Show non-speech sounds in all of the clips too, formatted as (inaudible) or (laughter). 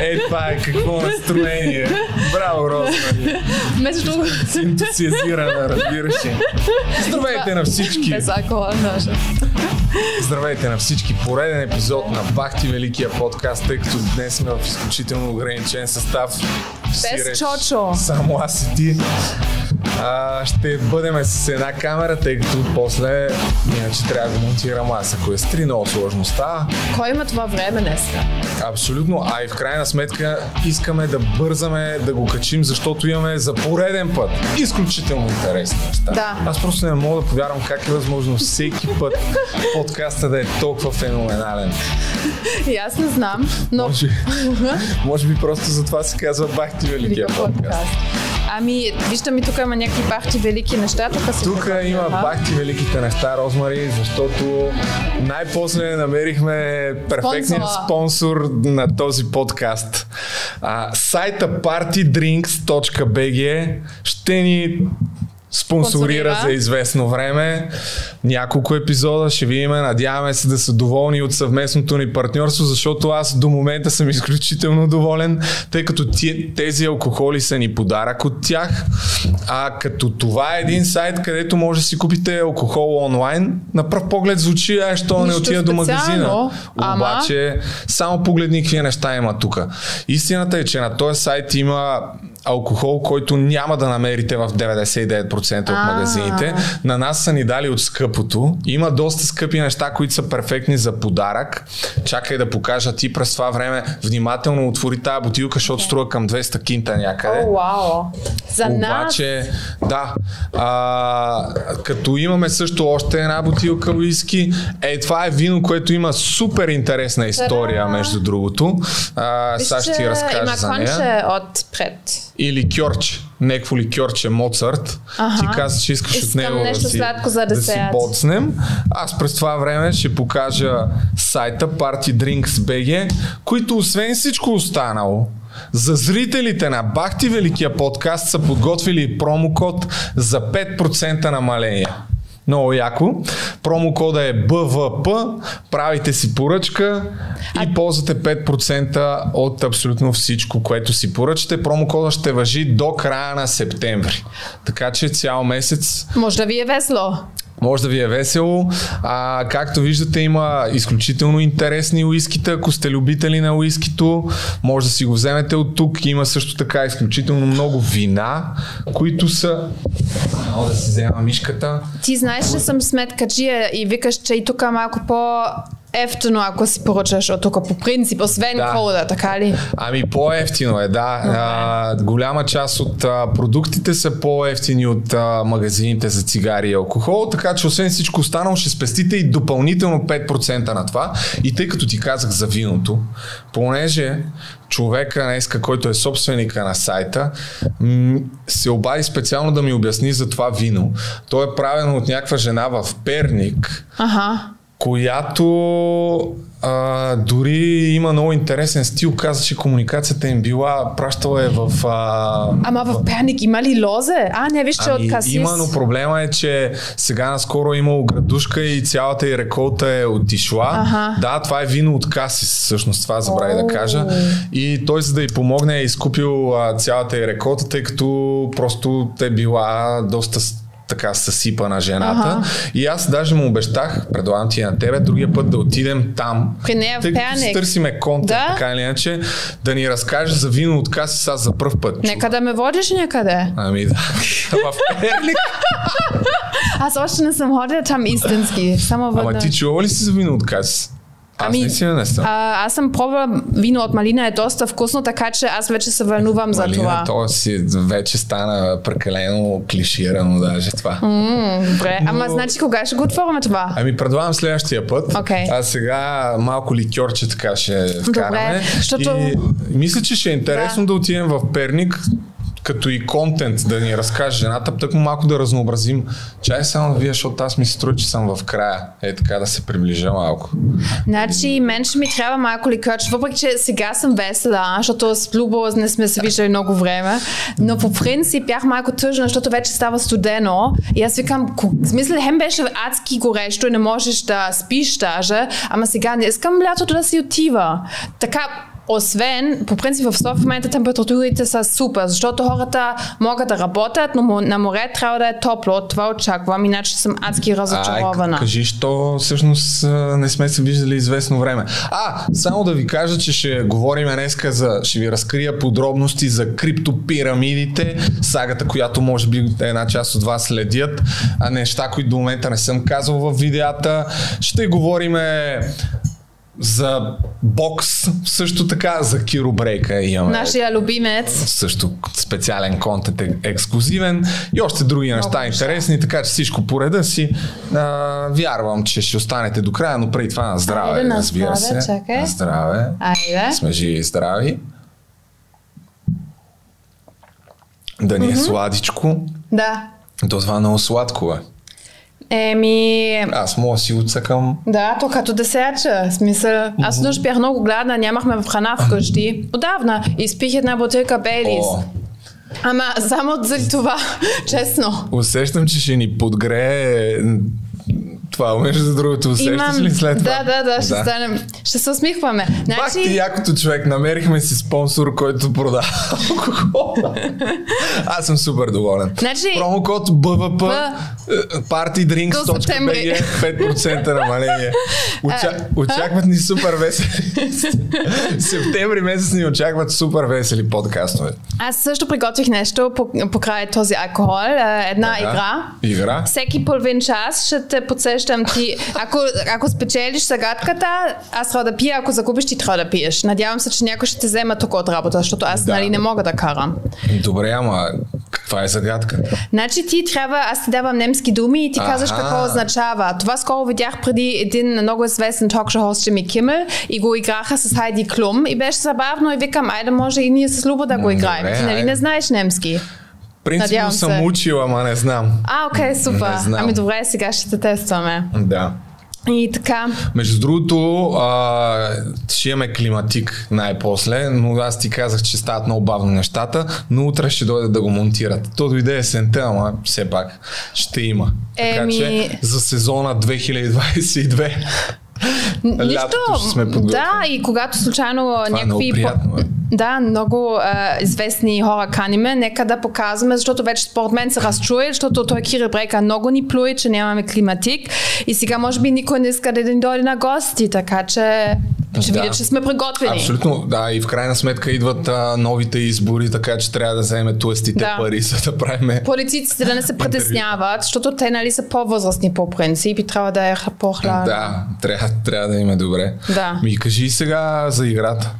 Е, това е какво настроение. Браво, Розмари. Между другото. Ентусиазирана, разбираш ли. Здравейте на всички. Без алкохол, даже. Здравейте на всички. Пореден епизод на Бахти Великия подкаст, тъй като днес сме в изключително ограничен състав. Сиреш, Чочо. Само аз и ти. А, ще бъдем с една камера, тъй като после иначе трябва да монтирам аз. Ако е стри много сложно става. Кой има това време днеска? Абсолютно. А и в крайна сметка искаме да бързаме да го качим, защото имаме за пореден път изключително интересни неща. Да. Аз просто не мога да повярвам как е възможно всеки път подкаста да е толкова феноменален. И аз не знам, но... Може, може би просто за това се казва Бахти Великия подкаст. Ами, виждам и тук има някакви бахти велики неща. Тук, Тук има Аха. бахти великите неща, Розмари, защото най-после намерихме перфектния Спонсора. спонсор на този подкаст. А, сайта partydrinks.bg ще ни спонсорира за известно време. Няколко епизода ще видим. Надяваме се да са доволни от съвместното ни партньорство, защото аз до момента съм изключително доволен, тъй като тези алкохоли са ни подарък от тях. А като това е един сайт, където може да си купите алкохол онлайн, на пръв поглед звучи, а що не отида до магазина. специално, ама- Обаче, само погледни какви неща има тук. Истината е, че на този сайт има алкохол, който няма да намерите в 99% от магазините. На нас са ни дали от скъпото. Има доста скъпи неща, които са перфектни за подарък. Чакай да покажа ти през това време. Внимателно отвори тази бутилка, защото струва към 200 кинта някъде. О, вау. За нас. Обаче, да, а, като имаме също още една бутилка уиски, е, това е вино, което има супер интересна история, между другото. А, сега ще ти разкажа има за нея. конче отпред. И ликьорче, някакво ликьорче Моцарт. Аха. Ти каза, че искаш от Искам него нещо да си, сладко за да си боцнем. Аз през това време ще покажа сайта Party Drinks BG, които освен всичко останало, за зрителите на Бахти Великия подкаст са подготвили промокод за 5% намаление. Много яко. Промокода е БВП, правите си поръчка и ползвате 5% от абсолютно всичко, което си поръчате. Промокода ще въжи до края на септември. Така че цял месец Може да ви е весело. Може да ви е весело. А, както виждате, има изключително интересни уискита. Ако сте любители на уискито, може да си го вземете от тук. Има също така изключително много вина, които са... Мога да си взема мишката. Ти знаеш, че съм сметкаджия и викаш, че и тук е малко по ефтино, ако си поръчаш от тук по принцип, освен Да. кода, така ли? Ами по-ефтино е, да. А, голяма част от а, продуктите са по-ефтини от а, магазините за цигари и алкохол, така че освен всичко останало ще спестите и допълнително 5% на това. И тъй като ти казах за виното, понеже човека днеска, който е собственика на сайта, се обади специално да ми обясни за това вино. То е правено от някаква жена в Перник, Аха. Която а, дори има много интересен стил. Каза, че комуникацията им била, пращала е в... А, Ама в Перник има ли лозе? А, не, виж, че от Касис. Ами, има, но проблема е, че сега наскоро е имало градушка и цялата и реколта е отишла. Аха. Да, това е вино от Касис, всъщност това забравя да кажа. И той за да й помогне е изкупил а, цялата и реколта, тъй като просто те била доста така съсипана жената. Аха. И аз даже му обещах, предлагам ти на тебе, другия път да отидем там. При нея в тъй Перник. търсиме контент, Да. така или иначе, да ни разкаже за вино от Касис аз за първ път. Нека да ме водиш някъде. Ами да. (laughs) в Перник. Аз още не съм ходила там истински. Само Ама ти чува ли си за вино от Аз Ами, наистина не съм. А, аз съм пробвала вино от малина, е доста вкусно, така че аз вече се вълнувам за това. Малина, то си вече стана прекалено клиширано даже това. М, Добре, ама Но- значи кога ще го отворим това? Ами предлагам следващия път. Окей. А сега малко ликьорче така ще вкараме. защото- И мисля, че ще е интересно да, отидем в Перник като и контент да ни разкаже жената, тък малко да разнообразим. Чай само вие, защото аз ми се струва, че съм в края. Е така да се приближа малко. Значи, мен ще ми трябва малко ликърче, въпреки че сега съм весела, защото с Любо не сме се виждали много време, но по принцип бях малко тъжна, защото вече става студено и аз викам, в смисъл, хем беше адски горещо и не можеш да спиш даже, ама сега не искам лятото да си отива. Така, освен, по принцип в София в момента температурите са супер, защото хората могат да работят, но на море трябва да е топло. Това очаквам, иначе съм адски разочарована. Ай, кажи, що всъщност а, не сме се виждали известно време. А, само да ви кажа, че ще говорим днеска за, ще ви разкрия подробности за криптопирамидите, сагата, която може би една част от вас следят, а неща, които до момента не съм казал в видеята. Ще говорим за бокс, също така за киробрейка имаме. Нашия любимец. също специален контент е ексклюзивен и още други неща неща. интересни, така че всичко по реда си. А, вярвам, че ще останете до края, но преди това на здраве, Айде, на разбира здраве, се. чакай. На здраве. Айде. Сме живи и здрави. Да ни е сладичко. Да. То това много сладко е. Еми, Аз мога да си отсъкам. да, то като десерче. Смисъл, аз нощ бях много гладна, нямахме в храна вкъщи. Отдавна. Изпих една бутилка Бейлис. Ама само заради това, (laughs) честно. усещам, че ще ни подгрее това, между другото, усещаш ли след това? Да, да, да, ще станем. Ще се усмихваме. Бах ти Значи, якото човек, намерихме си спонсор, който продава алкохол. Аз съм супер доволен. Значи- Промокод БВП, partydrinks.bg, септември. 5% намаление. (laughs) Оча... Очакват ни супер весели. Септември месец ни очакват супер весели подкастове. аз също приготвих нещо по- покрай този алкохол. Е, Една Така. игра. Игра? Всеки половин час ще те подсещам ти. Ако, ако спечелиш загадката, аз трябва да пия, ако загубиш, ти трябва да пиеш. Надявам се, че някой ще те вземе тук от работа, защото аз Да. нали не мога да карам. Добре, ама каква е загадка? Значи ти трябва, аз ти давам немски думи и ти Аха. казваш какво означава. Това скоро видях преди един много известен токшо хост Джимми Кимел и го играха с Хайди Клум и беше забавно и викам, айде може и ние с Любо да го играем. Добре, ти нали айде. не знаеш немски? Принципно съм се. учил, ама не знам. А, окей, супер. Не знам. Ами добре, сега ще те тестваме. Да. И така, Между другото, а, ще имаме климатик най-после, но аз ти казах, че стават много бавно нещата, но утре ще дойде да го монтират. То дойде есента, ама все пак ще има. Така Еми- че за сезона 2022 Нищо. лятото сме подготвени. Да, и когато случайно Това е много някакви... приятно, бе. Да, много а, известни хора каниме, нека да показваме, защото вече според мен се разчуе, защото той Кирил Брейка много ни плюе, че нямаме климатик и сега може би никой не иска да ни дойде на гости, така че ще Да. видя, че сме приготвени. Абсолютно, да, и в крайна сметка идват а, новите избори, така че трябва да вземе тлъстите Да. пари, (laughs) за да правим Политиците да не се притесняват, защото те нали са по-възрастни по принцип и трябва да е по-хладно. Да, трябва, трябва да им е добре. Да. Ми кажи сега за играта.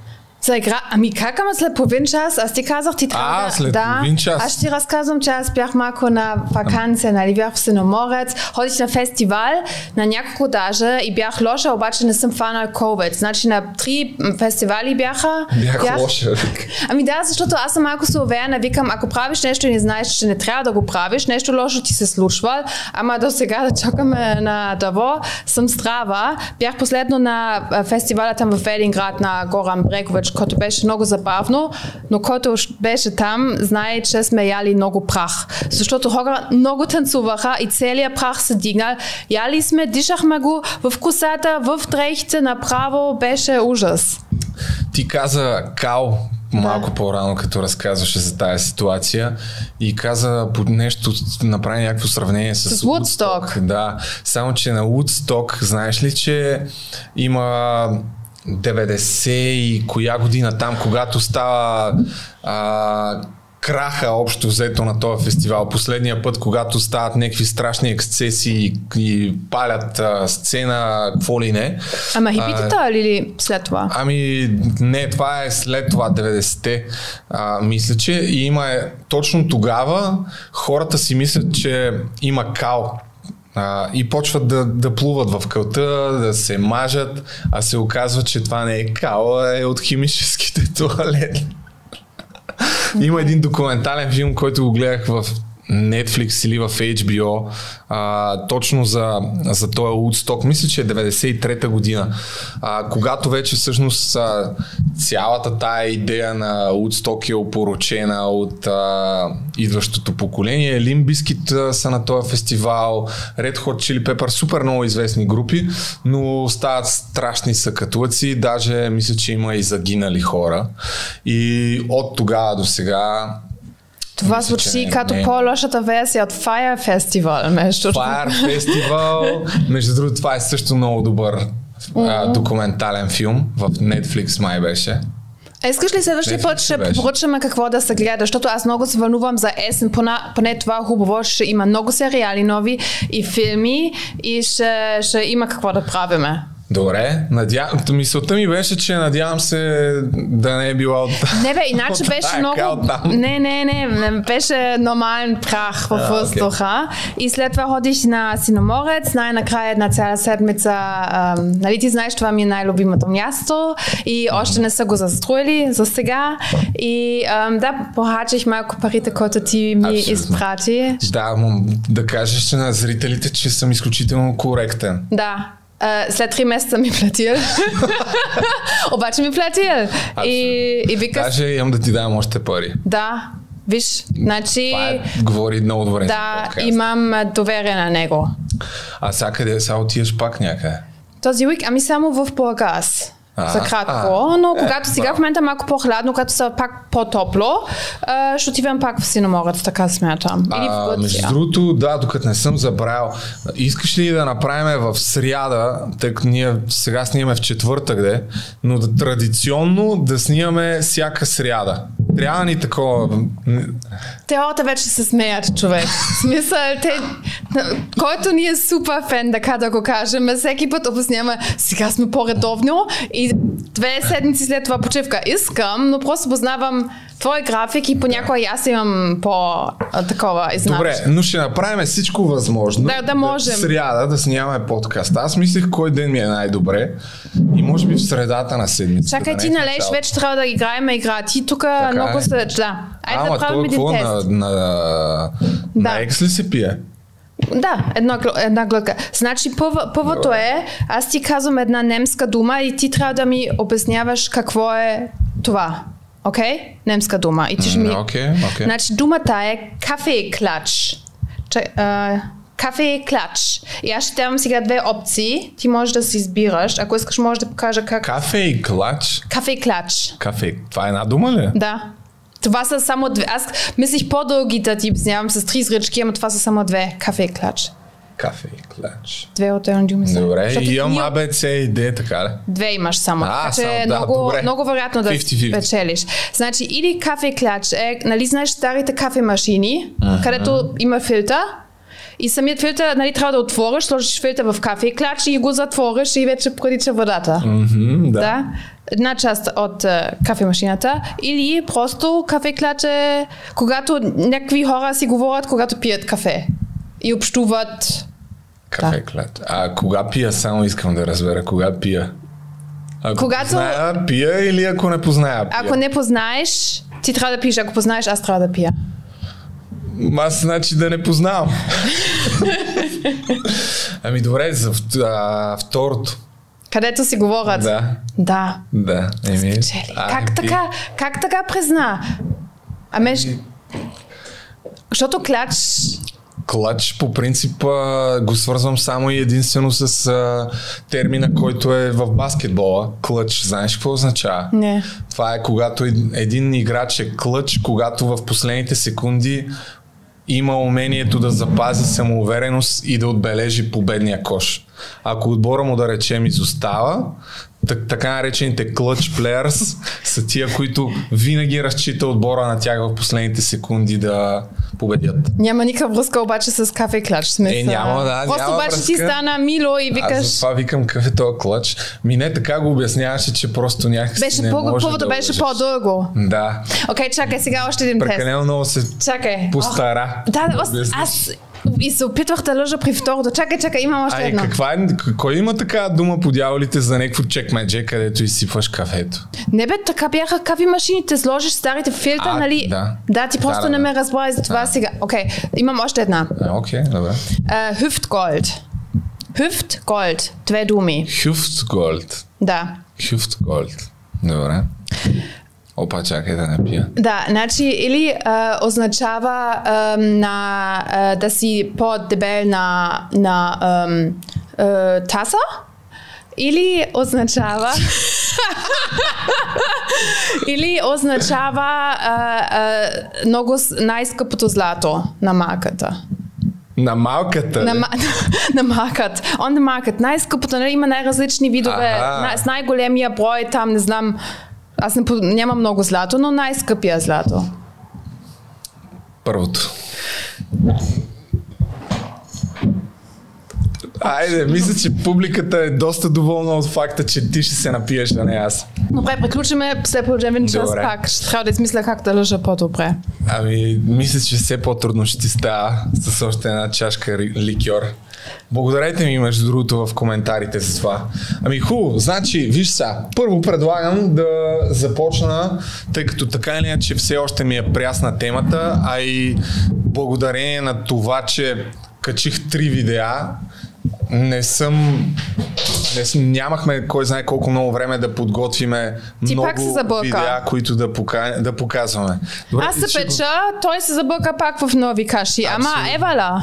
Игра, ами как ама след половин час? Аз ти казах, ти трябва А, след да, половин час. Аз ти разказвам, че аз бях малко на вакансия, нали, бях в Синоморец, ходих на фестивал, на няколко даже и бях лоша, обаче не съм фанал COVID. Значи на три фестивали бяха. Бях лоша. Ами да, защото аз съм малко суверена, викам, ако правиш нещо и не знаеш, че не трябва да го правиш, нещо лошо ти се случва, ама до сега да чакаме на Даво, съм здрава. Бях последно на а, фестиваля там в Единград на Горан Брекович, който беше много забавно, но който беше там, знае, че сме яли много прах. Защото хора много танцуваха и целият прах се дигнал. Яли сме, дишахме го в косата, в дрехите, направо беше ужас. Ти каза Кал малко по-рано, като разказваше за тази ситуация и каза по нещо, направи някакво сравнение с, С Woodstock. Да, само че на Woodstock, знаеш ли, че има 90 и коя година там, когато става а, краха общо взето на този фестивал. Последния път, когато стават някакви страшни ексцеси и, и палят а, сцена, какво ли не. Ама хипитата или след това? Ами, не, това е след това 90-те. А, мисля, че има е, точно тогава хората си мислят, че има кал. А, и почват да, да плуват в кълта, да се мажат, а се оказва, че това не е кал, а е от химическите (laughs) туалети. Има един документален филм, който го гледах в Netflix или в HBO, а, точно за, за този Woodstock, мисля, че е 93-та година, а, когато вече всъщност а, цялата тая идея на Woodstock е опоручена от а, идващото поколение. Лимбискит са на този фестивал, Red Hot Chili Pepper, супер много известни групи, но стават страшни съкатлъци, даже мисля, че има и загинали хора. И от тогава до сега Това звучи като по-лошата версия от Fire Festival, между Fire Festival, между другото, това е също много добър а, документален филм. В Netflix май беше. А искаш ли следващия път? Ще поръчаме какво да се гледа, защото аз много се вълнувам за есен, поне, поне това хубаво, ще има много сериали нови и филми и ще, ще има какво да правиме. Добре, надя... мисълта ми беше, че надявам се да не е била от... Не бе, иначе от (laughs) беше много... Не, не, не, не, беше нормален прах в А, въздуха. И след това ходиш на Синоморец, най-накрая една цяла седмица. Ам, нали ти знаеш, това ми е най-любимото място и още не са го застроили за сега. И ам, да, похачих малко парите, които ти ми Абсолютно. изпрати. Да, да кажеш на зрителите, че съм изключително коректен. Да. А, след три месеца ми платил. (laughs) Обаче ми платил. И, и вика, Даже имам да ти дам още пари. да, виж, значи... Това е, говори много добре. Да, имам доверие на него. А сега къде? Сега отиваш пак някъде. Този уик, ами само в Бургас. За кратко, но Е, когато сега в момента е малко по-хладно, когато са пак по-топло, ще отивам пак в Синоморец, така смятам. Или А, в между Гърция. другото, да, докато не съм забравил, искаш ли да направим в сряда, тъй като ние сега снимаме в четвъртък, де, но да, традиционно да снимаме всяка сряда. Трябва ни такова. Те вече се смеят, човек. Смисъл, те, който ни е супер фен, така да го кажем, всеки път обясняваме, сега сме по-редовно и две седмици след това почивка искам, но просто познавам твой график и понякога и аз имам по-такова изнаване. Добре, но ще направим всичко възможно. Да, да можем. В сряда да снимаме подкаст. Аз мислех кой ден ми е най-добре и може би в средата на седмицата. Чакай, да ти е належ, вече трябва да играем игра. Ти тук Така много е. се... Да. Айде да правим един тест. на, на, Да. на екс ли се пие? Да, една, една глътка. Значи първо, първото е, аз ти казвам една немска дума и ти трябва да ми обясняваш какво е това. Окей? Немска дума. И ти ще ми... М, Окей, окей. Значи думата е кафе-клач. Чак- а, Кафе-клач. И аз ще давам сега две опции. Ти можеш да си избираш. Ако искаш, може да покажа как... Кафе и клач. Кафе-клач. Кафе. Това е една дума ли? Да. Това са само две. Аз мислих по-дълги да ти обяснявам с три изречки, ама това са само две. Кафе и клач. Кафе и клач. Две отделни думи са. Добре, Защото имам ние- АБЦ и Д, така ли? Две имаш само. А, така че само, е да, много, добре. много вероятно да 50-50. печелиш. Значи, или кафе клач е, нали знаеш старите кафемашини, където има филтър, и самият филтър, нали, трябва да отвориш, сложиш филтър в кафе клач и го затвориш и вече протича водата. Мгм, да. Да. Една част от uh, кафемашината. Или просто кафе клач е когато някакви хора си говорят, когато пият кафе. И общуват. Кафе Да. клач. А кога пия? Само искам да разбера. Кога пия? Ако Когато- позная, пия или ако не позная, пия? Ако не познаеш, ти трябва да пиеш. Ако познаеш, аз трябва да пия. Аз значи да не познавам. (laughs) ами добре, за а, второто. Където си говорят. Да, Да. да. Еми, а, Как ти- така? Как така призна? Ами, щ- защото клач... Клач по принцип го свързвам само и единствено с а, термина, който е в баскетбола. Клъч. Знаеш какво означава? Не. Това е когато ед- един играч е клъч, когато в последните секунди има умението да запази самоувереност и да отбележи победния кош. Ако отбора му да речем изостава, так, така наречените клъч плеерс (laughs) са тия, които винаги разчита отбора на тях в последните секунди да победят. Няма никаква връзка обаче с кафе клач. Смисъл. Е, няма, да, Просто няма обаче ти връзка. стана мило и Аз викаш... затова викам какъв е този клъч. Ми не така го обясняваше, че просто някакси Беше не по- може първото да беше по-дълго. Да. Окей, чакай сега още един тест. Прекалено много се Чакай. постара. Ох, Да, аз, обясниш. аз и се опитвах да лъжа при второто. Чакай, чакай, имам още едно. каква е, кой има така дума по дяволите за някакво чекмедже, където изсипваш кафето? Не бе, така бяха кафе машините. Сложиш старите филтър, А, нали? да. Да, ти просто Да, да, не да. ме разбра и за това сега. Окей, имам още една. А, окей, добре. Uh, Hüftgold. Hüftgold. Две думи. Хюфтголд. Да. Хюфтголд. Добре. Опа, чакай да не пия. Да, значи или а, означава а, на, а, да си по-дебел на, на ам, а, таса, или означава или означава а, а, много най-скъпото злато на марката. На малката. На, ма- на маркет. On the market. Най-скъпото, нали, има най-различни видове. Аха. Най- с най-големия брой там, не знам, аз не, нямам много злато, но най-скъпия злато. Първото. Айде, мисля, че публиката е доста доволна от факта, че ти ще се напиеш, а не аз. Добре, приключиме следващия час Добре. пак. Ще трябва да измисля как да лъжа по-добре. Ами, мисля, че все по-трудно ще ти става с още една чашка ликьор. Благодарете ми, между другото, в коментарите за това. Ами хубаво, значи, виж са, първо предлагам да започна, тъй като така или иначе все още ми е прясна темата, а и благодарение на това, че качих три видеа, не съм не, нямахме кой знае колко много време да подготвиме Ти много пак се забърка. видеа, които да, пока... да показваме. Добре, Аз се ще го- печа, той се забърка пак в нови каши. Ама Абсолютно. евала.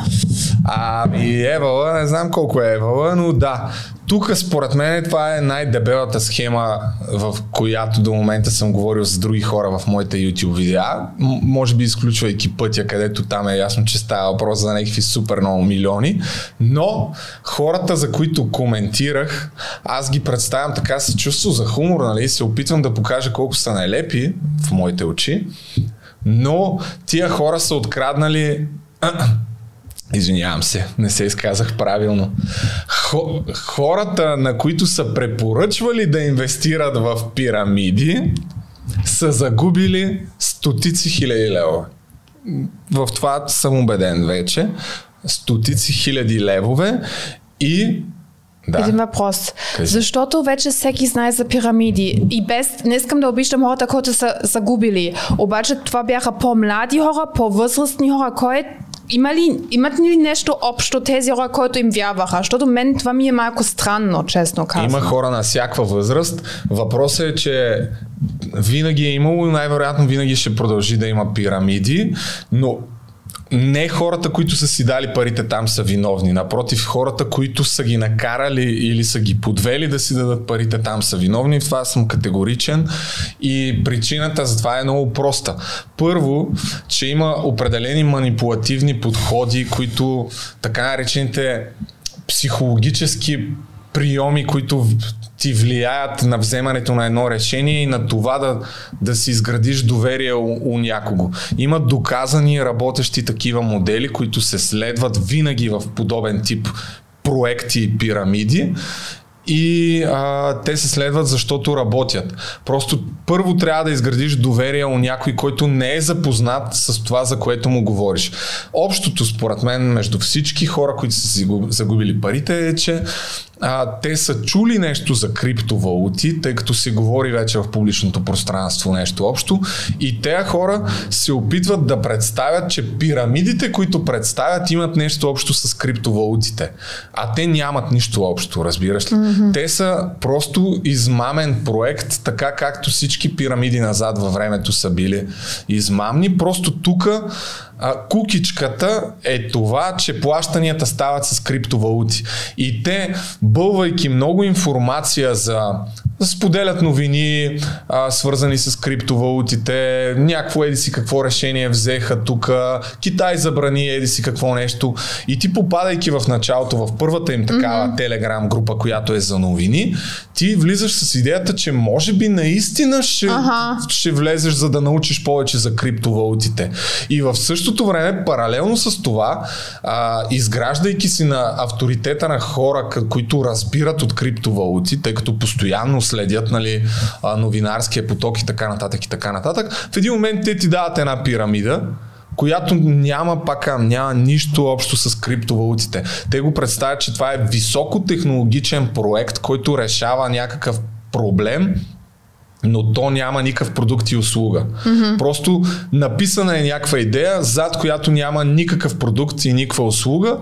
Ами Евала, не знам колко е Евала, но да. Тук според мен това е най-дебелата схема, в която до момента съм говорил с други хора в моите YouTube видеа. Може би изключвайки пътя, където там е ясно, че става въпрос за някакви супер много милиони. Но хората, за които коментирах, аз ги представям така с чувство за хумор, нали? Се опитвам да покажа колко са нелепи в моите очи. Но тия хора са откраднали Извинявам се, не се изказах правилно. Хо, хората, на които са препоръчвали да инвестират в пирамиди, са загубили стотици хиляди лева. В това съм убеден вече. Стотици хиляди левове и да. Един въпрос. Кажи. Защото вече всеки знае за пирамиди. И без, не искам да обиждам хората, които са загубили. Обаче това бяха по-млади хора, по-възрастни хора, кой има ли, имат ли нещо общо тези хора, които им вярваха? Защото мен това ми е малко странно, честно казвам. Има хора на всякаква възраст. Въпросът е, че винаги е имало и най-вероятно винаги ще продължи да има пирамиди, но не хората, които са си дали парите там са виновни. Напротив, хората, които са ги накарали или са ги подвели да си дадат парите там са виновни. В това съм категоричен. И причината за това е много проста. Първо, че има определени манипулативни подходи, които така наречените психологически приеми, които ти влияят на вземането на едно решение и на това да, да си изградиш доверие у, у някого. Има доказани работещи такива модели, които се следват винаги в подобен тип проекти и пирамиди и а, те се следват защото работят. Просто първо трябва да изградиш доверие у някой, който не е запознат с това, за което му говориш. Общото, според мен, между всички хора, които са си губ- загубили парите е, че а, те са чули нещо за криптовалути, тъй като се говори вече в публичното пространство нещо общо и тези хора се опитват да представят, че пирамидите, които представят, имат нещо общо с криптовалутите. А те нямат нищо общо, разбираш ли? Mm-hmm. Те са просто измамен проект, така както всички пирамиди назад във времето са били измамни. Просто тук а, кукичката е това, че плащанията стават с криптовалути. И те, бълвайки много информация за споделят новини, а, свързани с криптовалутите, някакво еди си какво решение взеха тук, Китай забрани еди си какво нещо. И ти попадайки в началото, в първата им такава mm-hmm. телеграм група, която е за новини, ти влизаш с идеята, че може би наистина ще, Аха. ще влезеш за да научиш повече за криптовалутите. И в същото време, паралелно с това, а, изграждайки си на авторитета на хора, които разбират от криптовалути, тъй като постоянно следят нали, новинарския поток и така нататък и така нататък, в един момент те ти дават една пирамида, която няма пак, няма нищо общо с криптовалутите. Те го представят, че това е високотехнологичен проект, който решава някакъв проблем, но то няма никакъв продукт и услуга. Mm-hmm. Просто написана е някаква идея, зад която няма никакъв продукт и никаква услуга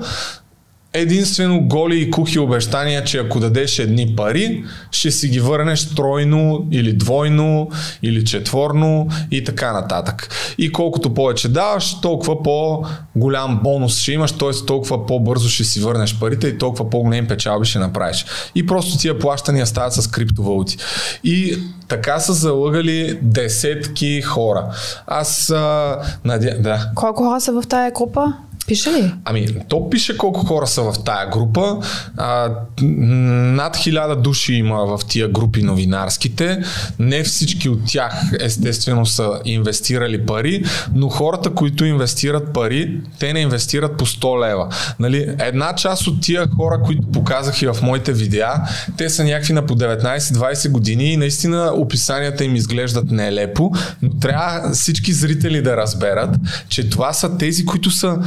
единствено голи и кухи обещания, че ако дадеш едни пари, ще си ги върнеш тройно или двойно или четворно и така нататък. И колкото повече даваш, толкова по-голям бонус ще имаш, т.е. толкова по-бързо ще си върнеш парите и толкова по-големи печалби ще направиш. И просто тия плащания стават с криптовалути. И така са залъгали десетки хора. Аз а, надя... да. Колко хора са в тая група? Пише ли? Ами, то пише колко хора са в тая група. А, над хиляда души има в тия групи новинарските. Не всички от тях естествено са инвестирали пари, но хората, които инвестират пари, те не инвестират по 100 лева. Нали, една част от тия хора, които показах и в моите видеа, те са някакви на по 19-20 години и наистина описанията им изглеждат нелепо, но трябва всички зрители да разберат, че това са тези, които са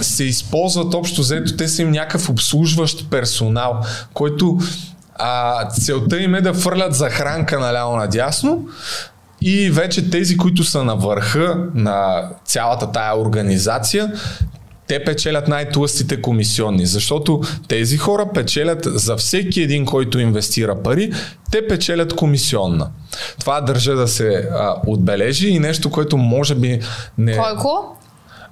се използват общо взето, те са им някакъв обслужващ персонал, който а, целта им е да фърлят захранка наляво надясно, и вече тези, които са на върха на цялата тая организация, те печелят най-тлъстите комисионни, защото тези хора печелят за всеки един, който инвестира пари, те печелят комисионна. Това държа да се а, отбележи и нещо, което може би не... Колко?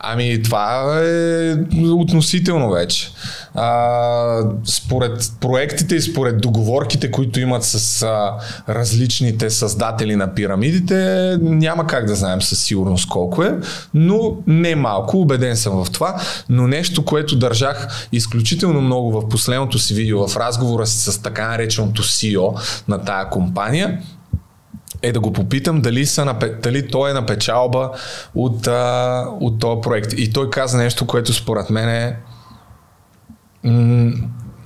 Ами това е относително вече. А, според проектите и според договорките, които имат с а, различните създатели на пирамидите, няма как да знаем със сигурност колко е, но не малко, убеден съм в това. Но нещо, което държах изключително много в последното си видео, в разговора си с така нареченото CEO на тая компания, е да го попитам дали, са, дали той е на печалба от, а, от този проект. И той каза нещо, което според мен е м-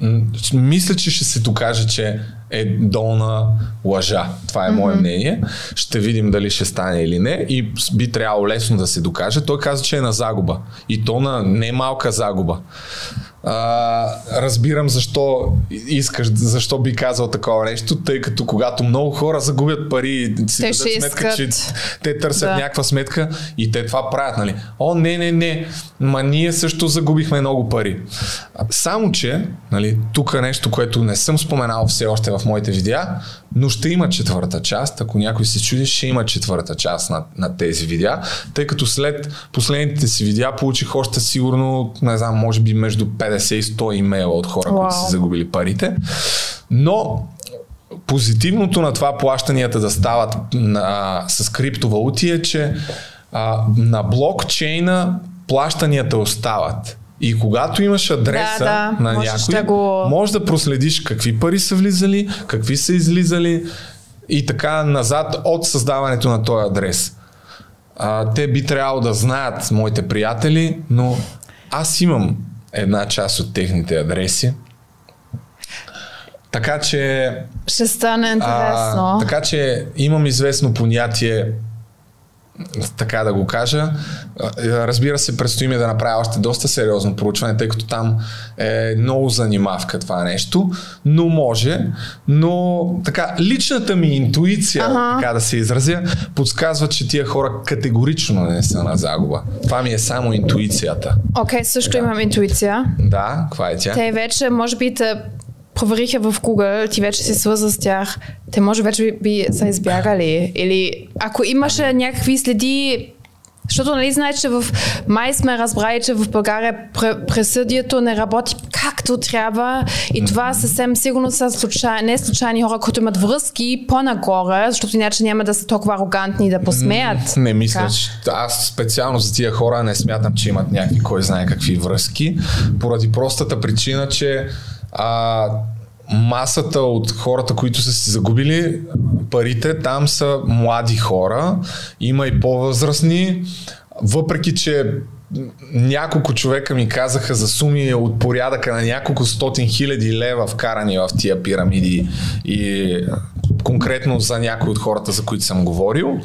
м- мисля, че ще се докаже, че е долна лъжа. Това е мое mm-hmm. мнение. Ще видим дали ще стане или не. И би трябвало лесно да се докаже. Той каза, че е на загуба. И то на немалка загуба. А, разбирам защо искаш, защо би казал такова нещо, тъй като когато много хора загубят пари, си те дадат сметка, искат. че те търсят да. някаква сметка и те това правят, нали? О, не, не, не, ма ние също загубихме много пари. Само, че, нали, тук е нещо, което не съм споменал все още в моите видеа, но ще има четвърта част. Ако някой се чуди, ще има четвърта част на, на тези видеа, тъй като след последните си видеа получих още сигурно, не знам, може би между 50 и 100 имейла от хора, wow. които са загубили парите. Но позитивното на това плащанията да стават на, с криптовалути е, че а, на блокчейна плащанията остават. И когато имаш адреса да, да, на някой, да го... може да проследиш какви пари са влизали, какви са излизали и така назад от създаването на този адрес. А, те би трябвало да знаят моите приятели, но аз имам една част от техните адреси. Така че. Ще стане интересно. А, така че имам известно понятие така да го кажа. Разбира се, предстои ми да направя още доста сериозно проучване, тъй като там е много занимавка това нещо, но може, но така, личната ми интуиция, ага. така да се изразя, подсказва, че тия хора категорично не са на загуба. Това ми е само интуицията. Окей, okay, също така. имам интуиция. Да, каква е тя? Те вече, може би, те провериха в Google, ти вече си свърза с тях, те може вече би, са избягали. Или ако имаше някакви следи, защото нали знаете, че в май сме разбрали, че в България пресъдието не работи както трябва и това съвсем сигурно са случайни, не случайни хора, които имат връзки по-нагоре, защото иначе няма да са толкова арогантни да посмеят. Не мисля, че аз специално за тия хора не смятам, че имат някакви кой знае какви връзки, поради простата причина, че а, масата от хората, които са си загубили парите, там са млади хора, има и по-възрастни, въпреки че няколко човека ми казаха за суми от порядъка на няколко стотин хиляди лева вкарани в тия пирамиди и конкретно за някои от хората, за които съм говорил.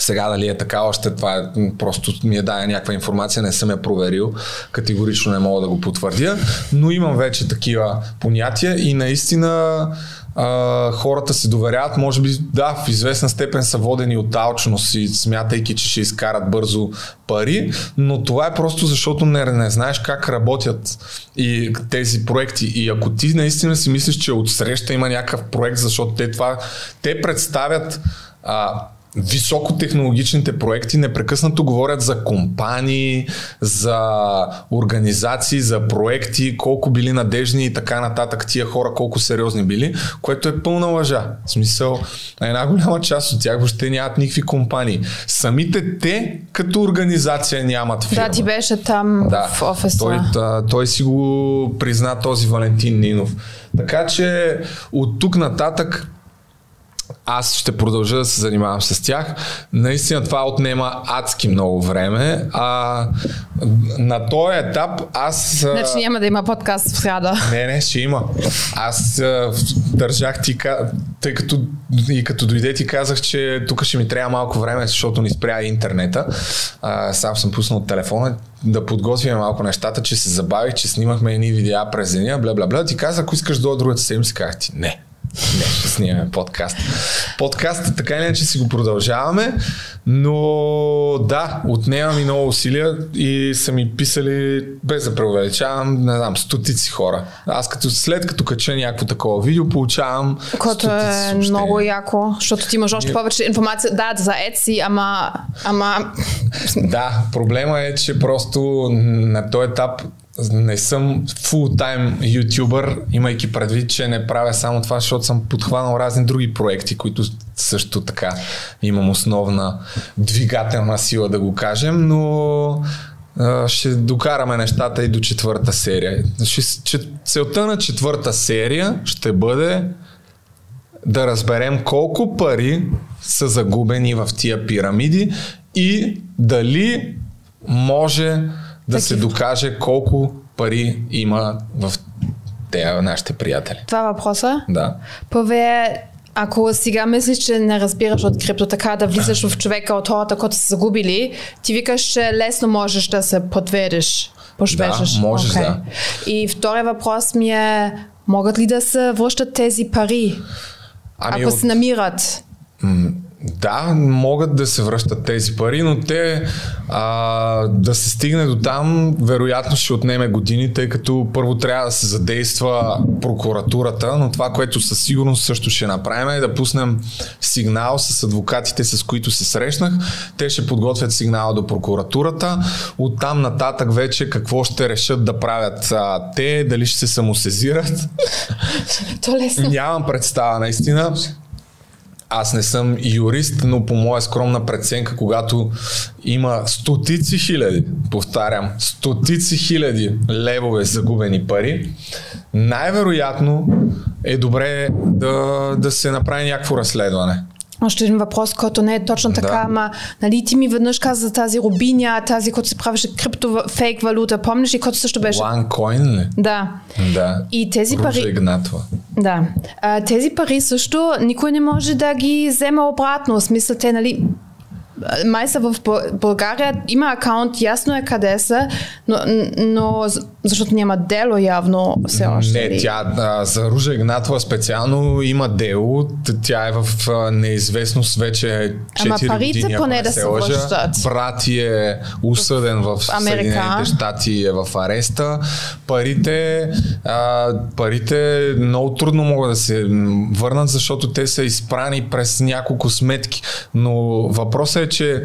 Сега дали е така, още това е, просто ми е дая някаква информация, не съм я проверил, категорично не мога да го потвърдя, но имам вече такива понятия и наистина а, хората се доверяват, може би да, в известна степен са водени от алчност и смятайки, че ще изкарат бързо пари, но това е просто защото не, не знаеш как работят и тези проекти. И ако ти наистина си мислиш, че от среща има някакъв проект, защото те това, те представят а, високотехнологичните проекти непрекъснато говорят за компании, за организации, за проекти, колко били надежни и така нататък, тия хора колко сериозни били, което е пълна лъжа. В смисъл, една голяма част от тях въобще нямат никакви компании. Самите те като организация нямат фирма. Да, ти беше там да, в офиса. Той, той си го призна този Валентин Нинов. Така че от тук нататък аз ще продължа да се занимавам с тях. Наистина това отнема адски много време. А на този етап аз... Значи няма да има подкаст в сряда. (laughs) Не, не, ще има. Аз държах ти, тъй като и като дойде ти казах, че тук ще ми трябва малко време, защото ни спря интернета. А, сам съм пуснал телефона да подготвим малко нещата, че се забавих, че снимахме едни видеа през деня, бла бла бла. Ти казах, ако искаш до другата седмица, казах ти не не, ще снимаме подкаст. Подкаст така или иначе си го продължаваме, но да, отнемам и много усилия и са ми писали, без да преувеличавам, не знам, стотици хора. Аз като след като кача някакво такова видео, получавам Което е съобщения. много яко, защото ти имаш още повече информация. Да, за Etsy, ама... ама... Да, проблема е, че просто на този етап не съм фултайм ютубър, имайки предвид, че не правя само това, защото съм подхванал разни други проекти, които също така имам основна двигателна сила, да го кажем, но ще докараме нещата и до четвърта серия. Целта на четвърта серия ще бъде да разберем колко пари са загубени в тия пирамиди и дали може да се докаже колко пари има в те нашите приятели. Това е въпроса? Да. Пове, ако сега мислиш, че не разбираш от крипто, така да влизаш в човека от хората, които са загубили, ти викаш, че лесно можеш да се подведеш. Пошвежеш. Да, можеш, okay. да. И втория въпрос ми е, могат ли да се връщат тези пари? Ами ако от... се намират? Да, могат да се връщат тези пари, но те а, да се стигне до там, вероятно ще отнеме години, тъй като първо трябва да се задейства прокуратурата, но това, което със сигурност също ще направим е да пуснем сигнал с адвокатите, с които се срещнах. Те ще подготвят сигнала до прокуратурата. Оттам нататък вече какво ще решат да правят а, те, дали ще се самосезират. (laughs) То лесно. Нямам представа, наистина аз не съм юрист, но по моя скромна преценка, когато има стотици хиляди, повтарям, стотици хиляди левове загубени пари, най-вероятно е добре да, да се направи някакво разследване. Още един въпрос, който не е точно така, да. ама нали ти ми веднъж каза за тази рубиня, тази, която се правеше крипто фейк валута, помниш и който също беше... OneCoin ли? Да. Да. И тези Ружа пари... Игнатова. Да. А, тези пари също никой не може да ги вземе обратно. В смисъл те, нали, май са в България, има акаунт, ясно е къде са, но, но защото няма дело явно все още. Не, тя а, за Ружа Игнатова специално има дело, тя е в а, неизвестност вече 4 Ама парите години, поне да се връщат. Брат е усъден в, в Съединените щати е в ареста. Парите, а, парите много трудно могат да се върнат, защото те са изпрани през няколко сметки. Но въпросът е, че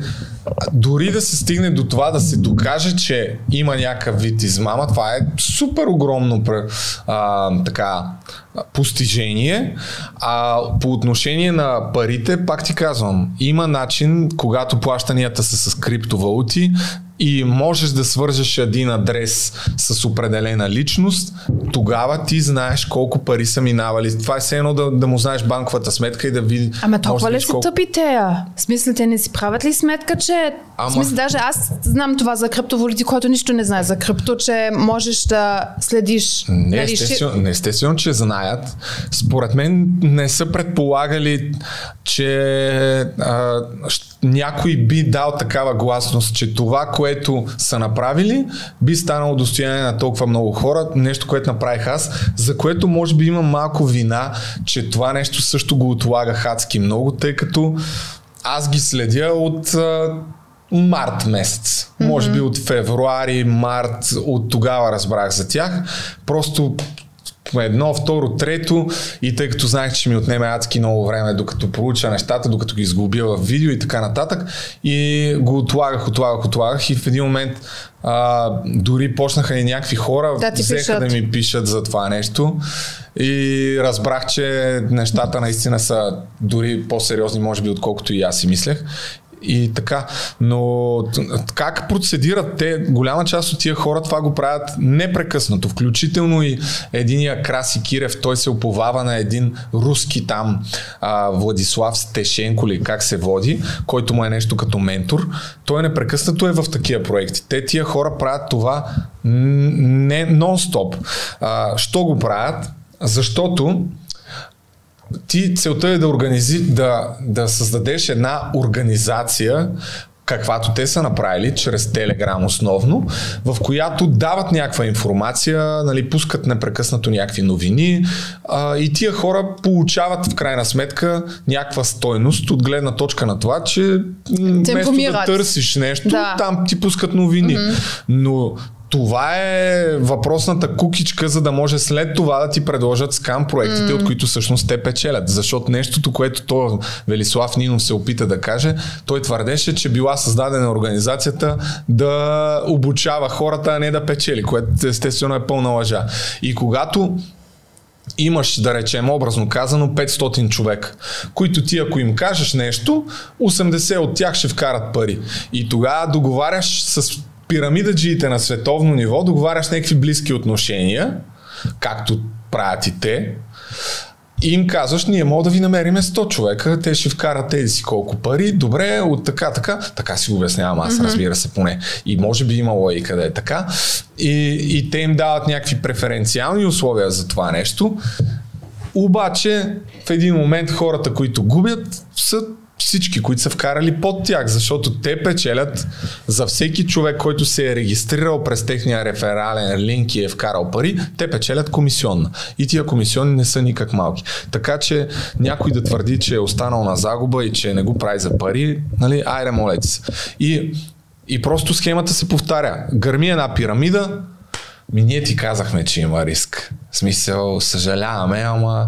дори да се стигне до това да се докаже, че има някакъв вид измама, това е супер огромно а, така, постижение. А по отношение на парите, пак ти казвам, има начин, когато плащанията са с криптовалути, и можеш да свържеш един адрес с определена личност, тогава ти знаеш колко пари са минавали. Това е все едно да, да му знаеш банковата сметка и да види. Ама толкова ли са колко... тъпи тея? В смисъл, те не си правят ли сметка, че... Ама... В смисъл, даже аз знам това за криптовалути, който нищо не знае за крипто, че можеш да следиш... Не, нали, естествено, не естествено, че знаят. Според мен не са предполагали, че а, някой би дал такава гласност, че това, което са направили, би станало достояние на толкова много хора, нещо, което направих аз, за което може би имам малко вина, че това нещо също го отлага хадски много, тъй като аз ги следя от март месец. Mm-hmm. Може би от февруари, март, от тогава разбрах за тях. Просто едно, второ, трето. И тъй като знаех, че ми отнеме адски много време докато получа нещата, докато ги изгубя в видео и така нататък. И го отлагах, отлагах, отлагах. И в един момент а, дори почнаха и някакви хора да, взеха пишат. да ми пишат за това нещо. И разбрах, че нещата наистина са дори по-сериозни, може би, отколкото и аз си мислех и така. Но как процедират те? Голяма част от тия хора това го правят непрекъснато. Включително и единия Краси Кирев, той се оповава на един руски там а, Владислав Стешенко ли как се води, който му е нещо като ментор. Той непрекъснато е в такива проекти. Те тия хора правят това не нон-стоп. А, що го правят? Защото ти целта е да, организи, да, да създадеш една организация, каквато те са направили, чрез Телеграм основно, в която дават някаква информация, нали, пускат непрекъснато някакви новини а, и тия хора получават в крайна сметка някаква стойност от гледна точка на това, че вместо да търсиш нещо, да. там ти пускат новини. Mm-hmm. Но това е въпросната кукичка, за да може след това да ти предложат скам проектите, mm. от които всъщност те печелят. Защото нещото, което то Велислав Нинов се опита да каже, той твърдеше, че била създадена организацията да обучава хората, а не да печели, което естествено е пълна лъжа. И когато имаш, да речем, образно казано, 500 човека, които ти, ако им кажеш нещо, 80 от тях ще вкарат пари. И тогава договаряш с пирамидаджиите на световно ниво договаряш някакви близки отношения, както правят и те, и им казваш, ние мога да ви намериме 100 човека, те ще вкарат тези си колко пари, добре, от така, така, така си го обяснявам аз, mm-hmm. разбира се, поне. И може би има и къде е така. И, и те им дават някакви преференциални условия за това нещо. Обаче, в един момент хората, които губят, са всички, които са вкарали под тях, защото те печелят за всеки човек, който се е регистрирал през техния реферален линк и е вкарал пари, те печелят комисионна. И тия комисионни не са никак малки. Така че някой да твърди, че е останал на загуба и че не го прави за пари, нали, айде молете се. И, и просто схемата се повтаря. Гърми една пирамида, ми ние ти казахме, че има риск. В смисъл, съжаляваме, ама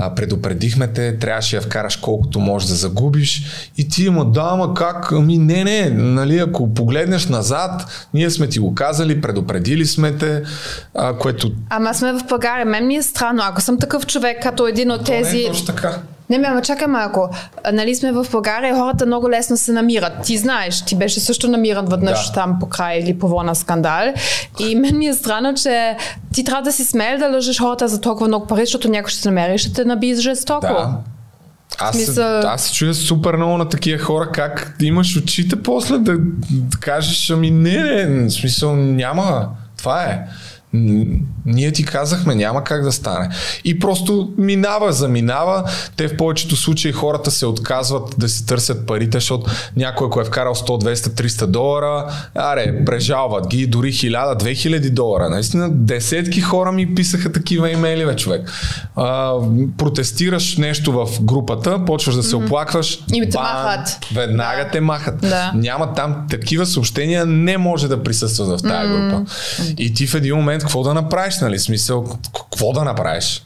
а, предупредихме те, трябваше да вкараш колкото можеш да загубиш. И ти има, да, ама как? Ами не, не, нали, ако погледнеш назад, ние сме ти го казали, предупредили сме те, а, което... Ама сме в България, мен ми е странно, ако съм такъв човек, като един от тези... Не е точно така. Не, ме, чакай малко. Нали сме в България, хората много лесно се намират. Ти знаеш, ти беше също намиран веднъж да. там по край или по на скандал. И мен ми е странно, че ти трябва да си смел да лъжеш хората за толкова много пари, защото някой ще се намери ще те наби жестоко. Да. Аз, смисъл... аз се чуя супер много на такива хора, как имаш очите после да, да кажеш, ами не, не, в смисъл няма. Това е. Ние ти казахме, няма как да стане. И просто минава, заминава. Те в повечето случаи хората се отказват да си търсят парите, защото някой, ако е вкарал 100, 200, 300 долара, аре, прежалват ги дори 1000, 2000 долара. Наистина, десетки хора ми писаха такива имейли, бе, човек. А, протестираш нещо в групата, почваш да се mm-hmm. оплакваш. И те махат. Веднага да. те махат. Да. Няма там такива съобщения, не може да присъстват в тази mm-hmm. група. И ти в един момент момент какво да направиш, нали? Смисъл, какво да направиш?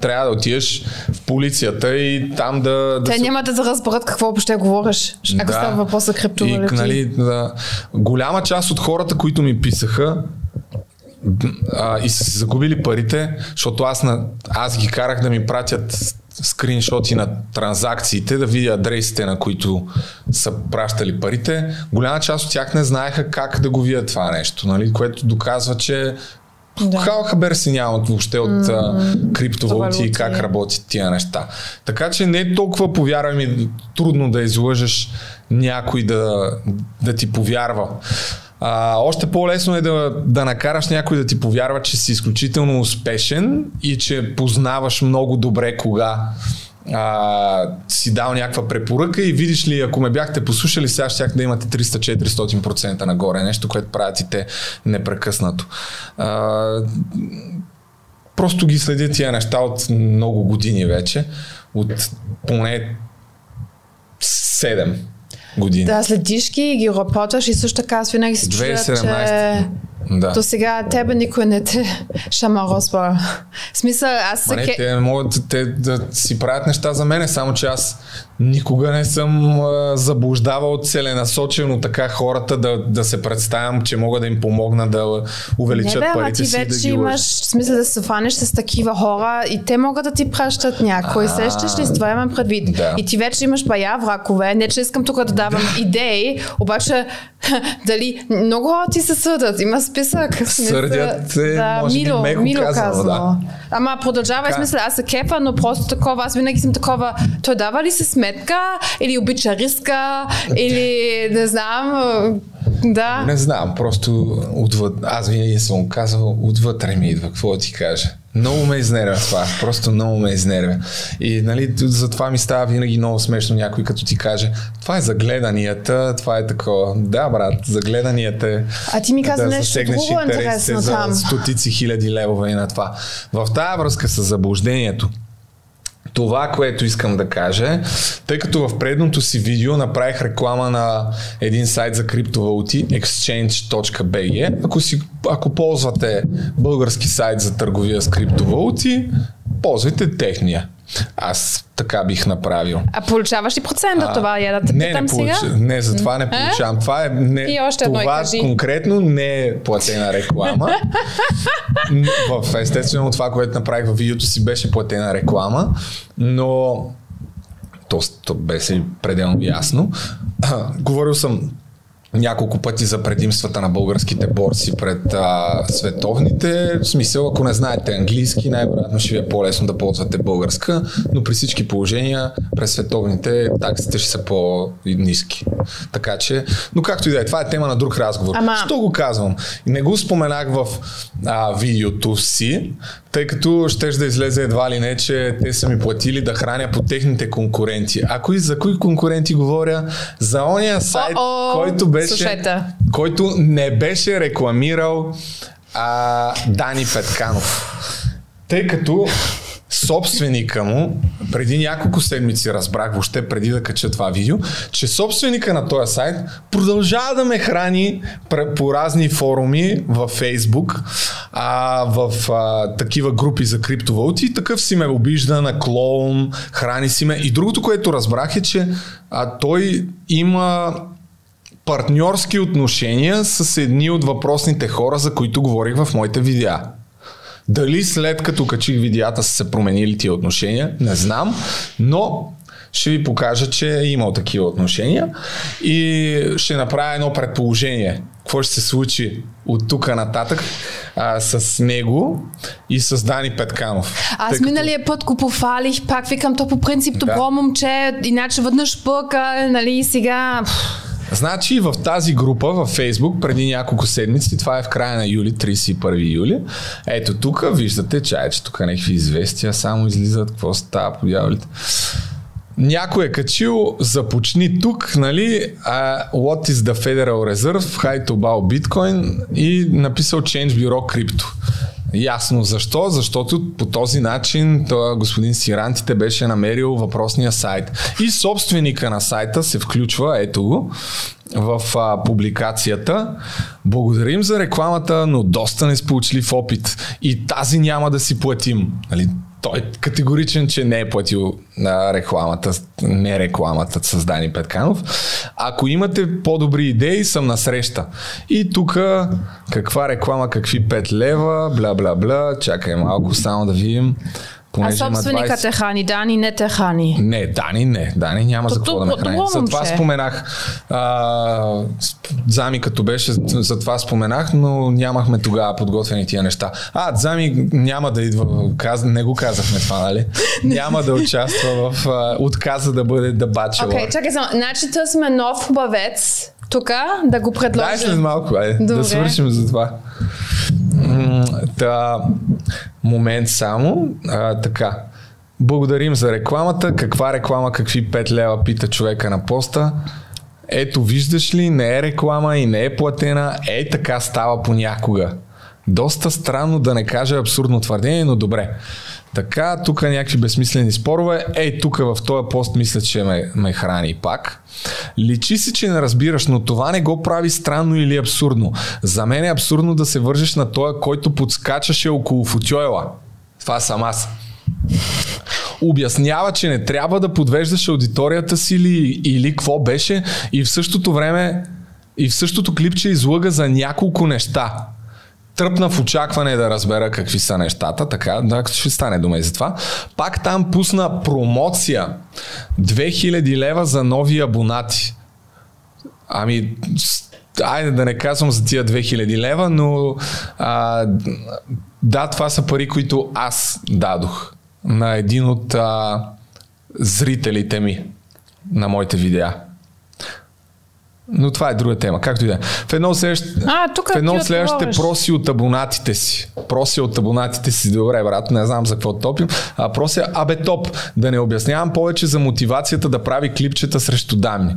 Трябва да отидеш в полицията и там да... да Те се... няма да разберат какво въобще говориш, ако да. става въпрос за криптовалути. И, нали, да. Голяма част от хората, които ми писаха, а, и са си загубили парите, защото аз, на, аз ги карах да ми пратят скриншоти на транзакциите, да видя адресите, на които са пращали парите, голяма част от тях не знаеха как да го видят това нещо, нали? което доказва, че да. Хал хабер си нямат въобще от mm-hmm. криптовалути и как работят тия неща. Така че не е толкова, повярвай ми, трудно да излъжеш някой да, да ти повярва. А, още по-лесно е да, да накараш някой да ти повярва, че си изключително успешен и че познаваш много добре кога а, си дал някаква препоръка и видиш ли, ако ме бяхте послушали, сега ще да имате 300-400% нагоре, нещо, което правят и те непрекъснато. А, просто ги следя тия неща от много години вече, от поне 7 години. Да, следиш ги и ги рапотваш и също така аз винаги си чуя, че да. До сега тебе никой не те шамаросва. В смисъл, аз се... Не, те могат те, да си правят неща за мене, само че аз никога не съм а, заблуждавал целенасочено така хората да, да се представям, че мога да им помогна да увеличат не, бе, парите ти си. вече да имаш смисъл да се фанеш с такива хора и те могат да ти пращат някой. Сещаш ли с това имам предвид? Да. И ти вече имаш бая вракове. Не, че искам тук да давам идеи, обаче (laughs) дали много хора ти се съдат. Има списък. Сърдят се, да, може Мило, би меко Мило казано, казано. Да. Ама продължава, Ка... смисъл, аз се кефа, но просто такова, аз винаги съм такова, той дава ли се сметка или обича риска, или не знам, да. Не знам, просто отвъд, аз винаги съм казал, отвътре ми идва, какво ти кажа. Много ме изнервя това, просто много ме изнервя. И нали, затова ми става винаги много смешно някой като ти каже, това е загледанията, това е такова. Да, брат, загледанията е А ти ми каза да нещо друго интересно за там. стотици хиляди левове и на това. В тази връзка с заблуждението, това, което искам да кажа, тъй като в предното си видео направих реклама на един сайт за криптовалути, exchange.bg. Ако, си, ако ползвате български сайт за търговия с криптовалути, ползвайте техния. Аз така бих направил. А получаваш ли процент от това? Я да те не, не, получ... сега? не, за това не получавам. Това е не, И още това кажи. конкретно не е платена реклама. (laughs) в, естествено това, което направих в видеото си беше платена реклама, но то, то беше пределно ясно. (clears throat) Говорил съм няколко пъти за предимствата на българските борси пред а, световните. В смисъл, ако не знаете английски, най-вероятно ще ви е по-лесно да ползвате българска, но при всички положения през световните таксите ще са по-низки. Така че, но както и да е, това е тема на друг разговор. Ама... Що го казвам? Не го споменах в а, видеото си, тъй като ще да излезе едва ли не, че те са ми платили да храня по техните конкуренти. А кои, за кои конкуренти говоря? За ония сайт, О-о, който беше, който не беше рекламирал а, Дани Петканов. Тъй като собственика му, преди няколко седмици разбрах, въобще преди да кача това видео, че собственика на този сайт продължава да ме храни по разни форуми във Фейсбук, а, в а, такива групи за криптовалути. Такъв си ме обижда на клоун, храни си ме. И другото, което разбрах е, че а, той има партньорски отношения с едни от въпросните хора, за които говорих в моите видеа. Дали след като качих видеята са се променили тия отношения, не знам, но ще ви покажа, че е имал такива отношения и ще направя едно предположение. Какво ще се случи от тук нататък а, с него и с Дани Петканов. Аз като... миналия път го пофалих, пак викам то по принцип добро да. момче, иначе веднъж пъка, нали, сега... Значи в тази група във Фейсбук преди няколко седмици, това е в края на юли, 31 юли, ето тук виждате чая, че тук някакви известия само излизат, какво става по дяволите. Някой е качил, започни тук, нали, uh, What is the Federal Reserve, High to Buy Bitcoin и написал Change Bureau Crypto. Ясно защо, защото по този начин това господин Сирантите беше намерил въпросния сайт. И собственика на сайта се включва, ето го, в а, публикацията. Благодарим за рекламата, но доста несполучлив опит. И тази няма да си платим. Нали? Той е категоричен, че не е платил на рекламата, не рекламата с Дани Петканов. Ако имате по-добри идеи, съм на среща. И тук каква реклама, какви 5 лева, бла бла бла, чакай малко само да видим А собственика 20 те храни, Дани не те храни. Не, Дани не. Дани няма за То какво да ме храни. Затова споменах. А, Зами като беше, затова споменах, но нямахме тогава подготвени тия неща. А, Зами няма да идва. Каз... Не го казахме това, нали? (laughs) няма да участва в а, отказа да бъде да бачела. Окей, чакай само. Значи търсиме нов хубавец тук да го Дай след предложим. малко, айде, Добре. да свършим за това. Та, момент само. А, така. Благодарим за рекламата. Каква реклама, какви 5 лева, пита човека на поста. Ето, виждаш ли, не е реклама и не е платена. Ей, така става понякога. Доста странно да не кажа абсурдно твърдение, но добре. Така, тук някакви безсмислени спорове. Ей, тук в този пост мисля, че ме, ме храни пак. Личи си, че не разбираш, но това не го прави странно или абсурдно. За мен е абсурдно да се вържеш на този, който подскачаше около футьойла. Това съм аз обяснява, че не трябва да подвеждаш аудиторията си или, или какво беше и в същото време и в същото клипче излъга за няколко неща. Тръпна в очакване да разбера какви са нещата, така, да, ще стане дума и за това. Пак там пусна промоция 2000 лева за нови абонати. Ами, айде да не казвам за тия 2000 лева, но а, да, това са пари, които аз дадох на един от а, зрителите ми на моите видеа. Но това е друга тема, както и да е. В едно от следващите, А, тук в едно ти от следващите проси от абонатите си. Проси от абонатите си. Добре, брат, не знам за какво топим. А прося, абе топ, да не обяснявам повече за мотивацията да прави клипчета срещу дами.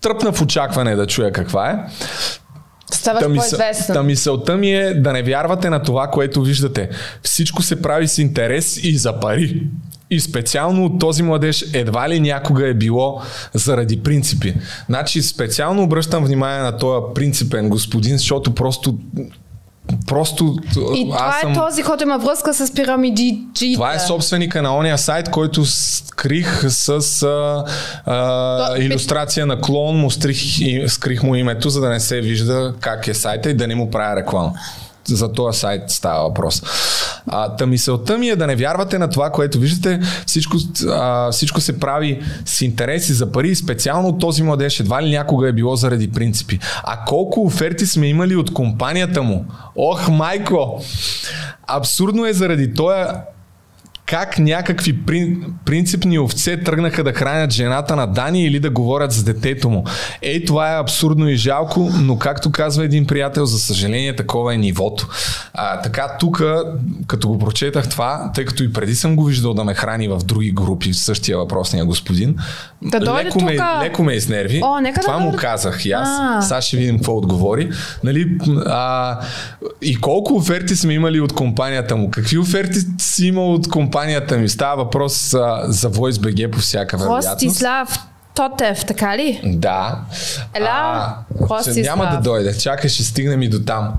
Тръпна в очакване да чуя каква е. Ставаш Та, мисъл, та мисълта ми е да не вярвате на това, което виждате. Всичко се прави с интерес и за пари. И специално от този младеж едва ли някога е било заради принципи. Значи специално обръщам внимание на този принципен господин, защото просто просто И това аз съм... е този, който има връзка с пирамидите. Това е собственика на ония сайт, който скрих с а, а, То- иллюстрация на клон, му стрих, скрих му името, за да не се вижда как е сайта и да не му правя реклама. За този сайт става въпрос. А, та мисълта ми е да не вярвате на това, което виждате. Всичко, а, всичко се прави с интереси за пари специално този младеж едва ли някога е било заради принципи. А колко оферти сме имали от компанията му? Ох, майко! Абсурдно е заради този как някакви прин, принципни овце тръгнаха да хранят жената на Дани или да говорят за детето му. Ей, това е абсурдно и жалко, но както казва един приятел, за съжаление такова е нивото. А, така, тук, като го прочетах това, тъй като и преди съм го виждал да ме храни в други групи, същия въпросния господин, Да леко, ме, леко ме изнерви. О, нека да това му дойде. казах и аз. А. Сега ще видим какво отговори. Нали, а, и колко оферти сме имали от компанията му? Какви оферти си имал от компанията ми? Става въпрос а, за VoiceBG по всяка вероятност. Ростислав Тотев, така ли? Да. Ела, А, Ростислав. няма да дойде. Чакай, ще стигнем и до там.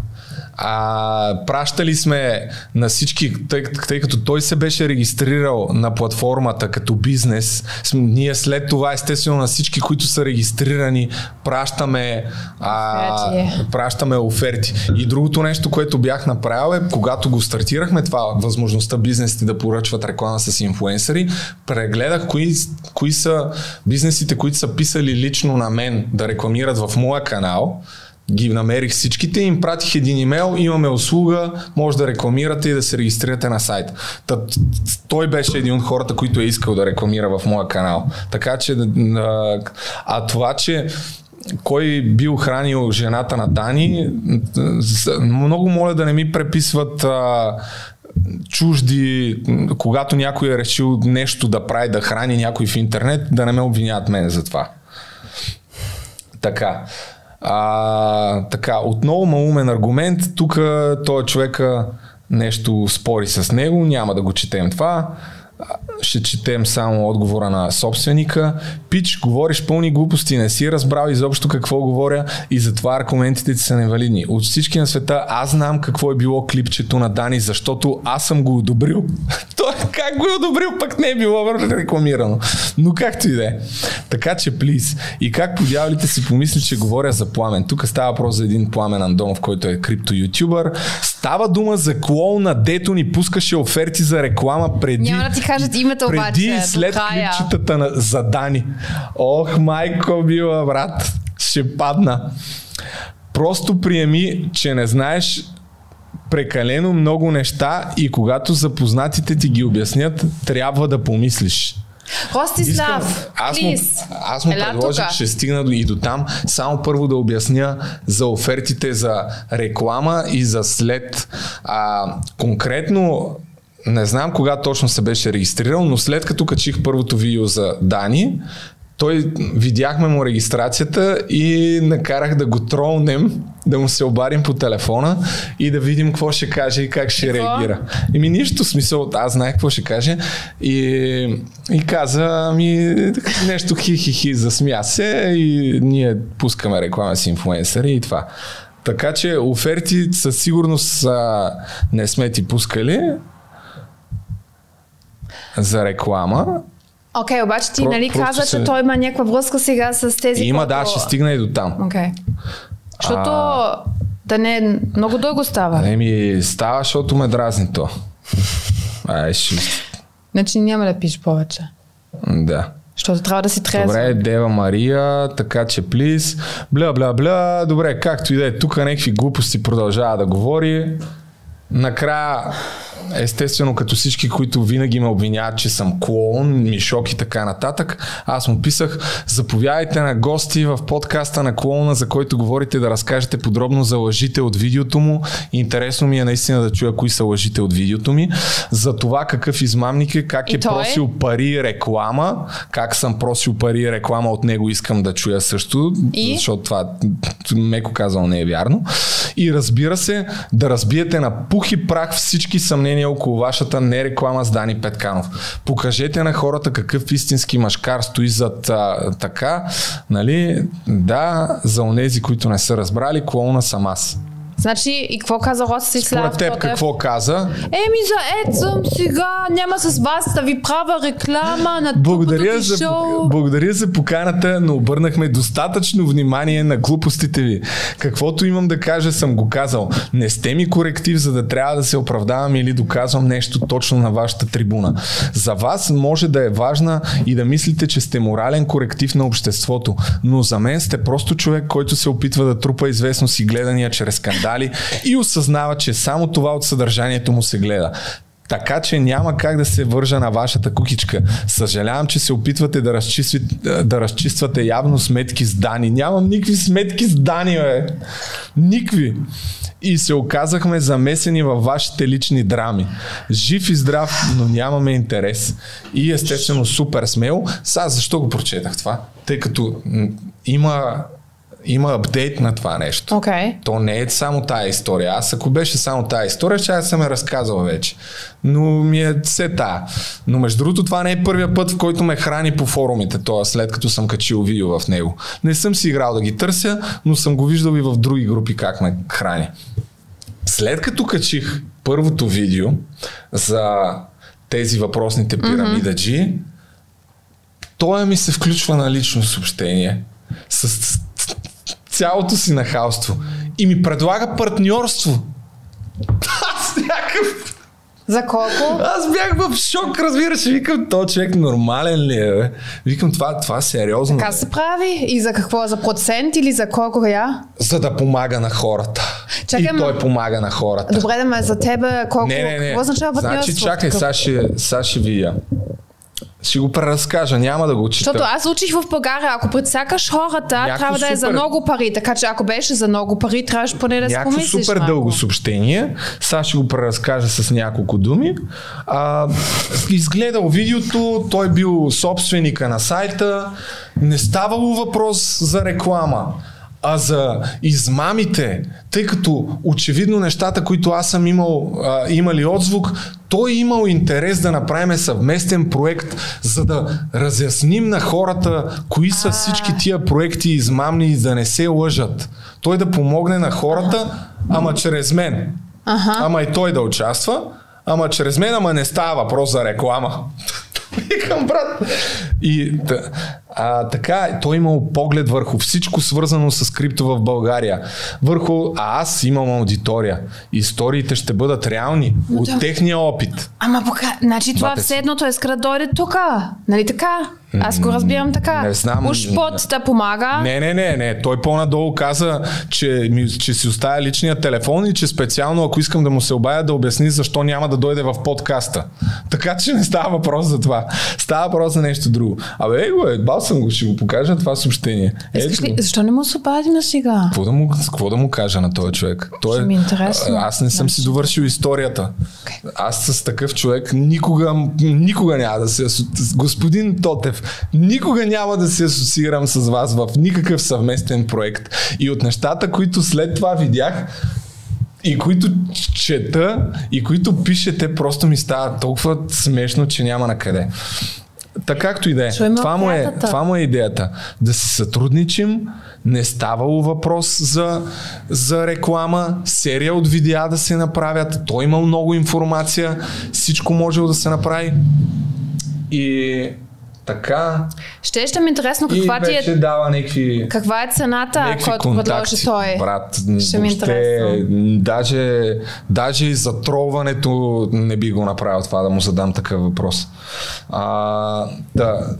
А, пращали сме на всички, тъй, тъй като той се беше регистрирал на платформата като бизнес, ние след това естествено на всички, които са регистрирани, пращаме, а, пращаме оферти. И другото нещо, което бях направил е, когато го стартирахме, това възможността бизнесите да поръчват реклама с инфуенсъри, прегледах кои, кои са бизнесите, които са писали лично на мен да рекламират в моя канал ги намерих всичките и им пратих един имейл, имаме услуга, може да рекламирате и да се регистрирате на сайт. Та, той беше един от хората, които е искал да рекламира в моя канал. Така че, а, а това, че кой бил хранил жената на Дани, много моля да не ми преписват а, чужди, когато някой е решил нещо да прави, да храни някой в интернет, да не ме обвиняват мен за това. Така. А, така, отново малумен аргумент. Тук той човека нещо спори с него, няма да го четем това. Ще четем само отговора на собственика. Пич, говориш пълни глупости, не си разбрал изобщо какво говоря и затова аргументите ти са невалидни. От всички на света аз знам какво е било клипчето на Дани, защото аз съм го одобрил. (laughs) Той как го е одобрил, пък не е било рекламирано. Но както и да е. Така че, плиз. И как по дяволите си помисли, че говоря за пламен. Тук става въпрос за един пламен Андонов, който е крипто ютубър. Става дума за клоуна, дето ни пускаше оферти за реклама преди. Няма да ти кажат името преди обаче. и след клипчетата на, за Дани. Ох, майко била, брат. Ще падна. Просто приеми, че не знаеш прекалено много неща и когато запознатите ти ги обяснят, трябва да помислиш. Ростислав, аз му, аз му Ела предложих, тука. ще стигна и до там, само първо да обясня за офертите за реклама и за след. А, конкретно, не знам кога точно се беше регистрирал, но след като качих първото видео за Дани, той видяхме му регистрацията и накарах да го тролнем, да му се обадим по телефона и да видим какво ще каже и как ще Какво? реагира. Еми нищо, смисъл, аз знаех какво ще каже и, и каза ми нещо хи-хи-хи, засмя се и ние пускаме реклама с инфлуенсъри и това. Така че оферти със сигурност а, не сме ти пускали за реклама. Окей, обаче ти Про- нали каза, се- че той има някаква връзка сега с тези, Има, да, колко- ще стигна и до там. Окей. Защото да не е много дълго става. Еми, става, защото ме дразни то. Ай, ще... Значи няма да пишеш повече. Да. Защото трябва да си трезва. Добре, Дева Мария, така че плиз, бля, бля, бля, добре, както и да е, тук някакви глупости продължава да говори. Накрая, естествено, като всички, които винаги ме обвиняват, че съм клоун, мишок и така нататък, аз му писах, заповядайте на гости в подкаста на клоуна, за който говорите да разкажете подробно за лъжите от видеото му. Интересно ми е наистина да чуя кои са лъжите от видеото ми, за това какъв измамник е, как И е той? просил пари реклама, как съм просил пари реклама от него, искам да чуя също, И? защото това меко казано не е вярно. И разбира се, да разбиете на пух и прах всички съмнения около вашата нереклама с Дани Петканов. Покажете на хората какъв истински машкар стои зад а, така, нали? Да, за онези, които не са разбрали, клоуна съм аз. Значи, и какво каза Ростислав? Според теб Тотев? какво каза? Еми за ед съм сега, няма с вас да ви правя реклама на Благодаря за, шоу. благодаря за поканата, но обърнахме достатъчно внимание на глупостите ви. Каквото имам да кажа, съм го казал. Не сте ми коректив, за да трябва да се оправдавам или доказвам нещо точно на вашата трибуна. За вас може да е важна и да мислите, че сте морален коректив на обществото, но за мен сте просто човек, който се опитва да трупа известност и гледания чрез скандали и осъзнава, че само това от съдържанието му се гледа. Така че няма как да се вържа на вашата кукичка. Съжалявам, че се опитвате да, разчиствате, да разчиствате явно сметки с Дани. Нямам никакви сметки с Дани, бе. Никви. И се оказахме замесени във вашите лични драми. Жив и здрав, но нямаме интерес. И естествено супер смел. Сега защо го прочетах това? Тъй като има, има апдейт на това нещо. Окей. То не е само тая история. Аз ако беше само тая история, ще съм я разказал вече. Но ми е все тая. Но между другото, това не е първия път, в който ме храни по форумите, т.е. след като съм качил видео в него. Не съм си играл да ги търся, но съм го виждал и в други групи как ме храни. След като качих първото видео за тези въпросните пирамидаджи, той ми се включва на лично съобщение с цялото си нахалство и ми предлага партньорство. Аз някакъв... За колко? Аз бях в шок, разбираш. Викам, то човек нормален ли е? Бе? Викам, това, това сериозно. Така се прави? И за какво? За процент или за колко я? За да помага на хората. Чакай, и той помага на хората. Добре, да ме за тебе колко? Не, не, не. Какво означава партньорство? Значи, чакай, сега ще, сега ще видя. Ще го преразкажа, няма да го чета. Защото аз учих в България, ако прецакаш хората, Някакво трябва да е за много пари. Така че ако беше за много пари, трябваше поне да си Някакво помислиш супер малко. дълго съобщение. Сега ще го преразкажа с няколко думи. А, изгледал видеото, той бил собственика на сайта. Не ставало въпрос за реклама. А за измамите, тъй като очевидно нещата, които аз съм имал, а, имали отзвук, той е имал интерес да направим съвместен проект, за да разясним на хората кои са всички тия проекти измамни и да не се лъжат. Той да помогне на хората, ама чрез мен. Ага. Ама и той да участва, ама чрез мен, ама не става въпрос за реклама. (laughs) Викам, брат. И да, а, така, той имал поглед върху всичко свързано с крипто в България. Върху, а аз имам аудитория. Историите ще бъдат реални от да. техния опит. Ама пока, значи това все едно, той иска да дойде тук. Нали така? Аз го разбирам така. Не знам. Уж под да помага. Не, не, не, не. Той по-надолу каза, че, че си оставя личния телефон и че специално, ако искам да му се обая, да обясни защо няма да дойде в подкаста. Така че не става въпрос за това. Става въпрос за нещо друго. Абе, его е, бал съм го, ще го покажа това съобщение. Искаш Ето ли, защо не му се обади на сега? Какво да, му, какво да му кажа на този човек? Той, Ще ми е интересно. Аз не съм си довършил историята. Окей. Аз с такъв човек никога, никога няма да се... Господин Тотев, никога няма да се асоциирам с вас в никакъв съвместен проект. И от нещата, които след това видях, и които чета, и които пишете, просто ми става толкова смешно, че няма на къде. Така както и да е. Това му, е, това му е идеята. Да си сътрудничим, не ставало въпрос за, за реклама, серия от видеа да се направят. Той имал много информация, всичко можело да се направи. И така. Ще ще ми е интересно каква ти е, дава някакви каква е цената, някакви който предложи той. брат. Ще ми е интересно. даже, даже и за тролването не би го направил това да му задам такъв въпрос. А, да,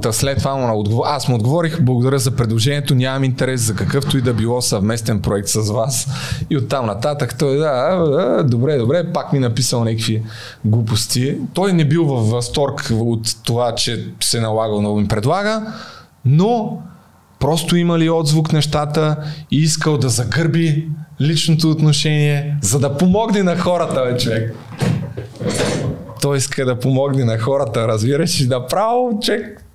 да след това му отговор... аз му отговорих, благодаря за предложението, нямам интерес за какъвто и да било съвместен проект с вас. И оттам нататък той, да, а, а, добре, добре, пак ми написал някакви глупости. Той не бил в възторг от това, че се налагал да ми предлага, но просто имали отзвук нещата и искал да загърби личното отношение, за да помогне на хората, бе, човек. Той иска да помогне на хората, разбираш, и направо, човек,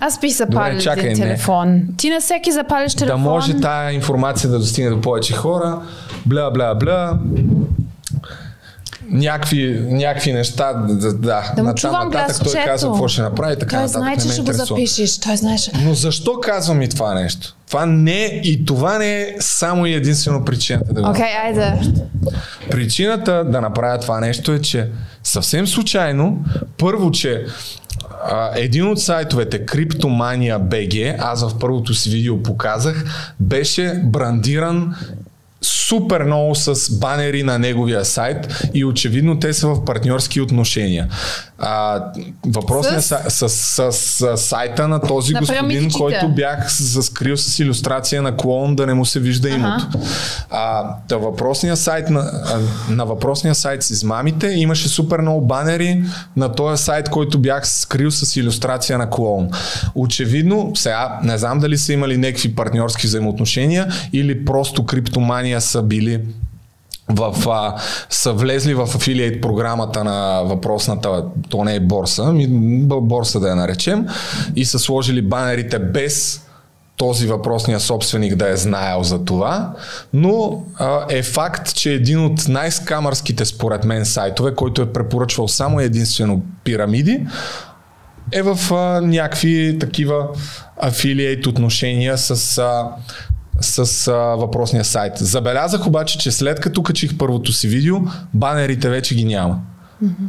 Аз бих запалил Добре, чакай, един не. телефон. Ти на всеки запалиш телефон. да може тая информация да достигне до повече хора, бля, бля, бля. Някакви, някакви неща, да, да. Да му Натам чувам нататък той гласчето. казва какво ще направи, така Той нататък. знае, че ще го запишеш. Той знаеш. Но защо казвам и това нещо? Това не е, и това не е само и единствено причината да го Окей, айде. Причината да направя това нещо е, че съвсем случайно, първо, че един от сайтовете, Cryptomania BG, аз в първото си видео показах, беше брандиран супер много с банери на неговия сайт и очевидно те са в партньорски отношения. А, въпросният С? с? С, с, с, сайта на този На господин, пирамидчите. който бях заскрил с иллюстрация на клоун да не му се вижда името. А, да въпросния сайт на, на въпросния сайт с измамите имаше супер много банери на този сайт, който бях скрил с иллюстрация на клоун. Очевидно, сега не знам дали са имали някакви партньорски взаимоотношения или просто криптомания са били в, а, са влезли в афилиейт програмата на въпросната, то не е борса, ми, борса да я наречем, и са сложили банерите без този въпросния собственик да е знаел за това, но а, е факт, че един от най-скамърските според мен сайтове, който е препоръчвал само единствено пирамиди, е в а, някакви такива афилиейт отношения с, а, с а, въпросния сайт. Забелязах обаче, че след като качих първото си видео, банерите вече ги няма.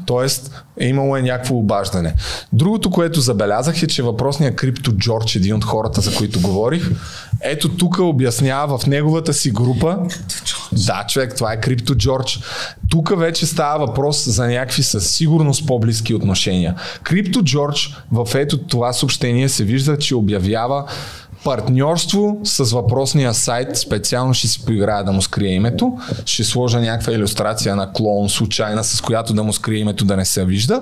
Тоест, е имало е някакво обаждане. Другото, което забелязах е, че въпросният крипто Джордж, един от хората, за които говорих, ето тук обяснява в неговата си група. Да, човек, това е крипто Джордж. Тук вече става въпрос за някакви със сигурност по-близки отношения. Крипто Джордж в ето това съобщение се вижда, че обявява партньорство с въпросния сайт, специално ще си поиграя да му скрия името, ще сложа някаква иллюстрация на клоун случайна, с която да му скрия името да не се вижда.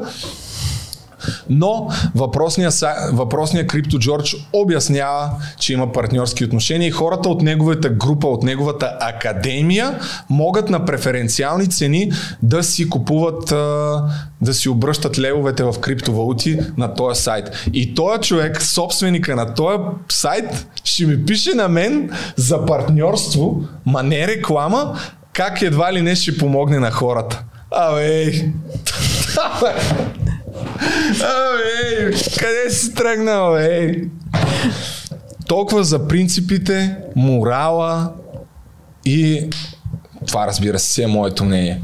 Но въпросният, въпросният Крипто Джордж обяснява, че има партньорски отношения и хората от неговата група, от неговата академия могат на преференциални цени да си купуват, да си обръщат левовете в криптовалути на този сайт. И този човек, собственика на този сайт, ще ми пише на мен за партньорство, ма не реклама, как едва ли не ще помогне на хората. Абе. (laughs) Абе, къде си тръгнал, ей? Толкова за принципите, морала и това разбира се е моето мнение.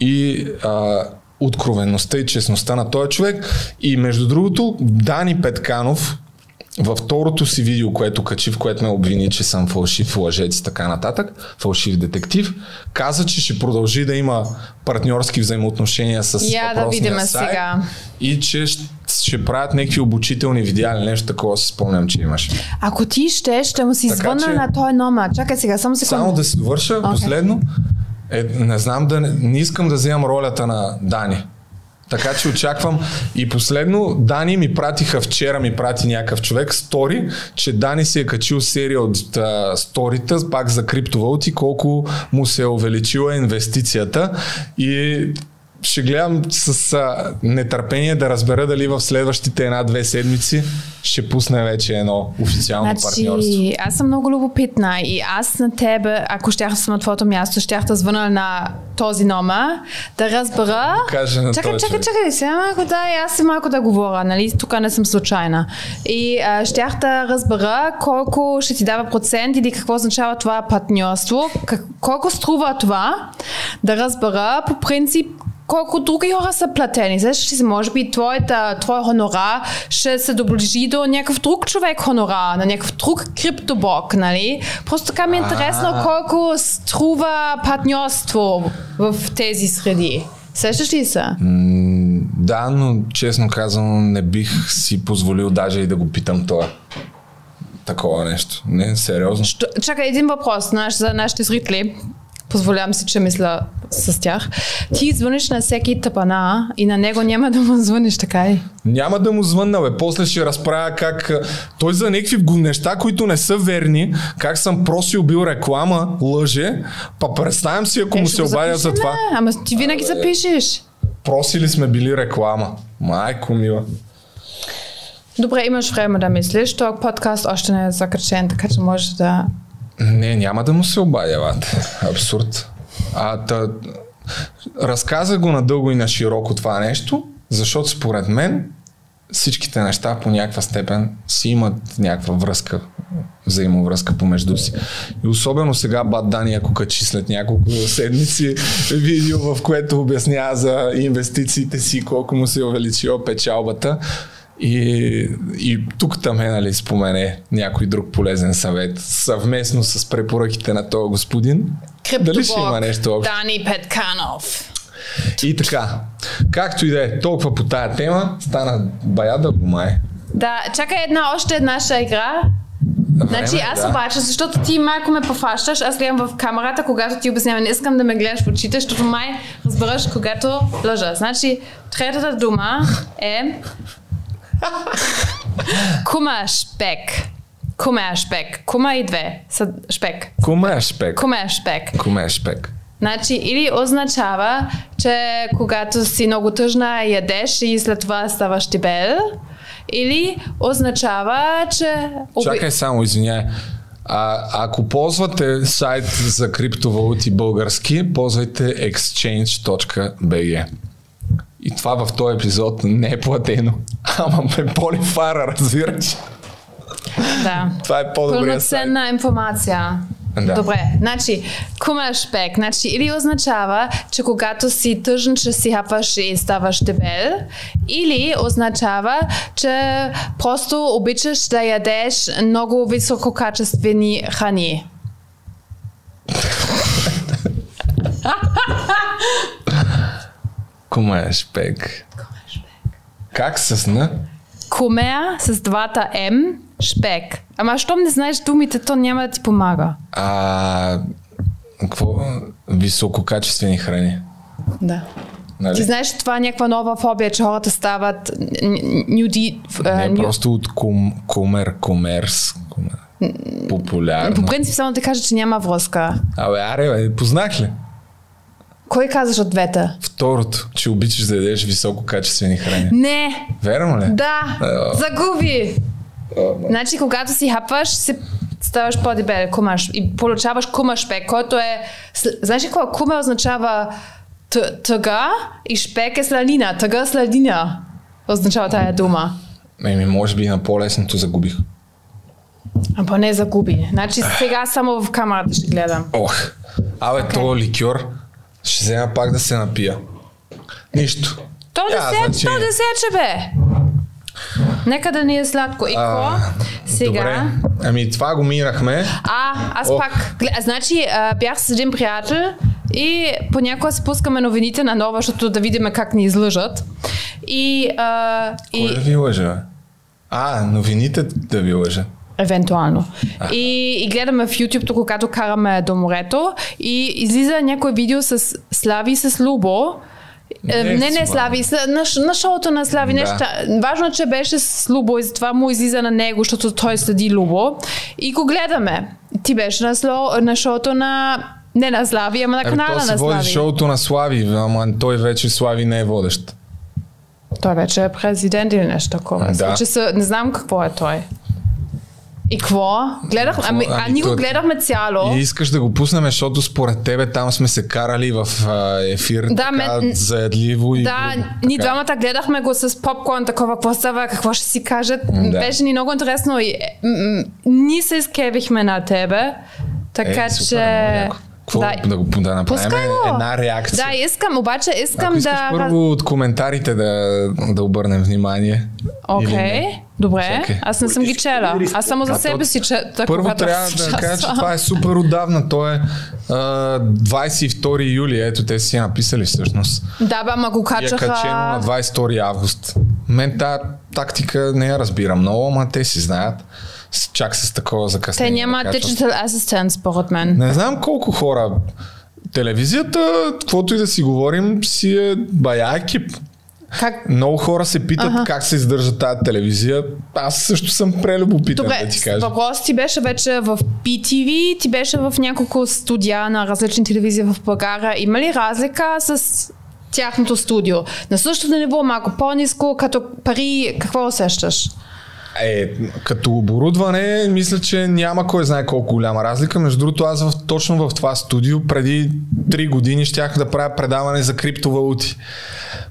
И а, откровенността и честността на този човек. И между другото, Дани Петканов, във второто си видео, което качи, в което ме обвини, че съм фалшив лъжец и така нататък, фалшив детектив, каза, че ще продължи да има партньорски взаимоотношения с Я да видим сайт сега. и че ще, ще правят някакви обучителни видеа или нещо такова, си спомням, че имаш. Ако ти ще, ще му си Така звънна че- на този номер. Чакай сега, само секунда. Само да си довърша okay. последно. Е, не знам да не, не искам да вземам ролята на Дани. Така че очаквам. И последно, Дани ми пратиха вчера, ми прати някакъв човек стори, че Дани си е качил серия от а, сторита, пак за криптовалути, колко му се е увеличила инвестицията. И ще гледам с а, нетърпение да разбера дали в следващите една-две седмици ще пусне вече едно официално партньорство. Значи, аз съм много любопитна и аз на тебе, ако щях да съм на твоето място, щях да звъна на този номер, да разбера... Кажа на чакай, чакай, чакай, сега малко да, и аз си малко да говоря, нали, тук не съм случайна. И а, щях да разбера колко ще ти дава процент или какво означава това партньорство, как, колко струва това, да разбера по принцип колко други хора са платени. Сещаш ли се, може би твоята, твой хонорар ще се доближи до някакъв друг човек хонорар, на някакъв друг криптоблок, нали? Просто така ми е интересно колко струва партньорство в тези среди. Сещаш ли се? М, Да, но честно казано не бих си позволил даже и да го питам това. Такова нещо. Не, сериозно. Що- Чакай, един въпрос наш, за нашите зрители. Позволявам си, че мисля с тях. Ти звъниш на всеки тъпана и на него няма да му звъниш, така ли? Няма да му звънна, бе. После ще разправя как а, той за някакви неща, които не са верни, как съм просил бил реклама, лъже, па представям си, ако Е, му се обадя за това. бе. Ама ти винаги запишеш. Просили сме били реклама. Майко мила. Добре, имаш време да мислиш. Този подкаст още не е закачен, така че можеш да... Не, няма да му се обадя, бат. Абсурд. А, та, разказа го надълго и на широко това нещо, защото според мен всичките неща по някаква степен си имат някаква връзка, взаимовръзка помежду си. И особено сега Бат Дани, ако качи след няколко седмици видео, в което обяснява за инвестициите си, колко му се е увеличила печалбата, и, и тук там е, нали, спомене някой друг полезен съвет, съвместно с препоръките на този господин. Дали ще има нещо общо? Дани Петканов. И така, както и да е, толкова по тая тема, стана бая дълго май. Да, чакай една, още една ще игра. Значи Време, аз да. обаче, защото ти малко ме пофащаш, аз гледам в камерата, когато ти обяснявам. Не искам да ме гледаш в очите, защото май разбираш, когато лъжа. Значи, третата дума е кума шпек. Кума шпек. Кума и две са шпек. Куме шпек. Кума шпек. Куме шпек. Значи, или означава, че когато си много тъжна, ядеш и след това ставаш дебел, или означава, че... Чакай само, извиняй. А, ако ползвате сайт за криптовалути български, ползвайте exchange.bg. И това в този епизод не е платено. Ама ме боли фара, разбираш. Да. Това е по-добрия сайт. Пълноценна информация. Да. Добре, значи, кумашпек, значи или означава, че когато си тъжен, че си хапваш и ставаш дебел, или означава, че просто обичаш да ядеш много висококачествени храни. Куме е шпек. Как с Н? Кумер с двата М, шпек. Ама щом не знаеш думите, то няма да ти помага. А, какво? Висококачествени храни. Да. Нали? Ти знаеш, това е някаква нова фобия, че хората стават нюди... Не, ню- просто от кум, кумер, комерс. Популярно. По принцип, само да кажа, че няма връзка. Абе, аре, бе, познах ли? Кой казаш от двете? Второто, че обичаш да ядеш висококачествени храни. Не! Верно ли? Да! Е, Загуби! Значи, когато си хапваш, си ставаш по-дебел, кумаш и получаваш кума шпек, който е... Знаеш ли какво? Кума означава тъга и шпек е сладина. Тъга сладина означава тая дума. Еми, може би на по-лесното загубих. Ама не загуби. Значи сега само в камерата ще гледам. Ох, абе, okay. този ликьор ще взема пак да се напия. Нищо. То се, значи- то да сече, бе. Нека да ни е сладко. И какво? Сега. Добре. Ами това го минахме. А, аз Ох. пак. гле- Значи, а, бях с един приятел и понякога си пускаме новините на нова, защото да видим как ни излъжат. И, а, Кой да ви лъжа? А, новините да ви лъжа. Евентуално. И, и гледаме в YouTube, когато караме до морето и излиза някое видео с Слави с Лубо. Е, Не, Не, не, Слави, на, на шоуто на Слави Да. неща. Важно, че беше с Лубо и затова му излиза на него, защото той следи Лубо. И го гледаме. Ти беше на, сло, на шоуто на... Не на Слави, ама на Ами, канала на се води Слави. шоуто на Слави, ама той вече Слави не е водещ. Той вече е президент или нещо такова. Да. Че са, не знам какво е той. И какво? Гледах, ами, а Ами, ние го гледахме цяло. И искаш да го пуснем, защото според тебе там сме се карали в а, ефир Да, така, мен- заедливо и Да, ние двамата гледахме го с попкорн, такова, какво става, какво ще си кажат. Да. Беше ни много интересно и е, ние се изкевихме на тебе. Така е, супер, че... много. Какво да, да, го, да направим го. една реакция. Да, искам, обаче искам Ако искаш да... първо от коментарите да, да обърнем внимание. Окей, не? Добре. Чакай. Аз не съм ги чела. Аз само за себе си чета. Първо трябва да кажа, че това е супер отдавна. То е а, 22 юли. Ето, те си я написали всъщност. Да, бе, ама го И е качено на качаха... 22 август. Мен тази тактика не я разбирам много, ама те си знаят. Чак с такова Те закъснение. няма да качват. digital assistant, според мен. Не знам колко хора. Телевизията, каквото и да си говорим, си е бая екип. Как... Много хора се питат Аха. как се издържа тази телевизия. Аз също съм прелюбопитен Добре, да ти кажа. въпрос ти беше вече в PTV, ти беше в няколко студия на различни телевизии в България. Има ли разлика с тяхното студио? На същото ниво, малко по-низко, като пари, какво усещаш? Е, като оборудване, мисля, че няма кой знае колко голяма разлика. Между другото, аз в, точно в това студио преди 3 години щях да правя предаване за криптовалути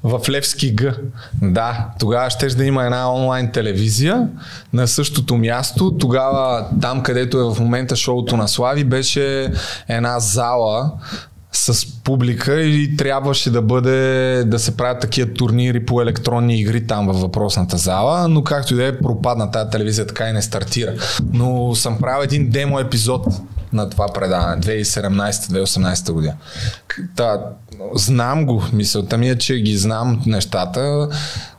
в Левски Г. Да, тогава ще да има една онлайн телевизия на същото място. Тогава там, където е в момента шоуто на Слави, беше една зала с публика и трябваше да бъде да се правят такива турнири по електронни игри там във въпросната зала, но както и да е пропадна тази телевизия, така и не стартира. Но съм правил един демо епизод на това предаване, 2017-2018 година. Та, знам го, мисълта ми е, че ги знам нещата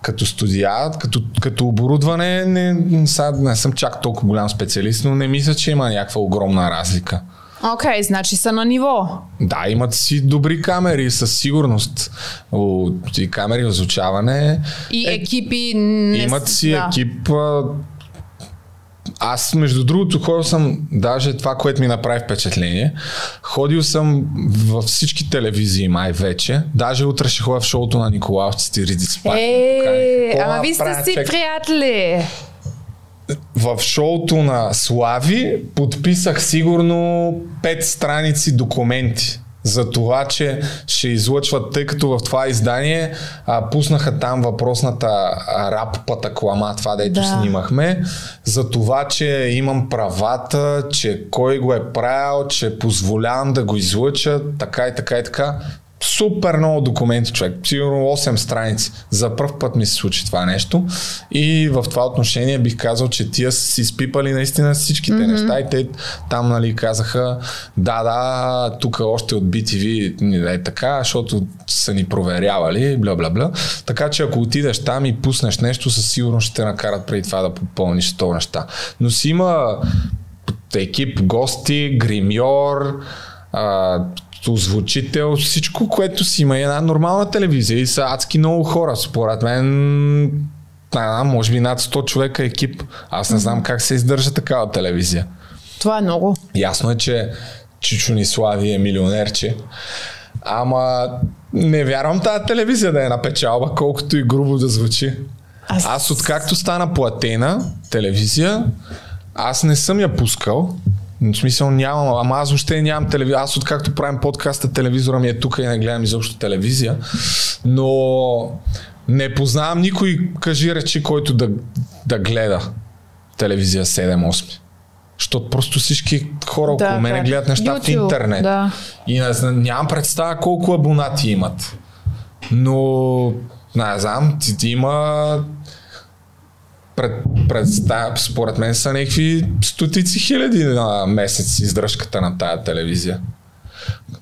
като студия, като, като оборудване, не, сега не съм чак толкова голям специалист, но не мисля, че има някаква огромна разлика. Окей, okay, значи са на ниво. Да, имат си добри камери, със сигурност. И камери озвучаване. И екипи... Не... Имат си да. екип. Аз, между другото, ходил съм, даже това, което ми направи впечатление, ходил съм във всички телевизии май вече. Даже утре ще ходя в шоуто на Риди Спак. Е, Какво ама ви сте си приятели. В шоуто на Слави подписах сигурно 5 страници документи за това, че ще излъчват, тъй като в това издание а, пуснаха там въпросната рап патаклама, това дето Да. снимахме, за това, че имам правата, че кой го е правил, че позволявам да го излъча, така и така и така. Супер много документи, човек. Сигурно 8 страници. За първ път ми се случи това нещо. И в това отношение бих казал, че тия си спипали наистина всичките mm-hmm. неща. И те там нали, казаха, да, да, тук още от BTV ни е така, защото са ни проверявали, бла, бла, бла. Така че ако отидеш там и пуснеш нещо, със сигурност ще те накарат преди това да попълниш това неща. Но си има екип, гости, гримьор, а, озвучител, всичко, което си има и една нормална телевизия и са адски много хора. Според мен, знам, може би над 100 човека екип. Аз не знам как се издържа такава телевизия. Това е много. Ясно е, че Чичо Нислави е милионерче. Ама не вярвам тази телевизия да е на печалба, колкото и грубо да звучи. Аз... аз откакто стана платена телевизия, аз не съм я пускал. В смисъл нямам, ама аз въобще нямам телевизия. Аз откакто правим подкаста, телевизора ми е тук и не гледам изобщо телевизия. Но не познавам никой, кажи речи, който да, да гледа телевизия 7-8. Защото просто всички хора да, около мене гледат неща YouTube, в интернет. Да. И не, нямам представа колко абонати имат. Но, не знам, ти, ти има пред, представ, според мен са някакви стотици хиляди на месец издръжката на тая телевизия.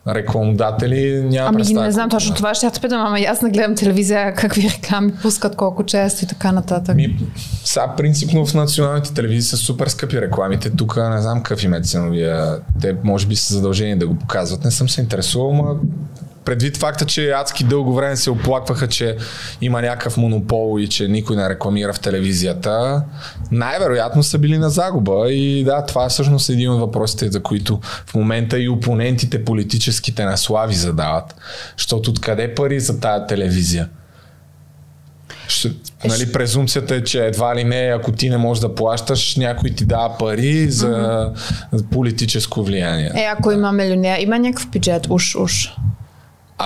Рекламодатели няма Ами не знам точно това, ще я питам, ама аз не гледам телевизия, какви реклами пускат, колко често и така нататък. Ми, сега принципно в националните телевизии са супер скъпи рекламите. Тук не знам какъв им е ценовия. Те може би са задължени да го показват. Не съм се интересувал, но предвид факта, че адски дълго време се оплакваха, че има някакъв монопол и че никой не рекламира в телевизията, най-вероятно са били на загуба. И да, това е всъщност един от въпросите, за които в момента и опонентите политическите на Слави задават. Защото откъде пари за тая телевизия? Ще, нали, презумцията е, че едва ли не, ако ти не можеш да плащаш, някой ти дава пари за mm-hmm. политическо влияние. Е, ако има милионер, има някакъв бюджет, уж, уж.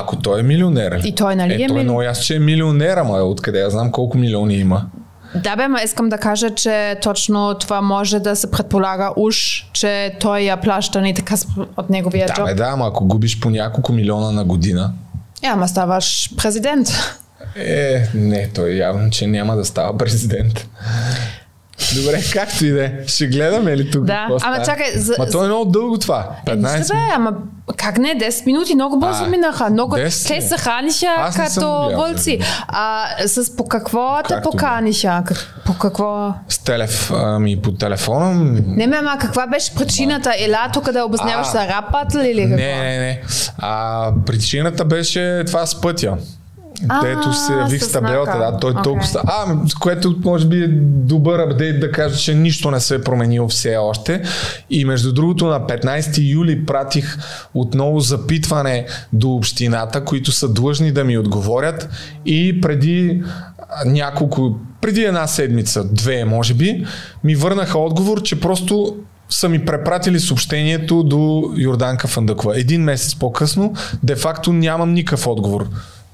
Ако той е милионер. И той нали е, е той е много ясно, че е милионер, ама откъде я знам колко милиони има. Да, бе, ма искам да кажа, че точно това може да се предполага уж, че той я плаща и така от неговия да, джоб. Бе, да, ама ако губиш по няколко милиона на година. Е, ама ставаш президент. Е, не, той явно, че няма да става (laughs) президент. Добре, както и да е. Ще гледаме ли тук? Да, ама чакай. За, ма то е много дълго това. 15 е, бе, ама как не, 10 минути, много бързо минаха. Много, те се храниха като вълци. А с по какво те поканиха? По какво? С телеф, ами по телефона. Не, ме, ама каква беше причината? Ела тук да обясняваш за рапът или какво? Не, не, не. А, причината беше това с пътя. Дето се явих с табелата, да, той okay. толкова... А, което може би е добър апдейт да кажа, че нищо не се е променило все още. И между другото на 15 юли пратих отново запитване до общината, които са длъжни да ми отговорят и преди няколко, преди една седмица, две може би, ми върнаха отговор, че просто са ми препратили съобщението до Йорданка Фандъкова. Един месец по-късно, де-факто нямам никакъв отговор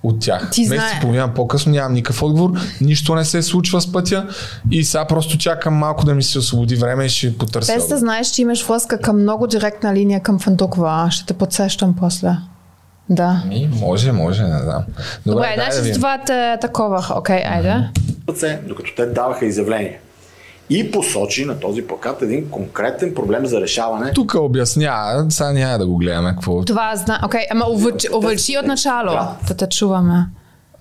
от тях. Ти Месец знае... половина по-късно нямам никакъв отговор, нищо не се случва с пътя и сега просто чакам малко да ми се освободи време и ще потърся. Без да знаеш, че имаш връзка към много директна линия към Фандукова. Ще те подсещам после. Да. Ми, може, може, не знам. Добре, Добре значи да това те такова. Окей, okay, айде. Докато те даваха изявление и посочи на този плакат един конкретен проблем за решаване. Тук обясня, сега няма да го гледаме какво. Това зна... Окей, okay, ама увеличи от начало, да. да те чуваме.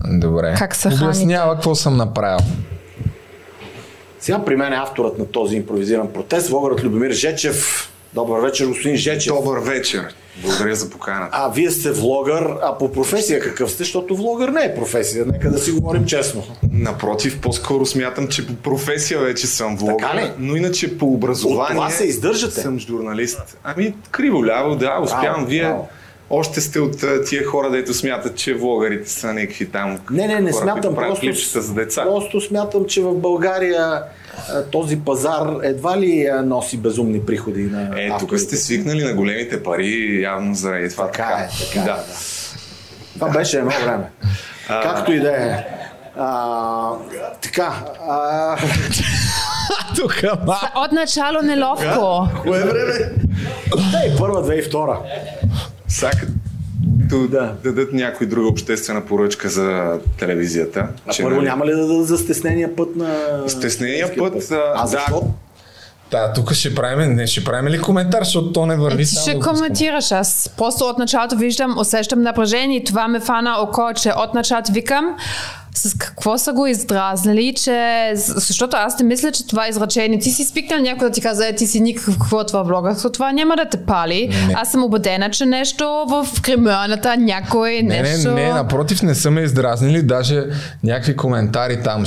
Добре. Как се Обяснява какво съм направил. Сега при мен е авторът на този импровизиран протест, Вогърът Любомир Жечев. Добър вечер, господин Жечев. Добър вечер. Благодаря за поканата. А вие сте влогър, а по професия какъв сте? Защото влогър не е професия, нека да си говорим честно. Напротив, по-скоро смятам, че по професия вече съм влогър, но иначе по образование От това се издържате? съм журналист. Ами, криво-ляво, да, успявам. Браво, вие браво още сте от тия хора, дето смятат, че влогарите са някакви там. Не, не, не хора, смятам. Просто, за деца. просто смятам, че в България този пазар едва ли носи безумни приходи на Е, тук сте свикнали на големите пари, явно заради това. Така, така. е, така да. е, да. Това беше едно време. А... Както и да е. А, така. А... (laughs) Тук, От начало неловко. Кое време? Ей, първа, две и втора. Сега да. да дадат някой друга обществена поръчка за телевизията. А че, първо нали... няма ли да дадат за стеснения път на... Стеснения път, път? А, защо? Да, да, тук ще правим, не ще правим ли коментар, защото то не върви. Е, ти ще коментираш. Аз просто от началото виждам, усещам напрежение и това ме фана око, че от началото викам, с какво са го издразнали, че... Защото аз не мисля, че това изречение. Ти си спикнал някой да ти каза, е, ти си никакъв какво е това блога, това няма да те пали. Не. Аз съм убедена, че нещо в кремълната, някой не, нещо... Не, не, напротив, не са ме издразнили. Даже някакви коментари там.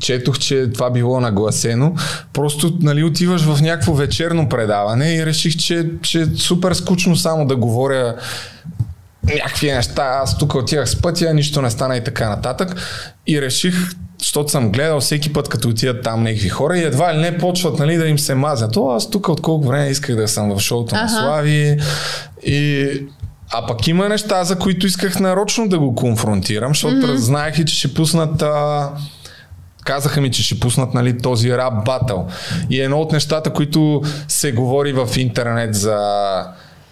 Четох, че това било нагласено. Просто, нали, отиваш в някакво вечерно предаване и реших, че, че е супер скучно само да говоря някакви неща, аз тук отивах с пътя, нищо не стана и така нататък. И реших защото съм гледал всеки път, като отидат там някакви хора и едва ли не почват нали, да им се мазят. О, аз тук от колко време исках да съм в шоуто на Слави и а пък има неща, за които исках нарочно да го конфронтирам, защото mm-hmm. знаех и, че ще пуснат а, казаха ми, че ще пуснат нали, този рап батъл. И едно от нещата, които се говори в интернет за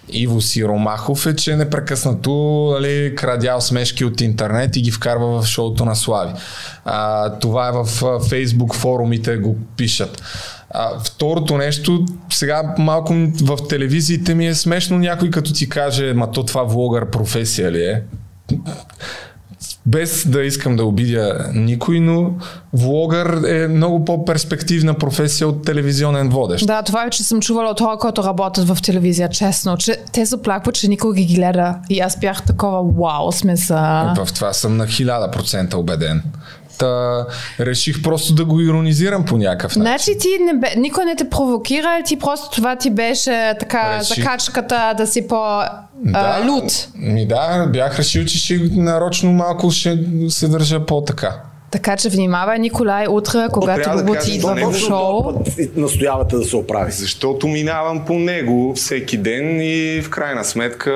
Иво Сиромахов е, че непрекъснато нали, крадял смешки от интернет и ги вкарва в шоуто на Слави. А, това е в Фейсбук форумите го пишат. А, второто нещо, сега малко в телевизиите ми е смешно някой като ти каже, ма то това влогър професия ли е? Без да искам да обидя никой, но влогър е много по-перспективна професия от телевизионен водещ. Да, това вече съм чувала от хора, които работят в телевизия, честно, че те заплакват, че никой ги гледа. И аз бях такова, вау, сме са... В това съм на хиляда процента убеден. Та, реших просто да го иронизирам по някакъв начин. Значи ти не бе, никой не те провокира, ти просто това ти беше така реших... закачката да си по да, а, лут. Ми да, бях решил, че ще нарочно малко ще се държа по-така. Така че внимавай, Николай, утре, когато го да идва в шоу. Настоявате да се оправи. Защото минавам по него всеки ден и в крайна сметка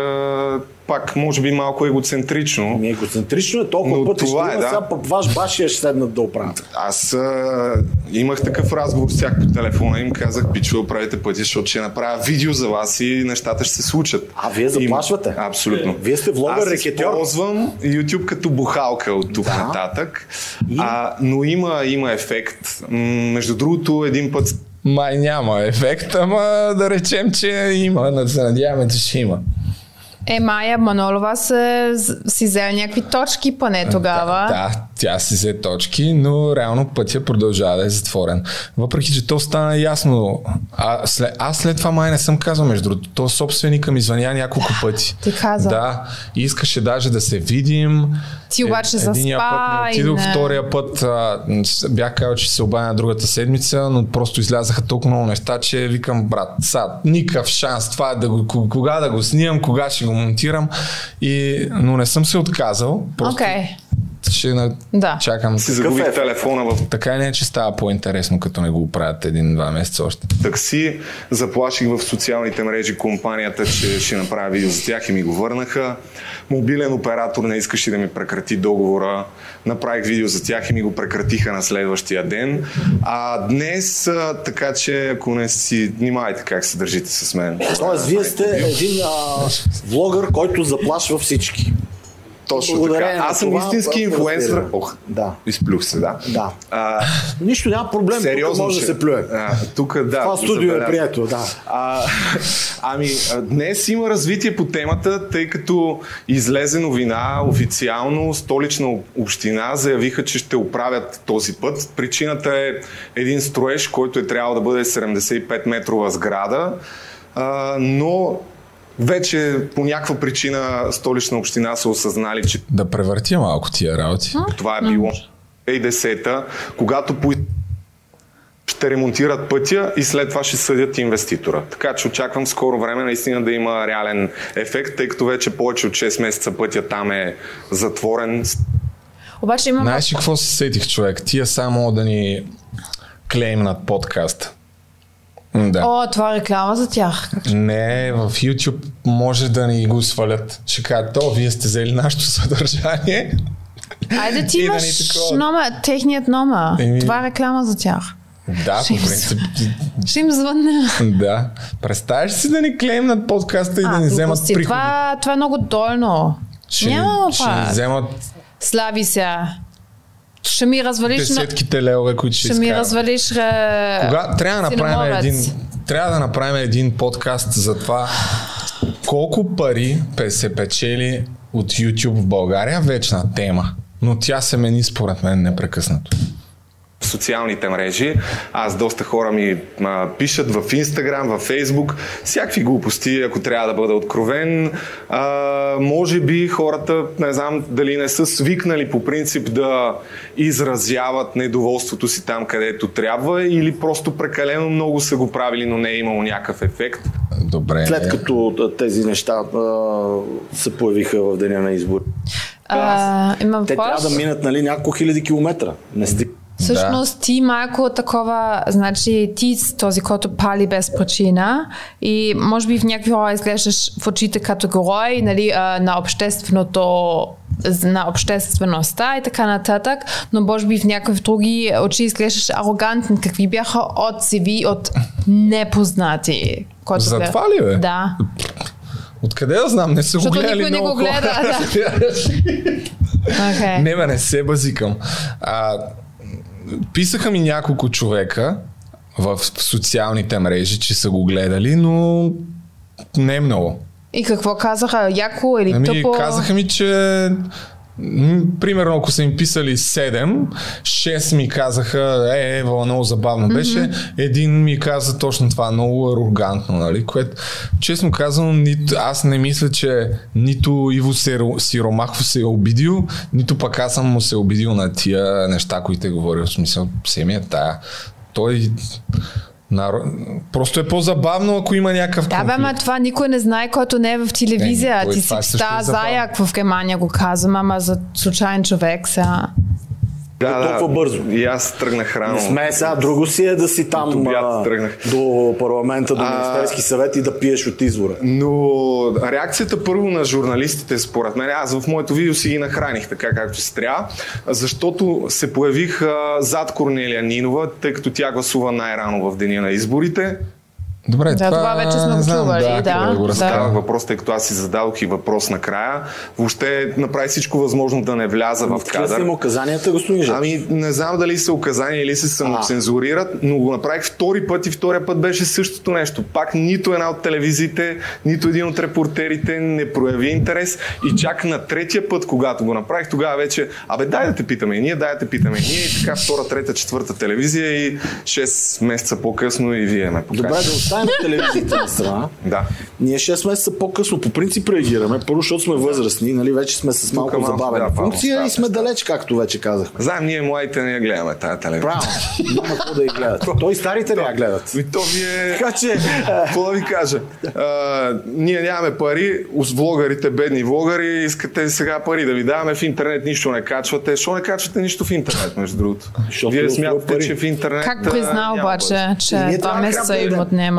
пак може би малко егоцентрично. Не егоцентрично е толкова пъти това ще е, да. сега ваш башия ще седнат да оправят. Аз а, имах такъв разговор с тях по телефона и им казах, пичува, правите пъти, защото ще направя видео за вас и нещата ще се случат. А вие заплашвате? Им... Абсолютно. Вие сте влогър, рекетьор. Аз използвам YouTube като бухалка от тук да. нататък, и... а, но има, има ефект. М- между другото, един път май няма ефект, ама да речем, че има. Да се надяваме, че ще има. Е, Майя Манолова се, си взе някакви точки поне тогава. Да, да, тя си взе точки, но реално пътя продължава да е затворен. Въпреки, че то стана ясно. А след, аз след това май не съм казал, между другото. То собственика ми звъня няколко пъти. Ти каза. Да, искаше даже да се видим. Ти обаче е, заспа Единия път не отидох, не... втория път а, бях казал, че се обаня другата седмица, но просто излязаха толкова много неща, че викам, брат, сад, никакъв шанс това е да го, кога да го снимам, кога ще го монтирам. И, но не съм се отказал. Просто okay. Ще на... да. чакам. Си загубих телефона в... Така не, че става по-интересно, като не го правят един-два месеца още. Такси заплаших в социалните мрежи компанията, че ще направя видео за тях и ми го върнаха. Мобилен оператор не искаше да ми прекрати договора. Направих видео за тях и ми го прекратиха на следващия ден. А днес, така че ако не си, внимавайте как се държите с мен. Тоест, вие сте един а, влогър, който заплашва всички. Точно така. Аз съм истински инфлуенсър. Ох, да. Изплюх се, да. Да. А, Нищо няма проблем. Сериозно тук може ще... да се плюе. А, тук, да. Това студио е прието, да. А, (laughs) ами, днес има развитие по темата, тъй като излезе новина официално столична община заявиха, че ще оправят този път. Причината е един строеж, който е трябвало да бъде 75 метрова сграда, а, но вече по някаква причина столична община са осъзнали, че... Да превъртя малко тия работи. Това е било 2010 когато по ще ремонтират пътя и след това ще съдят инвеститора. Така че очаквам скоро време наистина да има реален ефект, тъй като вече повече от 6 месеца пътя там е затворен. Обаче има... Знаеш ли какво се сетих човек? Тия само да ни клеймнат подкаст. Да. О, това е реклама за тях. Не, в YouTube може да ни го свалят. Ще кажат, то, вие сте взели нашето (laughs) съдържание. Айде ти имаш да номер, техният номер. Еми... Това е реклама за тях. Да, ще по принцип. (laughs) Ще им звънна. Да. Представяш си да ни клеймнат подкаста и а, да ни вземат приходи. Това, това е много дойно. Ще, Няма ще ни вземат Слави се. Ще ми развалиш... Десетките левове, които ще Ще ми развалиш... Кога трябва да направим един... Трябва да направим един подкаст за това колко пари се печели от YouTube в България. Вечна тема. Но тя се мени според мен непрекъснато социалните мрежи. Аз доста хора ми а, пишат в Инстаграм, в Фейсбук, всякакви глупости, ако трябва да бъда откровен. А, може би хората, не знам дали не са свикнали по принцип да изразяват недоволството си там, където трябва, или просто прекалено много са го правили, но не е имало някакъв ефект. Добре. След като тези неща а, се появиха в деня на избор. А, Те трябва да минат нали, няколко хиляди километра. Не стига Всъщност ти малко такова, значи ти този, който пали без причина и може би в някакви хора изглеждаш в очите като герой нали, на общественото на обществеността и така нататък, но може би в някакви други очи изглеждаш арогантен. Какви бяха отзиви от непознати? За това ли, бе? Да. Откъде да знам? Не са го гледали никой не много го гледа, хора. Okay. (laughs) Не, бе, не се базикам. А, писаха ми няколко човека в социалните мрежи, че са го гледали, но не много. И какво казаха? Яко или Ами, тъпо? казаха ми, че примерно ако са им писали 7, 6 ми казаха, е, Ева, много забавно беше, mm-hmm. един ми каза точно това, много арогантно, нали, което, честно казвам, нито, аз не мисля, че нито Иво Сиро- Сиромахов се е обидил, нито пък аз съм му се обидил на тия неща, които е говорил, в смисъл, все ми е тая. Той Наро... Просто е по-забавно, ако има някакъв Да, бе, ама това никой не знае, който не е в телевизия. Той Ти си стар е заяк в Германия го казвам, ама за случайен човек сега. Да, толкова бързо. И аз тръгнах рано. Не сме сега, друго си е да си там а, тръгнах. до парламента, до Министерски съвет и да пиеш от извора. Но реакцията първо на журналистите, според мен, аз в моето видео си ги нахраних така както си трябва, защото се появих а, зад Корнелия Нинова, тъй като тя гласува най-рано в деня на изборите. Добре, Да, това вече сме го знам, чували, да, да, какво го да. разказвам. Ставах въпрос, тъй като аз си зададох и въпрос накрая. Въобще направи всичко възможно да не вляза в Какви са кадър. им указанията, господин Жек? Ами не знам дали са указания или се самоцензурират, но го направих втори път и втория път беше същото нещо. Пак нито една от телевизиите, нито един от репортерите не прояви интерес и чак на третия път, когато го направих, тогава вече, абе дай да те питаме и ние, дай да те питаме и ние и така втора, трета, четвърта телевизия и 6 месеца по-късно и вие ме Добре, покажете. (laughs) да оставим телевизията на страна. Да. Ние 6 месеца по-късно по принцип реагираме. Първо, защото сме възрастни, нали, вече сме с малко малко, забавена да, функция малко, и сме да, далеч, както вече казахме. Знаем, ние младите не я гледаме тая телевизия. Правилно. Няма какво да я гледат. (laughs) Той и старите не я гледат. И то вие... Така че, (laughs) Какво да ви кажа? А, ние нямаме пари, с влогарите, бедни влогари, искате сега пари да ви даваме в интернет, нищо не качвате. Защо не качвате нищо в интернет, между другото? Вие е смятате, че в интернет... Как призна обаче, че два да месеца им да-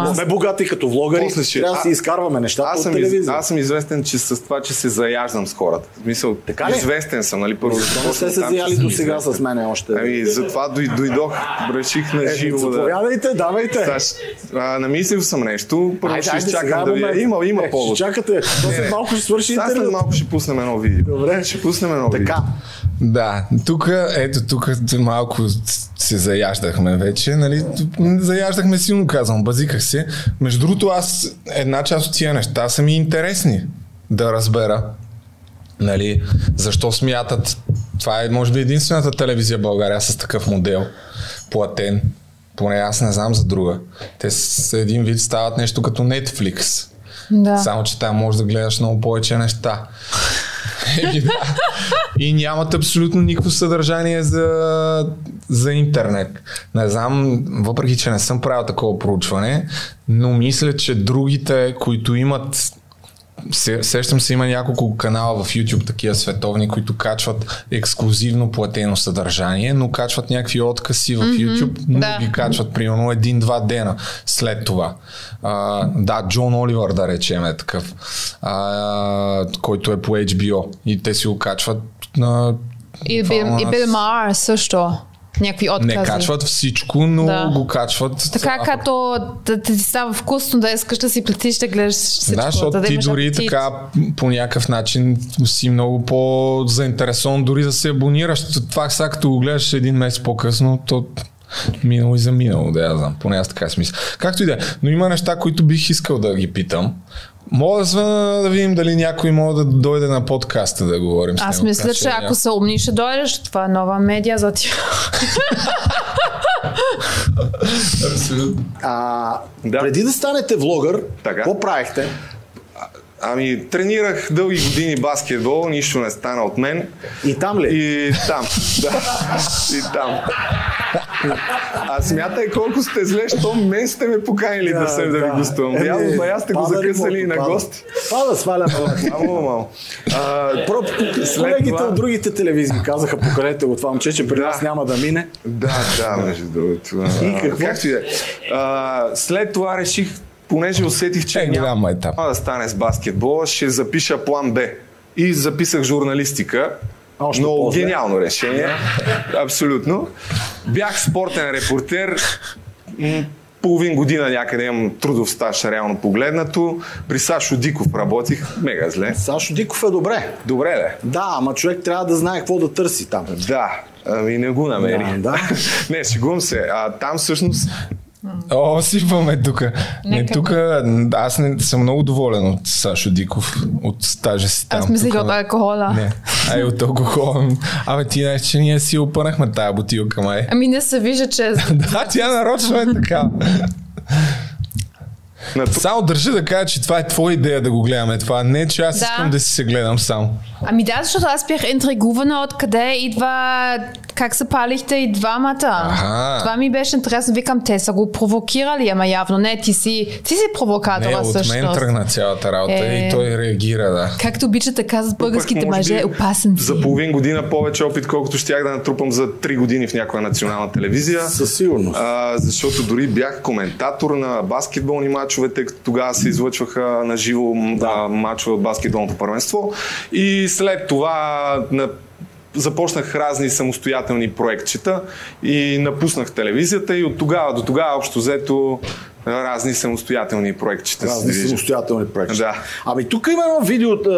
отнема? сме богати като влогари, трябва да си изкарваме нещата Аз съм, из, аз съм известен че с това, че се заяждам с хората. В смисъл, Така ли? известен съм, нали? Първо, Не сте се заяли до сега с мене още. Ами, затова дой- дойдох, реших на Е, живо да... Заповядайте, давайте. Намислил съм нещо, първо ще изчакам да видя. Има, има Е, повод. Чакате. То след малко ще свърши Сега след интервю. малко ще пуснем едно видео. Добре. Ще пуснем едно видео. Така. Да, тук, ето тук малко се заяждахме вече, нали, заяждахме силно казвам, базиках се. Между другото, аз една част от тия неща са ми интересни да разбера. Нали, защо смятат, това е може би единствената телевизия в България с такъв модел, платен, поне аз не знам за друга. Те с един вид стават нещо като Netflix. Да. Само, че там можеш да гледаш много повече неща. И нямат абсолютно никакво съдържание за, за интернет. Не знам, въпреки че не съм правил такова проучване, но мисля, че другите, които имат се, сещам се, има няколко канала в YouTube, такива световни, които качват ексклюзивно платено съдържание, но качват някакви откъси в YouTube, но да. ги качват примерно един-два дена след това. А, да, Джон Оливър, да речем, е такъв, а, който е по HBO и те си го качват на И Бил, и Бил Мар също. Някакви откази. не качват всичко, но Да. го качват. Така а, като да, да ти става вкусно, да искаш да си плетиш, да гледаш всичко. Да, защото да ти имаш дори апетит. така по някакъв начин си много по-заинтересован дори да се абонираш. Това сега като го гледаш един месец по-късно, то минало и за минало, да я знам. Поне аз така си мисля. Както и да е. Но има неща, които бих искал да ги питам. Мога да звъна да видим дали някой може да дойде на подкаста да говорим с Аз него. мисля, Така че ако са умни, ще дойдеш. Това е нова медия за ти. (laughs) Абсолютно. А, Да. Преди да станете влогър, Така. какво правихте? Ами, тренирах дълги години баскетбол, нищо не стана от мен. И там ли? И там, (laughs) да. И там. А смятай колко сте зле, що мен сте ме поканили да, съм да, ви гостувам. Еми, Явно бая сте го закъсали и на гости. Пада, сваляме. Мамо, мамо. Про, колегите това- от другите телевизии казаха, поколете го това момче, че при Да. нас няма да мине. Да, да, между другото. И какво? Както и да е. След това реших, понеже усетих, че Е, няма голям майтап. да стане с баскетбола, ще запиша план Б. И записах журналистика. Още Много по-зле. гениално решение. Абсолютно. Бях спортен репортер. Половин година някъде имам трудов стаж, реално погледнато. При Сашо Диков работих. Мега зле. Сашо Диков е добре. Добре, ле. Да, ама човек трябва да знае какво да търси там. Да, ами не го намери. Да, да. (laughs) не, шегувам се. А, там всъщност О, сипваме тук. Не, Нека. тук аз не съм много доволен от Сашо Диков, от стажа си там. Аз мислих от алкохола. Не, ай от алкохола. Абе ти знаеш, че ние си опънахме тая бутилка, май. Ами не се вижда, че... (laughs) да, тя нарочно е така. На Само държа да кажа, че това е твоя идея да го гледаме. Това не, че аз Да. искам да си се гледам сам. Ами да, защото аз бях интригувана откъде идва, как се палихте и двамата. Аха. Това ми беше интересно. Викам, те са го провокирали, ама явно не, ти си, ти си Не, провокатора от мен всъщност. тръгна цялата работа Е. и той реагира, да. Както обичате казват българските Пък, мъже, опасен си. За половин година повече опит, колкото щях да натрупам за 3 години в някоя национална телевизия. Със сигурност. А, защото дори бях коментатор на баскетболни матчове, като тогава се излъчваха на живо да. матчове от баскетболното първенство. И след това на започнах разни самостоятелни проектчета и напуснах телевизията и от тогава до тогава общо взето разни самостоятелни проектчета. се Разни движат. самостоятелни проекти. Да. Ами тук има едно видео, а,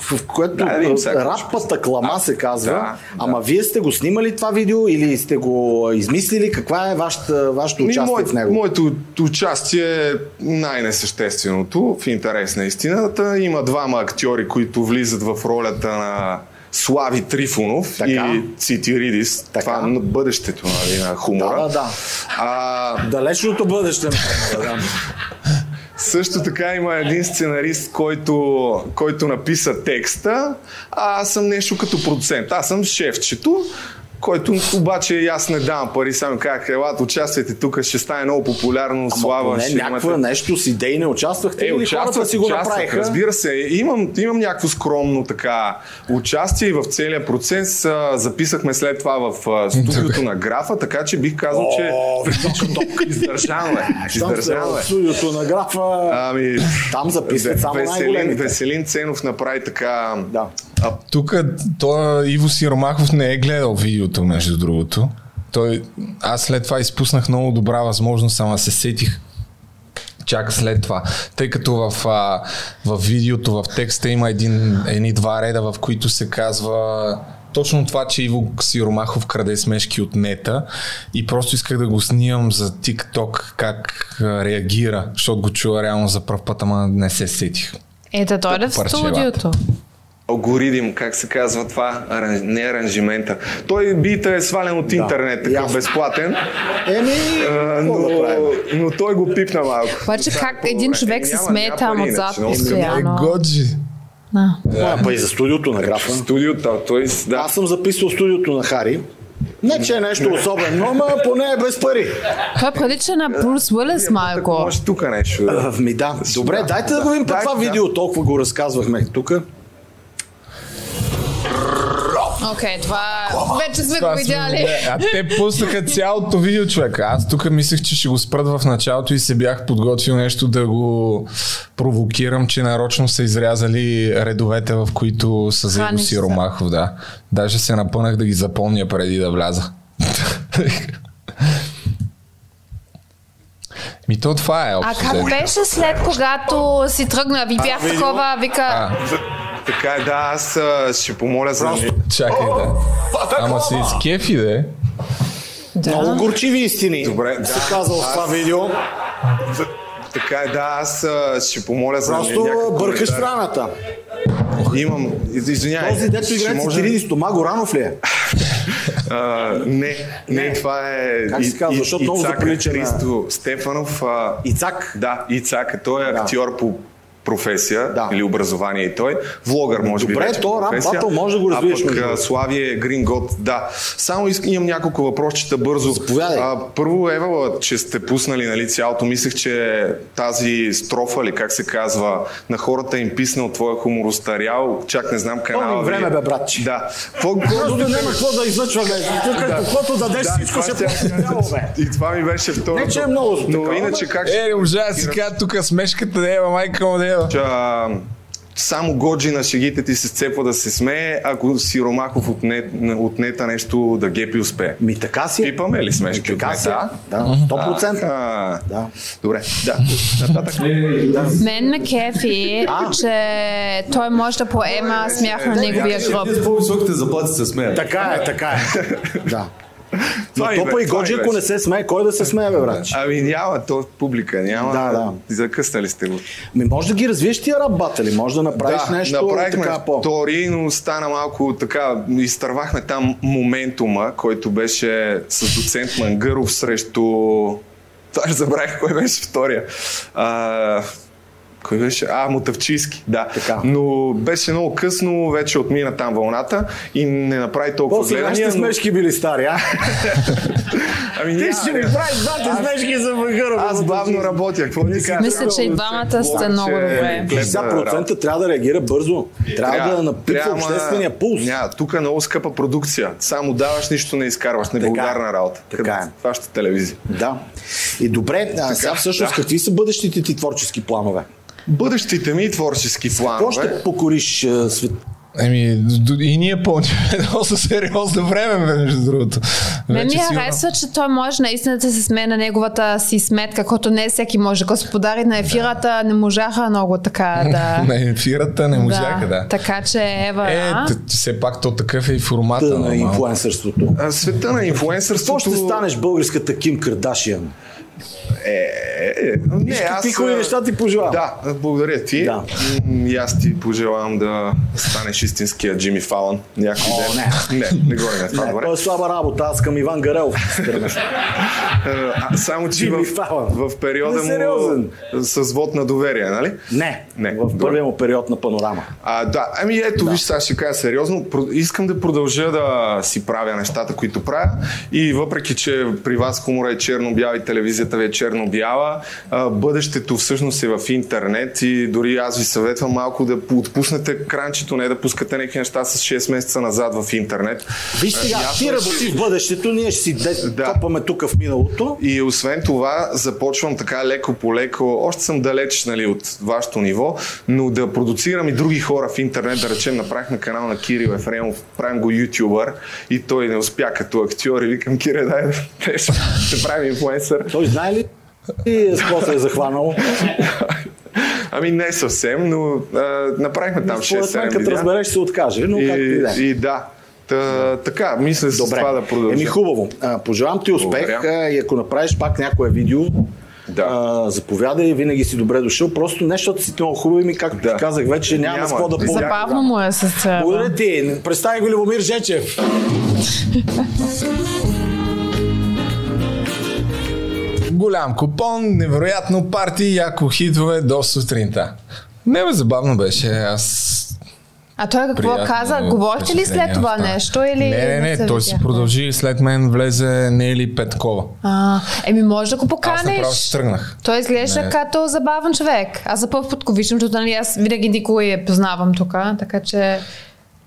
в което Да, да а, сега рапата клама Да, се казва. да, Ама да. вие сте го снимали това видео или сте го измислили? Каква е вашата, вашето участие мое- в него? Моето участие е най-несъщественото, в интерес на истината. Има двама актьори, които влизат в ролята на Слави Трифонов Така. и Цити Ридис. Така. Това на бъдещето нали, на хумора. Да, да, да. А, Далечното бъдеще. да. също така има един сценарист, който, който написа текста, а аз съм нещо като продуцент. Аз съм шефчето, който обаче аз не давам пари, само казах, елате, участвайте тук, ще стане много популярно, Ама слава. поне ще някаква имате- нещо с идеи не участвахте Е, или участвах, си го участвах, направиха? разбира се. Имам, имам някакво скромно така участие в целия процес. Записахме след това в студиото на графа, така че бих казал, че издържано е. Издържано е. студиото на графа. Ами, Там записват само Веселин. Веселин Ценов направи така... Да. А, Тук той Иво Сиромахов не е гледал видеото, между другото. Той, аз след това изпуснах много добра възможност, ама се сетих чак след това. Тъй като в, а, в видеото, в текста има един, едни два реда, в които се казва точно това, че Иво Сиромахов краде смешки от нета и просто исках да го снимам за TikTok как реагира, защото го чува реално за пръв път, ама не се сетих. Е, да дойде в студиото. Алгоритм, как се казва това, не аранжимента. Той бита е свален от интернет, такъв ясно. безплатен, (laughs) Еми, а, но, да но той го пипна малко. Обаче как един човек се смее там отзад скъпо. Е, постоянно. годжи. Да. А, па и за студиото на графа. Студиото, той да. Аз съм записал студиото на Хари. Не, че е нещо особено, но поне е без пари. Той прилича на Брус Уилис малко. Може тук нещо. да. Ми да. Добре, дайте да го видим по това да. видео. Толкова го разказвахме тук. Окей, това вече сме го видяли. видя- А те пуснаха цялото видео, човек. Аз тук мислех, че ще го спрат в началото и се бях подготвил нещо да го провокирам, че нарочно са изрязали редовете, в които са за Иво. Сиромахов, да. Даже се напънах да ги запомня преди да вляза. (laughs) Ми то това е А общо. как взето. беше след когато си тръгна? Ви бях такова, вика... А, Така е, да, аз а, ще помоля за... чакай да. Ама се изкефи, да. Много горчиви истини. Добре, се да. казва в това видео. Така е, да, аз а, ще помоля за Просто бъркаш храната. Имам, из- извинявай. Този дето играе може- Цитиридис, Тома Горанов ли е? (laughs) А, не, не, това е... Как се казва? Защото много заприлича на- Христо Стефанов. А, Ицак. Да, Ицак. Той е Да. актьор по професия Да. или образование и той. Влогър може би Добре, вече то рап батъл може да го развиеш, А пък между а, другото. Слави е Green God, да. Само искам, имам няколко въпросчета бързо. Заповядай. А, първо, Ева, че сте пуснали нали, цялото. Мислех, че тази строфа, или как се казва, на хората им писна от твоя хумор устарял. Чак не знам канала. Помни ви. време, бе, братче. Да. Просто няма какво да излъчваме. Тук, каквото дадеш, всичко ще ще- бе. И това ми беше второто. Не, че е много Но иначе как Е, не можа да си кажа тук смешката да ева, майка му да ева. Че, а, само Годжи на шегите ти се сцепва да се смее, ако си Ромахов отне, отнета нещо да гепи успее. Ми така си. е. Пипаме ли смешки от Така си. е. мета? Да, 100%. А, Да. Добре, да. Нататък. Мен ме кефи, А. че той може да поема смях на неговия гръб. Вие с по-високите заплати се смеят. Така е, така е. (laughs) Да. Но то па и Годжи, ако не се смее, кой да се смее, бе, братче? Ами няма, то публика, няма. Да, да. Закъснали сте го. Ми може да ги развиеш тия рап батали, може да направиш да, нещо направихме така по... втори, но стана малко така, изтървахме там моментума, който беше с доцент Мангъров срещу... Това забравих кой беше втория. А, кой беше? А, Мотавчийски, да. Така. Но беше много късно, вече отмина там вълната и не направи толкова После гледания. нашите но- смешки били стари, а? (laughs) Ами, Ти няма, ще ми правиш двата смешки за въгъра. Аз бавно работя, какво ти кажа? Мисля, че и двамата сте много добре. 60% трябва да реагира бързо. Трябва, да напипва обществения пулс. Няма, тук е много скъпа продукция. Само даваш, нищо не изкарваш. Неблагодарна работа. Така е. Вашата телевизия. Да. И добре, а сега всъщност какви са бъдещите ти творчески планове? Бъдещите ми творчески Какво планове. ще покориш а, свет? Еми, и ние помним (laughs) доста сериозно време, между другото. Мен ми харесва, че той може наистина да се смее на неговата си сметка, който не всеки може. Господари на ефирата не можаха много така (laughs) да... На ефирата не можаха, да. Така че, Ева, Е, а? все пак то такъв е и формата. на нормално. инфлуенсърството? А, Света на Какво инфлуенсърството... ще станеш българската Ким Кардашиан? Е, е, е, не, какви аз... хубави а, неща ти пожелавам. Да, благодаря ти. Да. И аз ти пожелавам да станеш истинския Джимми Фалън някой О, ден. не. (laughs) Не, не горе на това. Не, добре. то е слаба работа, аз към Иван Гарелов. (laughs) А, само, че Джимми в, Фалън. в периода му с вод на доверие, нали? Не, Не, в добре. първия му период на панорама. А, да, ами ето, да. виж, сега ще кажа сериозно. Искам да продължа да си правя нещата, които правя. И въпреки, че при вас хумора е черно-бял и телевизията ви е черно-бяла, бъдещето всъщност е в интернет и дори аз ви съветвам малко да отпуснете кранчето, не да пускате някакви неща с 6 месеца назад в интернет. Виж сега, ясно ти е, работиш в бъдещето, ние ще си де- Да. копаме тук в миналото. И освен това, започвам така леко по леко, още съм далеч нали, от вашето ниво, но да продуцирам и други хора в интернет, да речем, направихме канал на Кирил Ефремов, правим го ютубър и той не успя като актьор и викам, Кире, дай ще правим инфлуенсър. Той знае ли и с какво се е захванал? Ами не съвсем, но а, направихме там Според мен, 6-7 като видеа. разбереш, ще се откаже, но както и да е. И, и да. Та, така, мисля с Добре. това да продължа. Еми хубаво. А, пожелавам ти успех Благодаря. а, и ако направиш пак някое видео, Да. а, заповядай, винаги си добре дошъл. Просто не, защото си много хубави ми, както Да. ти казах вече, няма, Няма. с какво да помня. Забавно му е с това. Благодаря ти. Представи го Любомир Жечев. (laughs) Голям купон, невероятно парти, яко хитове до сутринта. Не бе, забавно беше. Аз А той какво приятно каза? Говорихте ли след това остана. нещо или... Не, не, не, се той си продължи. След мен влезе Нели Петкова. А, еми може да го Аз поканеш. направо си тръгнах. Той изглежда Не. като забавен човек. Аз за първ път го виждам, защото нали, аз винаги никой я познавам тук, така че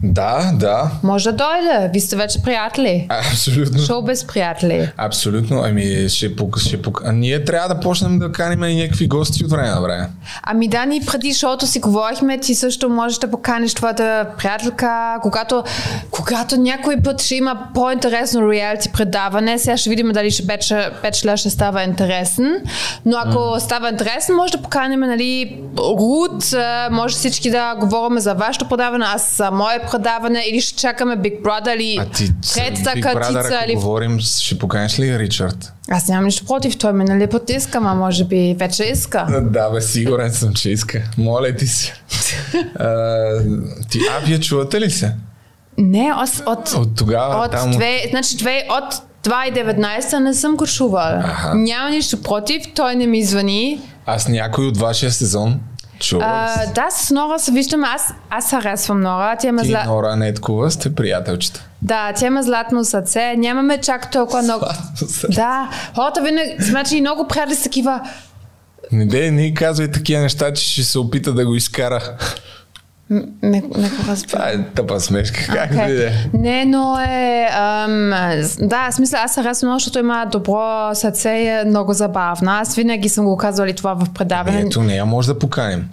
Да, да, може да дойде. Ви сте вече приятели. абсолютно. Шоу без приятели. Абсолютно. Ами, ще пук, ще пук... А ние трябва да почнем да каним и някакви гости от време на време. Ами да, ни преди шоуто си говорихме, ти също можеш да поканиш твоята приятелка, когато, когато някой път ще има по-интересно реалити предаване, сега ще видим дали ще Беча- Бечелър ще става интересен, но ако става интересен, може да поканим нали, Рут, може всички да говорим за вашето предаване, аз мое предаване, или ще чакаме Big Brother, или А ти, третата Big Brother, катица, ако или... говорим, ще поканиш ли Ричард? Аз нямам нищо против, той минали път иска, ма може би вече иска. Да, бе, сигурен съм, че иска. Моля ти се. (laughs) а, ти, а, вие чувате ли се? Не, от, от, От тогава от, там... две, значи две, от 2019 не съм го. Аха. Няма нищо против, той не ми звъни. Аз някой от вашия сезон Чува ли да, с Нора се виждаме. Аз, аз харесвам Нора. Тя има Ти, зла... Нора Неткова, сте приятелчета. Да, тя има златно сърце. Нямаме чак толкова много... Да, хората винаги, значи много приятели са такива. Не дей, не казвай такива неща, че ще се опита да го изкара. Не, не го разбира. Това е тъпа смешка. Как okay. да е? Не, но е... Ам, да, в смисъл, аз харесвам много, защото има добро сърце и е много забавна. Аз винаги съм го казвала и това в предаване. Ето нея може да поканим.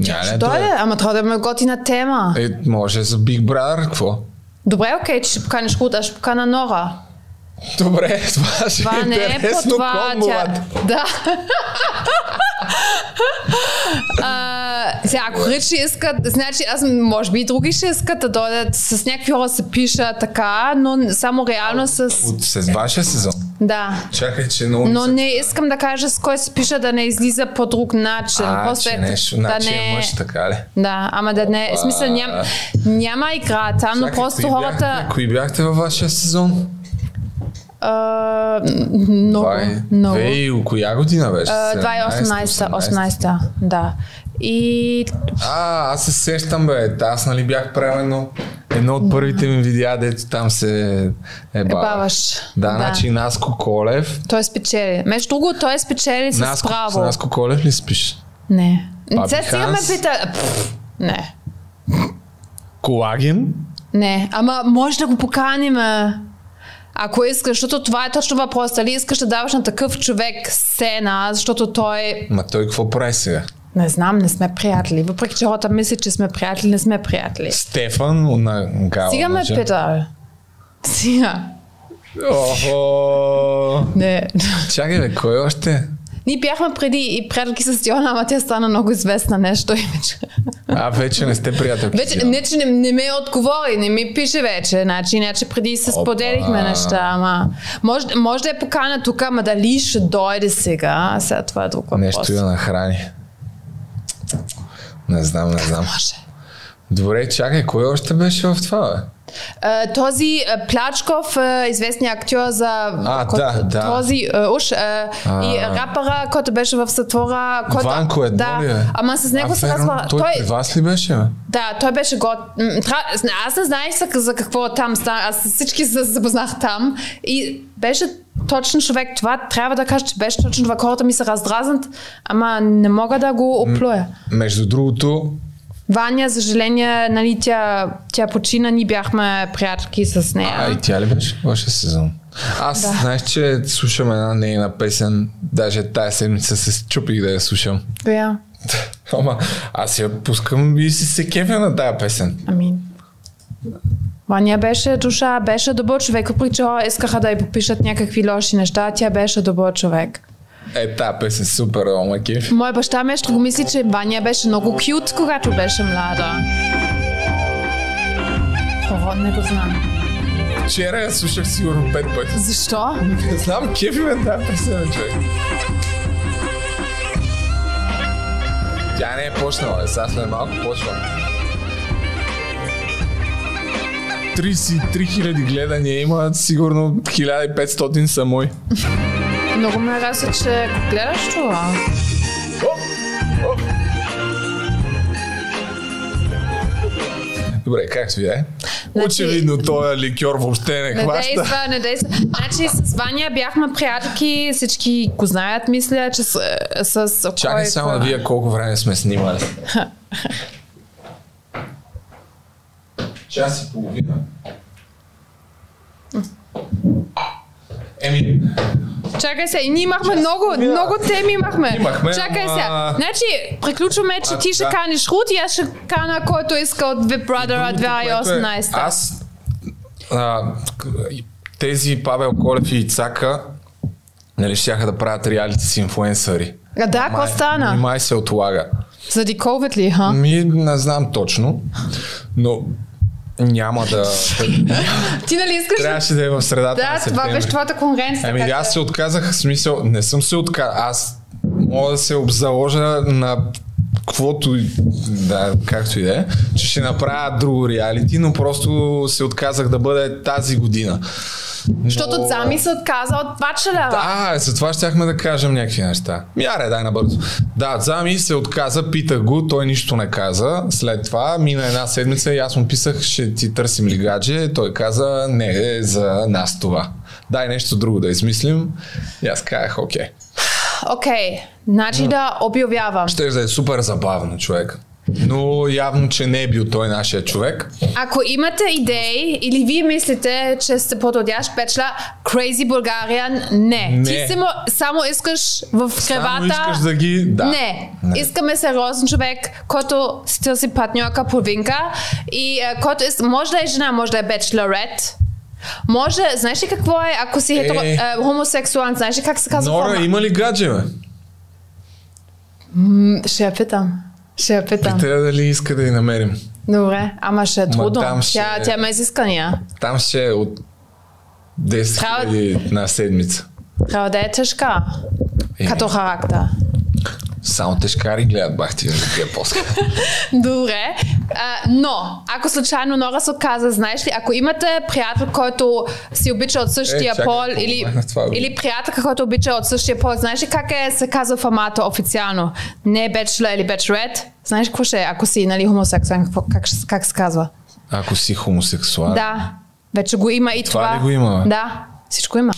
Да дойде, ама трябва да има готина тема. Е, може за Big Brother, какво? Добре, окей, че ще поканиш Руд, аз ще покана Нора. Добре, (laughs) това ще Това е не е по интересно. това. кон, Тя... Да. (laughs) а, сега, ако Ричи искат, значи аз може би и други ще искат да дойдат с някакви хора се пиша така, но само реално с... От с вашия сезон. Да. Чакай, че много... Но не искам да кажа с кой се пиша да не излиза по друг начин. А, Просто че е- нещо, да значи не... е мъж, така ли? Да, ама да не... В смисъл ням, няма игра там, но просто кои хората... Бяхте, кои бяхте във вашия сезон? А, много, Това е... много. Вей, коя година беше? А, 17, 2018, 18, да. И А, аз се сещам, бе. Аз нали бях правилно едно от първите ми видеа, дето там се е баваш. Да, Да. значи Наско Колев. той спечели. Между другото, той спечели с Наско, право. с Наско Колев ли спиш? Не. Баби Сега сега ме пита. Не. Колаген? Не. Ама може да го поканим. Ако искаш, защото това е точно въпрос. Дали искаш да даваш на такъв човек сцена, защото той... Ма той какво прави сега? Не знам, не сме приятели. Въпреки, че хората мислят, че сме приятели, не сме приятели. Стефан на Гала. Сега ме пита. Сега. Охо. Не. Чакай, бе, кой още? Ние бяхме преди и приятелки с Диона, ама тя стана много известна нещо и вече. А, вече не сте приятелки. Вече, не, че не, не ме отговори, не ми пише вече. Значи, иначе преди се Опа. споделихме неща, ама може, може да е покана тук, ама дали ще дойде сега, сега това е друг въпрос. Нещо я нахрани. Не знам, не знам. Може. Добре, чакай, кой още беше в това, бе? Е, този е, Плачков, е, известният актьор за... А, който- да, да. Този, уж, е, и рапъра, който беше в Сътвора. Който, Ванко е, да, ли, ама с него А, се верно, разбра. Той, при вас ли беше, бе? Да, той беше м, зна- Аз не знаех за, какво там стана. Аз всички се запознах там. И беше точен човек. Това трябва да кажа, че беше точно това. Хората ми се раздразнат, ама не мога да го оплюя. Между другото, Ваня, за съжаление, нали, тя, тя почина, ние бяхме приятелки с нея. а и тя ли беше вашия сезон? Аз Да. знаеш, че слушам една нейна песен, даже тая седмица се чупих да я слушам. Коя? (laughs) Ама аз я пускам и си се кефя на тая песен. Ами. Ваня беше душа, беше добър човек, въпреки че искаха да й попишат някакви лоши неща, тя беше добър човек. Е, тая песен супер, ама кеф. Мой баща ме ще го мисли, че Ваня беше много кют, когато беше млада. О, не го знам. Вчера я слушах сигурно пет пъти. Защо? Не знам, кефи ме тая песен, човек. Тя не е почнала, е, сега след малко почва. 33 000 гледания има, сигурно 1500 са мои. Много ме хареса, че го гледаш това. Добре, както и да е. Значи- Очевидно, този ликьор въобще не Не хваща. действа, не действа. Значи с Ваня бяхме приятелки, всички го знаят, мисля, че с... с Чакай кой- само да видя колко време сме снимали. (laughs) Час и половина. Еми, Чакай се, ние имахме много, много теми имахме. Имахме, Чакай ама- се. Значи, приключваме, че А, ти ще да. каниш Руд и аз ще кана който иска от Big Brother Другото, което е, 2018. Аз а, тези Павел Колев и Ицака нали, щяха да правят реалити с инфуенсъри. А, да, какво стана? Май се отлага. Заради COVID ли, ха? Ми, не знам точно, но няма да... Ти нали искаш? Трябваше да е в средата на Да, това септември. беше твоята конкуренция. Ами аз се отказах, в смисъл, не съм се отказал. Аз мога да се обзаложа на каквото, да, както и да е, че ще направя друго реалити, но просто се отказах да бъде тази година. Защото Зами се отказа от бачелера. Да, за това щяхме да кажем някакви неща. Аре, дай набързо. Да, Зами се отказа, питах го, той нищо не каза. След това мина една седмица и аз му писах, ще ти търсим ли гадже. Той каза, не е за нас това. Дай нещо друго да измислим. И аз казах, окей. Окей, значи да обявявам. Ще да е супер забавно, човек. Но явно, че не е бил той нашия човек. Ако имате идеи или вие мислите, че сте подходящ печла, Crazy Bulgarian, не. Не. Ти само, само искаш в кревата. Само искаш да ги... Да. Не. Не. Искаме сериозен човек, който си търси партньорка половинка и е, който иска, може да е жена, може да е бечлорет. Може, знаеш ли какво е, ако си Е. е, хомосексуален, знаеш ли как се казва? Нора, форма? има ли гадже, бе? М, Ще я питам. Ще я питам. Питай я дали иска да я намерим. Добре, ама ще е трудно. там ще- Тя, тя има изискания. Там ще е от 10 Трябва- 000 на седмица. Трябва да е тежка. Е, Като характер. Само тежкари гледат бахти на такива поска. (laughs) Добре, а, но ако случайно Нора се отказа, знаеш ли, ако имате приятел, който си обича от същия Е, чакай, пол или, това, бе? или приятелка, който обича от същия пол, знаеш ли как е, се казва формата официално? Не бечлер или бечред? Знаеш какво ще е, ако си нали, хомосексуален, какво- как, как се казва? Ако си хомосексуал. Да, вече го има и това. Това ли го има, бе? Да, всичко има.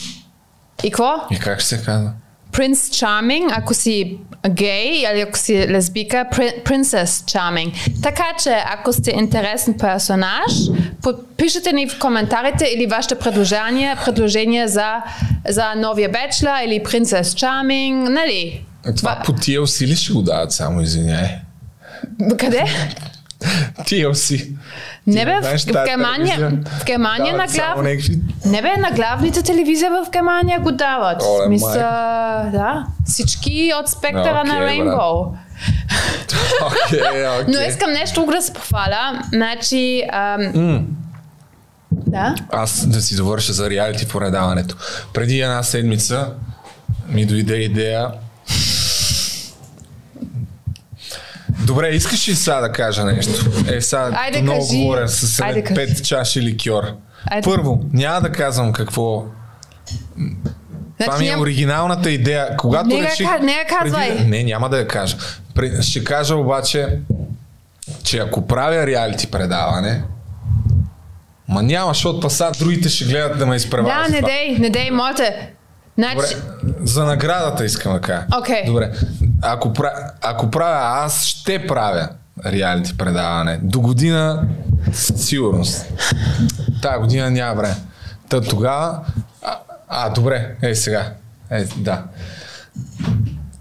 И какво? И как ще се казва? Prince Charming, ако си гей или ако си лесбика, Pri- Princess Charming. Така че, ако сте интересен персонаж, подпишете ни в коментарите или вашите предложения, предложения за, за новия бечла или Princess Charming, нали? Това по TLC ли ще го дават само, извиняй? Къде? (laughs) TLC. Не бе, в, Германия, в Германия на глав... някакви... Не бе, на главните телевизия в Германия го дават. Оле, Мисля, да, всички от спектъра на Окей, брат. Rainbow. Окей, (laughs) окей. Но искам нещо друго да се похваля. Значи... Ам... Да? Аз да си довърша за реалити поредаването. Преди една седмица ми дойде идея. Добре, искаш ли сега да кажа нещо? Е, сега Айде, много кажи. говоря с Айде, кажи. пет чаши ликьор. Айде. Първо, няма да казвам какво Това ми е ням- оригиналната идея. Когато Не реших... не я казвай. Преди... Не, няма да я кажа. Пре- Ще кажа обаче, че ако правя реалити предаване, ма няма, защото паса другите ще гледат да ме изпреварят. Да, не дей, не дей, моите. Значи, Добре, за наградата искам да кажа. Окей. Добре, ако, пра... ако правя, аз ще правя реалити предаване. До година със сигурност. Тая година няма време. Та тогава... А, а, добре, е сега. Е, да.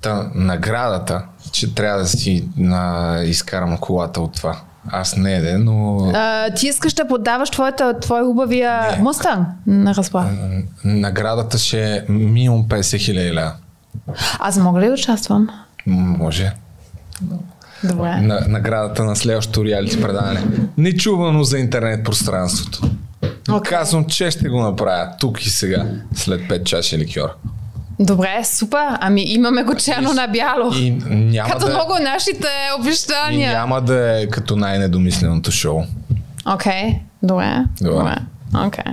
Та, наградата, че трябва да си на, изкарам колата от това. Аз не де, но а, ти искаш да подаваш твоята, твой хубавия Не. мустанг? Не разбрах. м, наградата ще е минимум 50 хиляди лева. Аз мога ли да участвам? Може. Добре. на, наградата на следващото реалити предаване. Нечувано за интернет пространството. Okay. Казвам, че ще го направя тук и сега, след 5 чаши ликьор. Добре, супер. Ами имаме го черно на бяло. И няма, Като да, много нашите и обещания. няма да е като най-недомисленото шоу. Окей, добре. Добре. Добре. Окей.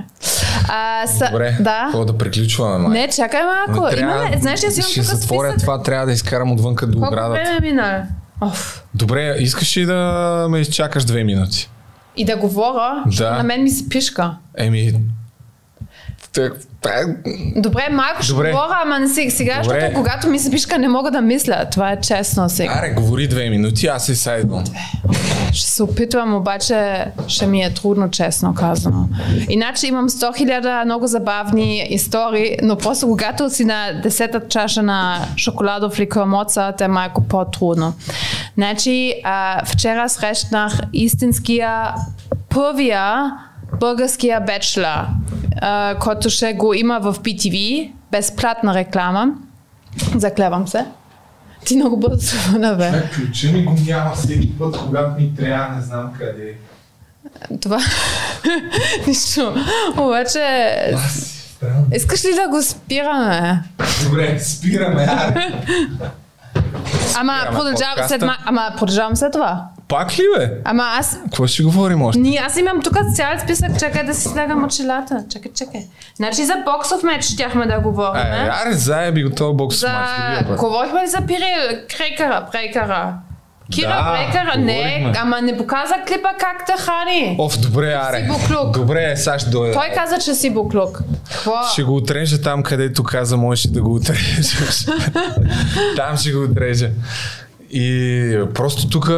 А, са, Добре, Да. какво да приключваме, май? Не, чакай малко. Имаме, знаеш аз имам ще затворя списък. това, трябва да изкарам отвънка до Колко оградата. време мина? Оф. Добре, искаш ли да ме изчакаш две минути? И да говоря, Да. на мен ми се пишка. Еми... те- Добре, малко ще Добре. говоря, ама не сега, сега Добре. защото когато ми се пишка, не мога да мисля. Това е честно сега. Аре, говори две минути, аз и сега идвам. Ще се опитвам, обаче ще ми е трудно, честно казано. Иначе имам 100 000 много забавни истории, но просто когато си на 10-та чаша на шоколадов ликор Моцарт е малко по-трудно. Значи, а, вчера срещнах истинския първия българския бечлер, който ще го има в BTV, безплатна реклама. Заклевам се. Ти много бързо се бе. Ключа ми го няма всеки път, когато ми трябва, не знам къде. Това. (laughs) Нищо. Обаче, искаш ли да го спираме? Добре, спираме, аре. Ама продължавам след, ма- ама продължавам след това. Пак ли бе? Ама аз... Какво ще говорим още? Ние, аз имам тук цял списък, чакай да си слагам очилата. Чакай, чакай. Значи за боксов меч щяхме да говорим. Е, аре, заеби го този бокс За... мач. Говорихме ли за Пирил? Крекара, прекара. Кира Да, Брекара, не, ама не показа клипа как те хани. Оф, добре, аре. Си буклук. Добре, сега ще дойда. Той каза, че си буклук. Какво? Ще го отрежа там, където каза, можеш да го отрежеш. (laughs) там ще го отрежа. И просто тук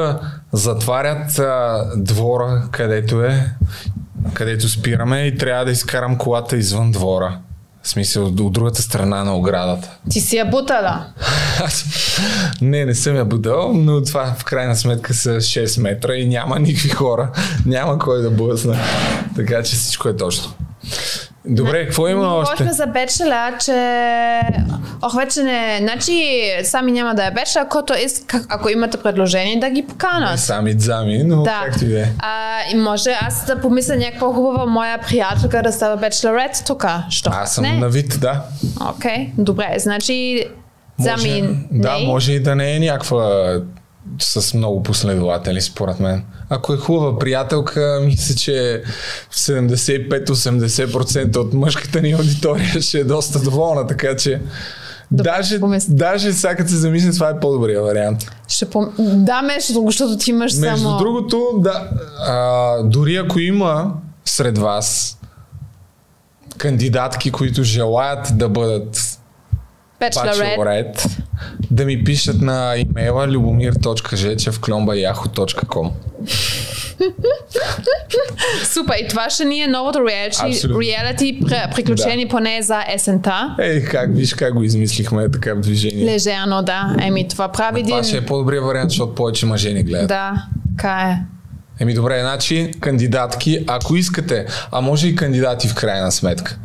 затварят а, двора, където е, където спираме и трябва да изкарам колата извън двора. В смисъл, от другата страна на оградата. Ти си я бутала. Не, не съм я будал, но това в крайна сметка са 6 метра и няма никакви хора. Няма кой да блъсне. Така че всичко е точно. Добре, какво има още? Говорихме за бечела, че... Ох, вече не... Значи, сами няма да е бечела, ако, иска, ако имате предложение, да ги поканат. Сами дзами, но Да. както и да е. Може аз да помисля някаква хубава моя приятелка да става бечелорет тук. Що? Аз съм не? на вид, да. Окей, добре. Значи, Може, зами... да, не. може и да не е някаква с много последователи, според мен. Ако е хубава приятелка, мисля, че 75-80% от мъжката ни аудитория ще е доста доволна, така че Добре, даже, помисля. даже сега като се замисля, това е по-добрия вариант. Ще пом... Да, между другото, защото ти имаш Между само... другото, да, а, дори ако има сред вас кандидатки, които желаят да бъдат. Bachelorette, да ми пишат на имейла любомир.жечев.кломба.yahoo.com Супер, и това ще ни е новото реалити, реалити пр- приключение поне за есента. Ей, как виж как го измислихме така в движение. Лежерно, да. Еми, това прави един... Това ще е по-добрия вариант, защото повече мъже ни гледат. Да, така е. Еми добре, значи кандидатки, ако искате, а може и кандидати в крайна сметка.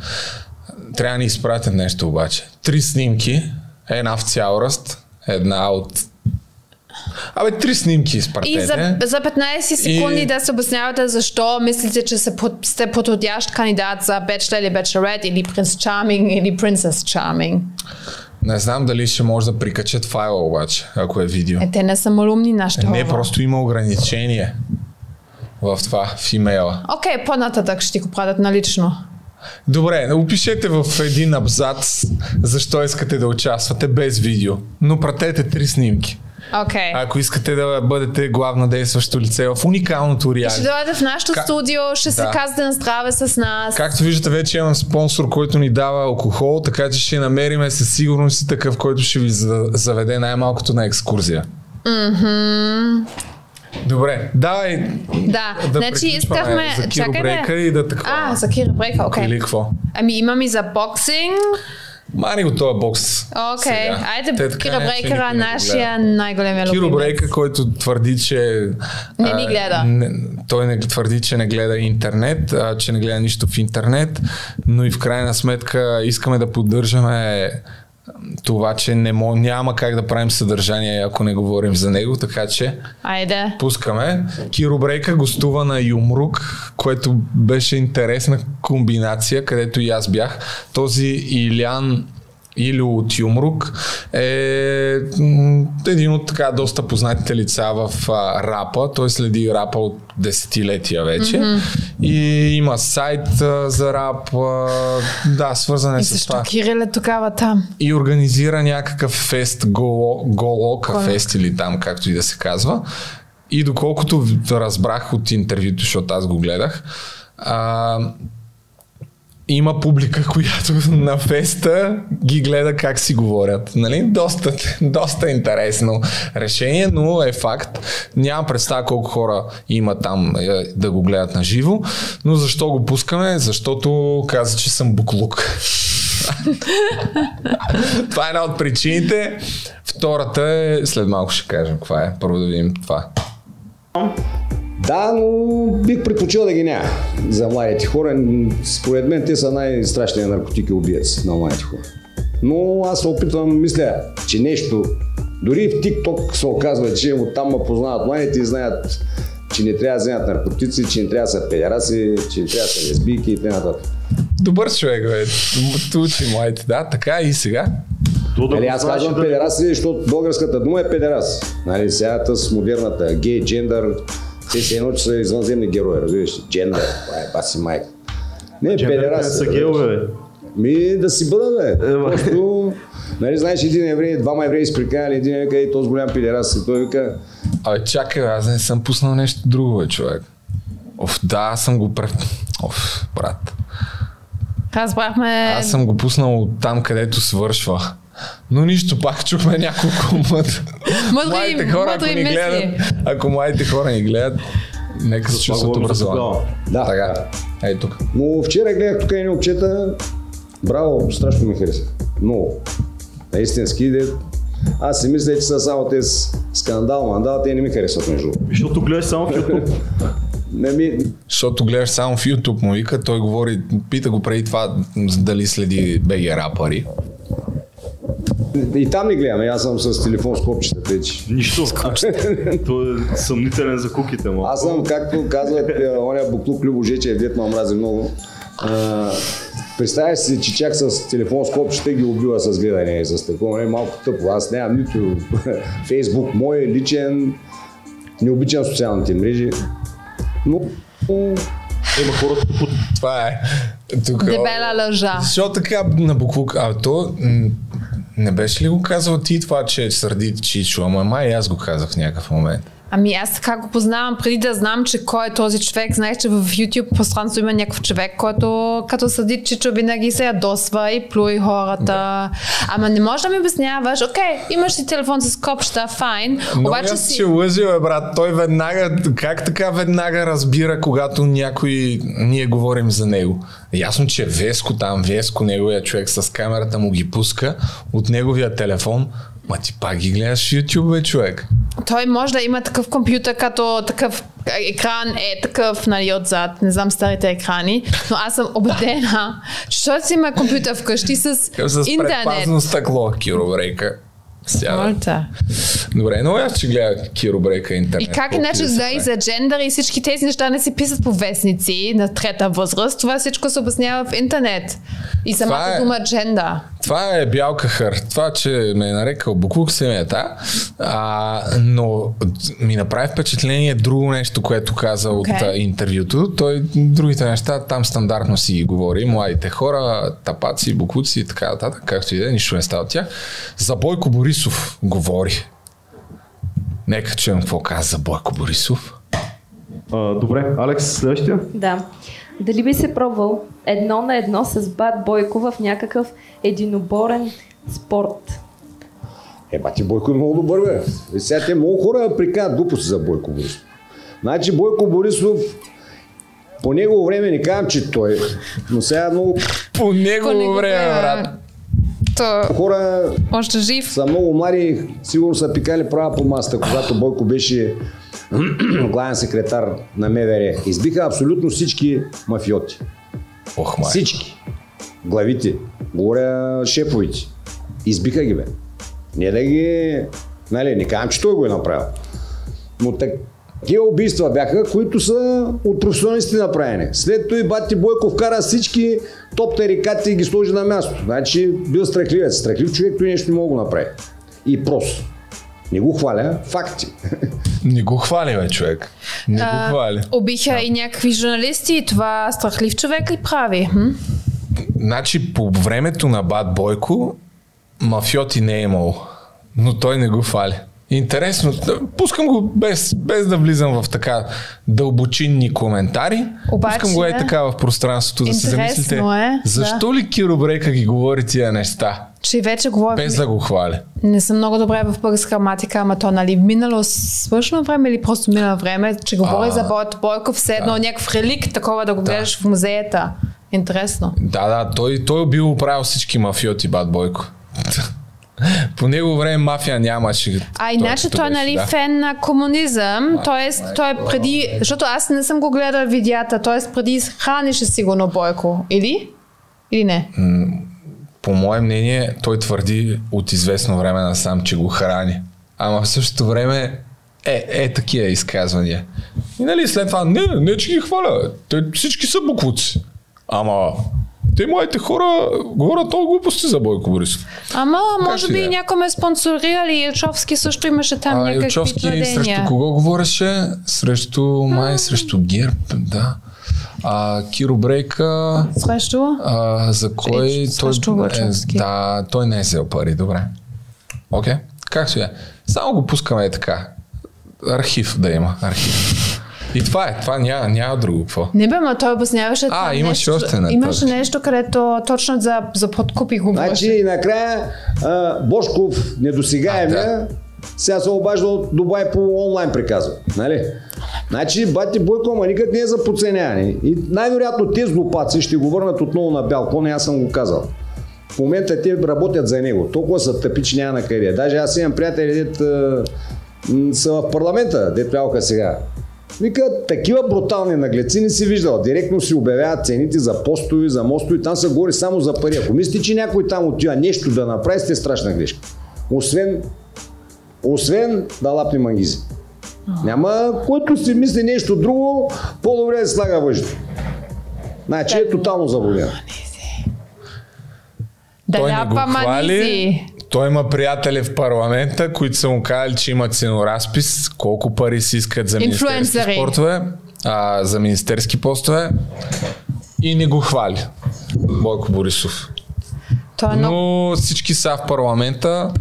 Трябва да ни изпратят нещо обаче. Три снимки, една в цял ръст, една от... Абе, три снимки изпратете. И за, за 15 секунди И- да се обяснявате защо мислите, че сте подходящ кандидат за Bachelor или Bachelorette или Принц Чарминг или Princess Charming. Не знам дали ще може да прикачат файла обаче, ако е видео. Е, те не са малумни нашите Не, просто има ограничение в това, в имейла. Окей, по-нататък ще ти го пратят налично. Добре, опишете в един абзац защо искате да участвате без видео, но пратете три снимки. Окей. Ако искате да бъдете главно действащо лице в уникалното Ще реалити. дойдете в нашото Ка- студио, ще се Да. казвате на здраве с нас. Както виждате, вече имам спонсор, който ни дава алкохол, така че ще намериме със сигурност и такъв, който ще ви за- заведе най-малкото на екскурзия. Добре, давай Да, да значи искахме... за Киро Чакай Брейка бе. и да такова. А, за Киро Брейка, окей. Или какво? Ами имам и за боксинг. Мани го този бокс. Окей. Те айде така Киро иначе Брейкъра, никой не го нашия най-големия Киро любимец. Брейка, който твърди, че... Не ни а, гледа. Не, той не твърди, че не гледа интернет, а, че не гледа нищо в интернет, но и в крайна сметка искаме да поддържаме това, че не мо, няма как да правим съдържание, ако не говорим за него, така че Айде. пускаме. Киро Брейка гостува на Юмрук, което беше интересна комбинация, където и аз бях. Този Илян Илю от Юмрук е един от така доста познатите лица в а, рапа. Той следи рапа от десетилетия вече. Mm-hmm. И има сайт а, за рап. А, да, свързан е И с това Кирил е тогава там? и организира някакъв фест, Голо- Голока Кой? фест или там, както и да се казва. И доколкото разбрах от интервюто, защото аз го гледах, а, има публика, (laughs) която на феста ги гледа как си говорят. Нали? Доста, доста интересно решение, но е факт. Нямам представа колко хора има там е, да го гледат на живо, но защо го пускаме? Защото каза, че съм буклук. (laughs) Това е една от причините. Втората е, след малко ще кажем каква е. Първо да видим това. Да, но бих предпочел да ги няма за младите хора. Според мен те са най-страшният наркотик и убиец на младите хора. Но аз се опитвам, мисля, че нещо, дори в TikTok се оказва, че оттам ме познават младите и знаят, че не трябва да вземат наркотици, че не трябва да са педераси, че не трябва да са лесбийки и т.н. Добър човек, бе. М- Учи младите. Да, така и сега. То да Нали, аз казвам да педераси, защото българската дума е педерас. Нали, сега с модерната гей, джендър, те се едно, че са извънземни герои, разбираш? ли? Джендър, това е баси майка. Не, педерас. не са геове, бе. Ми да си бъдат, бе. Ева. Просто, нали, знаеш, един еврей, двама евреи сприкали, един вика, и този голям педерас. И той вика, Абе, чакай, бе, аз не съм пуснал нещо друго, бе, човек. Оф, да, аз съм го прев... Оф, брат. Разбрахме... Аз съм го пуснал там, където свършва. Но нищо, пак чухме няколко мъд... Мъдри- младите хора, ако ни мисли. гледат, ако младите хора ни гледат, нека се чувстват образовани. да. Така, ей тук. Но вчера гледах тук едни момчета, браво, страшно ми хареса. Много. Наистински, де... Аз си мисля, че са само те с скандал, мандал, те не ми харесват между. Защото гледаш само в YouTube. (laughs) Не ми... Защото гледаш само в YouTube му вика, той говори, пита го преди това дали следи БГ рапъри. И там не гледам, аз съм с телефон с копчета, тъй че. Нищо. (laughs) Той е съмнителен за куките му. Аз съм, както казват, е, оня буклук Любо Жечев, дет ме омрази много. Представяш си, че чак с телефон с копчета ги убива с гледане и с такова. Не, малко тъпо. Аз нямам нито (laughs) Фейсбук, мой личен, не обичам социалните мрежи. Но Има хората по Това е. Тук, Дебела лъжа. Защо така на буклук? А то не беше ли го казал ти това, че сърди Чичо? Ама май аз го казах в някакъв момент. Ами аз така го познавам преди да знам, че кой е този човек. Знаеш, че в YouTube пространство има някакъв човек, който като съди Чичо винаги се ядосва и плюи хората. Ама не можеш да ми обясняваш, окей, имаш си телефон с копчета, файн, Но обаче си... ще лъжи, бе, брат. Той веднага, как така веднага разбира, когато някой, ние говорим за него. Ясно, че Веско там, Веско, неговия човек с камерата му ги пуска от неговия телефон. Ма ти пак ги гледаш в YouTube, бе, човек. Той може да има такъв компютър, като такъв екран е такъв, нали, отзад. Не знам старите екрани, но аз съм убедена, че той си има компютър вкъщи с, С интернет. предпазно стъкло, Киро Брейка. Те. Добре, но аз ще гледа Киро Брейка интернет. И как иначе да и за джендър и всички тези неща не се писат по вестници на трета възраст. Това всичко се обяснява в интернет. И самата е- дума джендър. Това е бял кахър. Това, че ме е нарекал Буклук семията, а, но ми направи впечатление друго нещо, което каза от Окей. а, интервюто. Той другите неща там стандартно си ги говори. Младите хора, тапаци, буклуци и така нататък, както и да е, нищо не става от тях. За Бойко Борисов говори. Нека чуем какво каза за Бойко Борисов. А, добре, Алекс, следващия. Да. Дали би се пробвал едно на едно с Бат Бойко в някакъв единоборен спорт? Е, бати Бойко е много добър, бе. И сега те много хора прикават глупости за Бойко Борисов. Значи Бойко Борисов по негово време не казвам, че той, но сега много По него По него време, време. брат. То, хора още жив. са много млади, сигурно са пикали права по масата, когато Бойко беше (clears throat) главен секретар на МВР. Избиха абсолютно всички мафиоти. Ох, май. Всички. Главите. Говоря шефовите. Избиха ги, бе. Не да ги... Нали, не казвам, че той го е направил. Но такива убийства бяха, които са от професионалисти направени. След това и бати Бойко вкара всички топ тарикати и ги сложи на място. Значи бил страхливец. Страхлив човек той нещо не мога да го направи. И прост. Не го хваля, факти. (laughs) Не го хвали, бе, човек. Не го А, хвали. Убиха и някакви журналисти и това страхлив човек ли прави? Хм? Значи по времето на Бат Бойко мафиоти не е имало, но той не го фали. Интересно, да, пускам го без, без да влизам в така дълбочинни коментари. Обаче- пускам го е така в пространството да се замислите. е, защо ли Киро Брейка ги говори тия неща? Че вече говорим. Без да го хвали. Не съм много добре в българска граматика, ама то, нали, минало свършено време или просто минало време, че говори А, за Бойко Бойков, все едно някакъв реликт, такова да го гледаш в музеята. Интересно. Да, да, той, той е бил оправил всички мафиоти, Бат Бойко. По него време мафия нямаше. А иначе той е беше, нали да. фен на комунизъм, т.е. той е преди, защото аз не съм го гледал видеята, т.е. преди хранеше сигурно Бойко, или? Или не? по мое мнение, той твърди от известно време насам, че го храни. Ама в същото време е, е такива изказвания. И нали след това, не, не че ги хваля, те всички са буклуци. Ама Те младите хора говорят много глупости за Бойко Борисов. Ама, може би е? някой ме спонсорирали. Илчовски също имаше там А някакви Илчовски твърдения. срещу кого говореше? Срещу май, срещу ГЕРБ, да. А Киро Брейка, Срещу? а, за кой Е, той, Лъчовски. да, той не е взел пари, добре. Окей, както и е. Само го пускаме е така. Архив да има, архив. И това е, това няма, няма друго какво. Не бе, ма той обясняваше А, имаше нещо. още нататък. Имаше нещо, където точно за, за подкупи говореше. Значи и накрая а, Бошков, недосегаемия, сега се обажда от Дубай по онлайн приказва. Нали? Значи бати Бойко, ама никак не е за подценяване. И най-вероятно тези глупаци ще го върнат отново на бял кон, и аз съм го казал. В момента те работят за него. Толкова са тъпи, че няма на къде. Даже аз имам приятели, дет са в парламента, дет сега. Вика, такива брутални наглеци не си виждал. Директно си обявяват цените за постови, за мостови. Там се говори само за пари. Ако мислите, че някой там отива нещо да направи, сте страшна грешка. Освен, освен да лапне мангизи. Няма, който си мисли нещо друго, по-добре да се слага въжда. Значи е тотално заблуден. Да ляпа манизи. Той има приятели в парламента, които са му казали, че има ценоразпис, колко пари си искат за министерски спортове, а, за министерски постове и не го хвали. Бойко Борисов. Е много... Но всички са в парламента.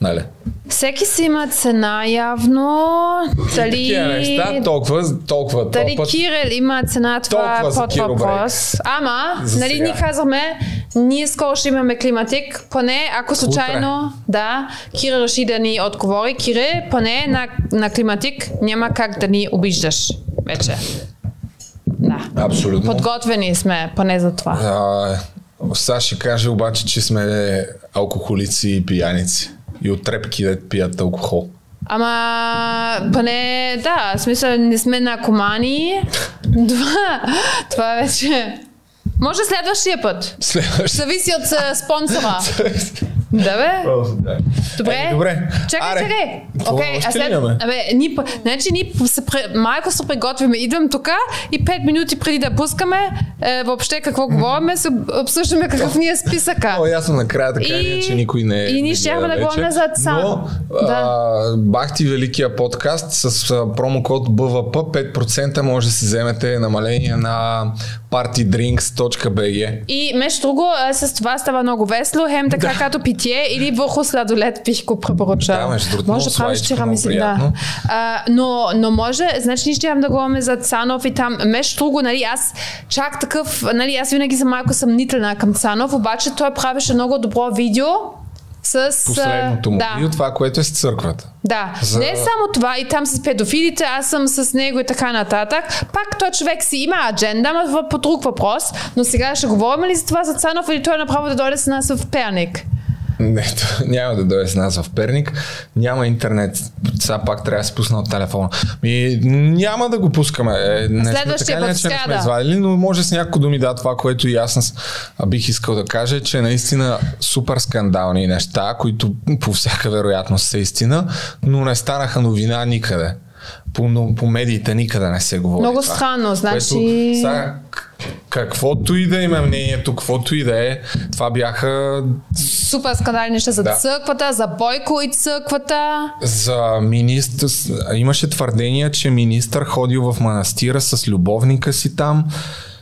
Нали? Всеки си има цена явно. Дали... Такива неща, толкова, толкова Дали топът. Кирил има цена, това Толкова е под въпрос. Ама, За нали сега. ни казахме, ние скоро ще имаме климатик, поне ако случайно, да, Кире реши да ни отговори. Кире, поне на, на климатик няма как да ни обиждаш вече. Да. Абсолютно. Подготвени сме поне за това. А, сега ще каже обаче, че сме алкохолици и пияници. И от трепки да пият алкохол. Ама, поне, да, в смисъл не сме наркомани. (laughs) това, това вече... Може следващия път. Следващ. Зависи от а, спонсора. (laughs) Да бе? Добре. Е, добре. Чакай, Аре, чакай. Окей, още а след... Абе, ни, значи ни се, малко се приготвяме. Идвам тук и 5 минути преди да пускаме, е, въобще какво говорим, се обсъждаме какъв ни е списъка. О, ясно, накрая така И- че никой не и ние гледа да говорим за ЦАН. Но, Да. а, бахти великия подкаст с промокод БВП 5% може да си вземете намаление на partydrinks.bg. И между друго, с това става много весело, хем така като питие или върху сладолет бих го препоръчал. Да, между другото, може да правиш тирамису, да. А, но, но може, значи ние ще имам да говорим за Цанов и там, между друго, нали, аз чак такъв, нали, аз винаги съм малко съмнителна към Цанов, обаче той правеше много добро видео с... Последното му да. видео, това, което е с църквата. Да, За- не само това, и там с педофилите, аз съм с него и така нататък. Пак той човек си има адженда, въ- по друг въпрос. Но сега ще говорим ли за това за Цанов или той направо да дойде с нас в Перник? (laughs) Не, то няма да дойде с нас в Перник. Няма интернет. Сега пак трябва да се пусна от телефона. Ми, няма да го пускаме. Е, Не сме Следващия така или път, иначе не сме извадили, но може с няколко думи да това, което и аз бих искал да кажа, е, че наистина супер скандални неща, които по всяка вероятност са истина, но не станаха новина никъде. По, по медиите никъде не се говори. Много това. странно, значи- Което, сега, каквото и да има мнението, каквото и да е, това бяха Супер скандални неща за Да. църквата, за Бойко и църквата. За министър, имаше твърдения, че министър ходил в манастира с любовника си там.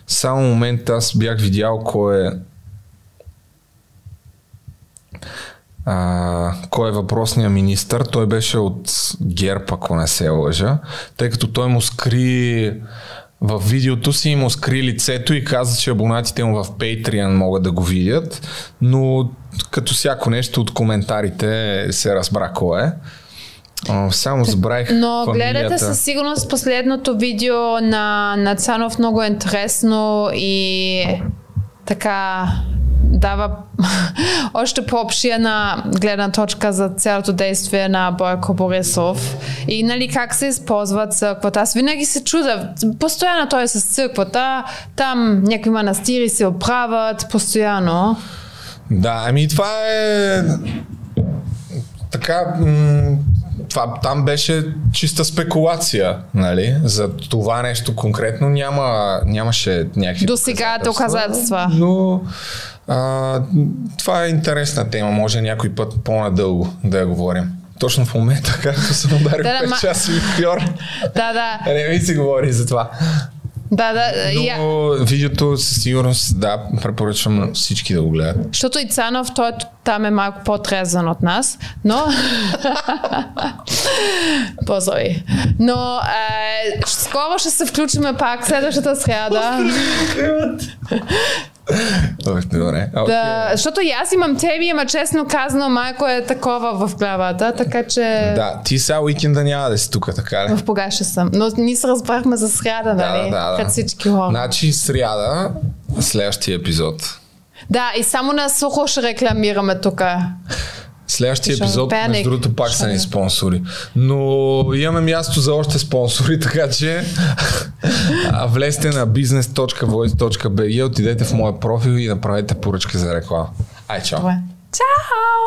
Само момент аз бях видял кой е а, кой е въпросният министър. Той беше от ГЕРБ, ако не се лъжа, тъй като той му скри в видеото си му скри лицето и каза, че абонатите му в Patreon могат да го видят, но като всяко нещо от коментарите се разбра кой е. О, само забравих Но фамилията. гледате със сигурност последното видео на, на Цанов много е интересно и така дава (laughs) още по-обширна гледна точка за цялото действие на Бойко Борисов и нали как се използва църквата. Аз винаги се чуда, постоянно той е с църквата, там някакви манастири се оправят, постоянно. Да, ами това е така... това там беше чиста спекулация, нали? За това нещо конкретно няма, нямаше някакви До сега доказателства. Но а, това е интересна тема, може някой път по-надълго да я говорим. Точно в момента, (laughs) както съм ударил Да, да, 5 ма- часови фьор. (laughs) Да, да, Не ми си говори за това. Да, да. Я... Но видеото със сигурност, да, препоръчвам на всички да го гледат. Защото и Цанов, той там е малко по-трезвен от нас, но... Позови. Но е, скоро ще се включиме пак следващата сряда. Добре. Okay. Да, защото и аз имам теби, ама честно казано, майко е такова в главата, така че Да, ти сега уикенда няма да си тук, така ли? в погаше съм. Но ние се разбрахме за сряда, нали? Пред всички хора. Значи сряда, следващия епизод. Да, и само на сухо ще рекламираме тук. Следващия епизод, пеник. между другото, пак са ни спонсори. Но имаме място за още спонсори, (laughs) така че влезте на business.voice.bg, отидете в моя профил и направете поръчка за реклама. Ай, чао! Добре. Чао!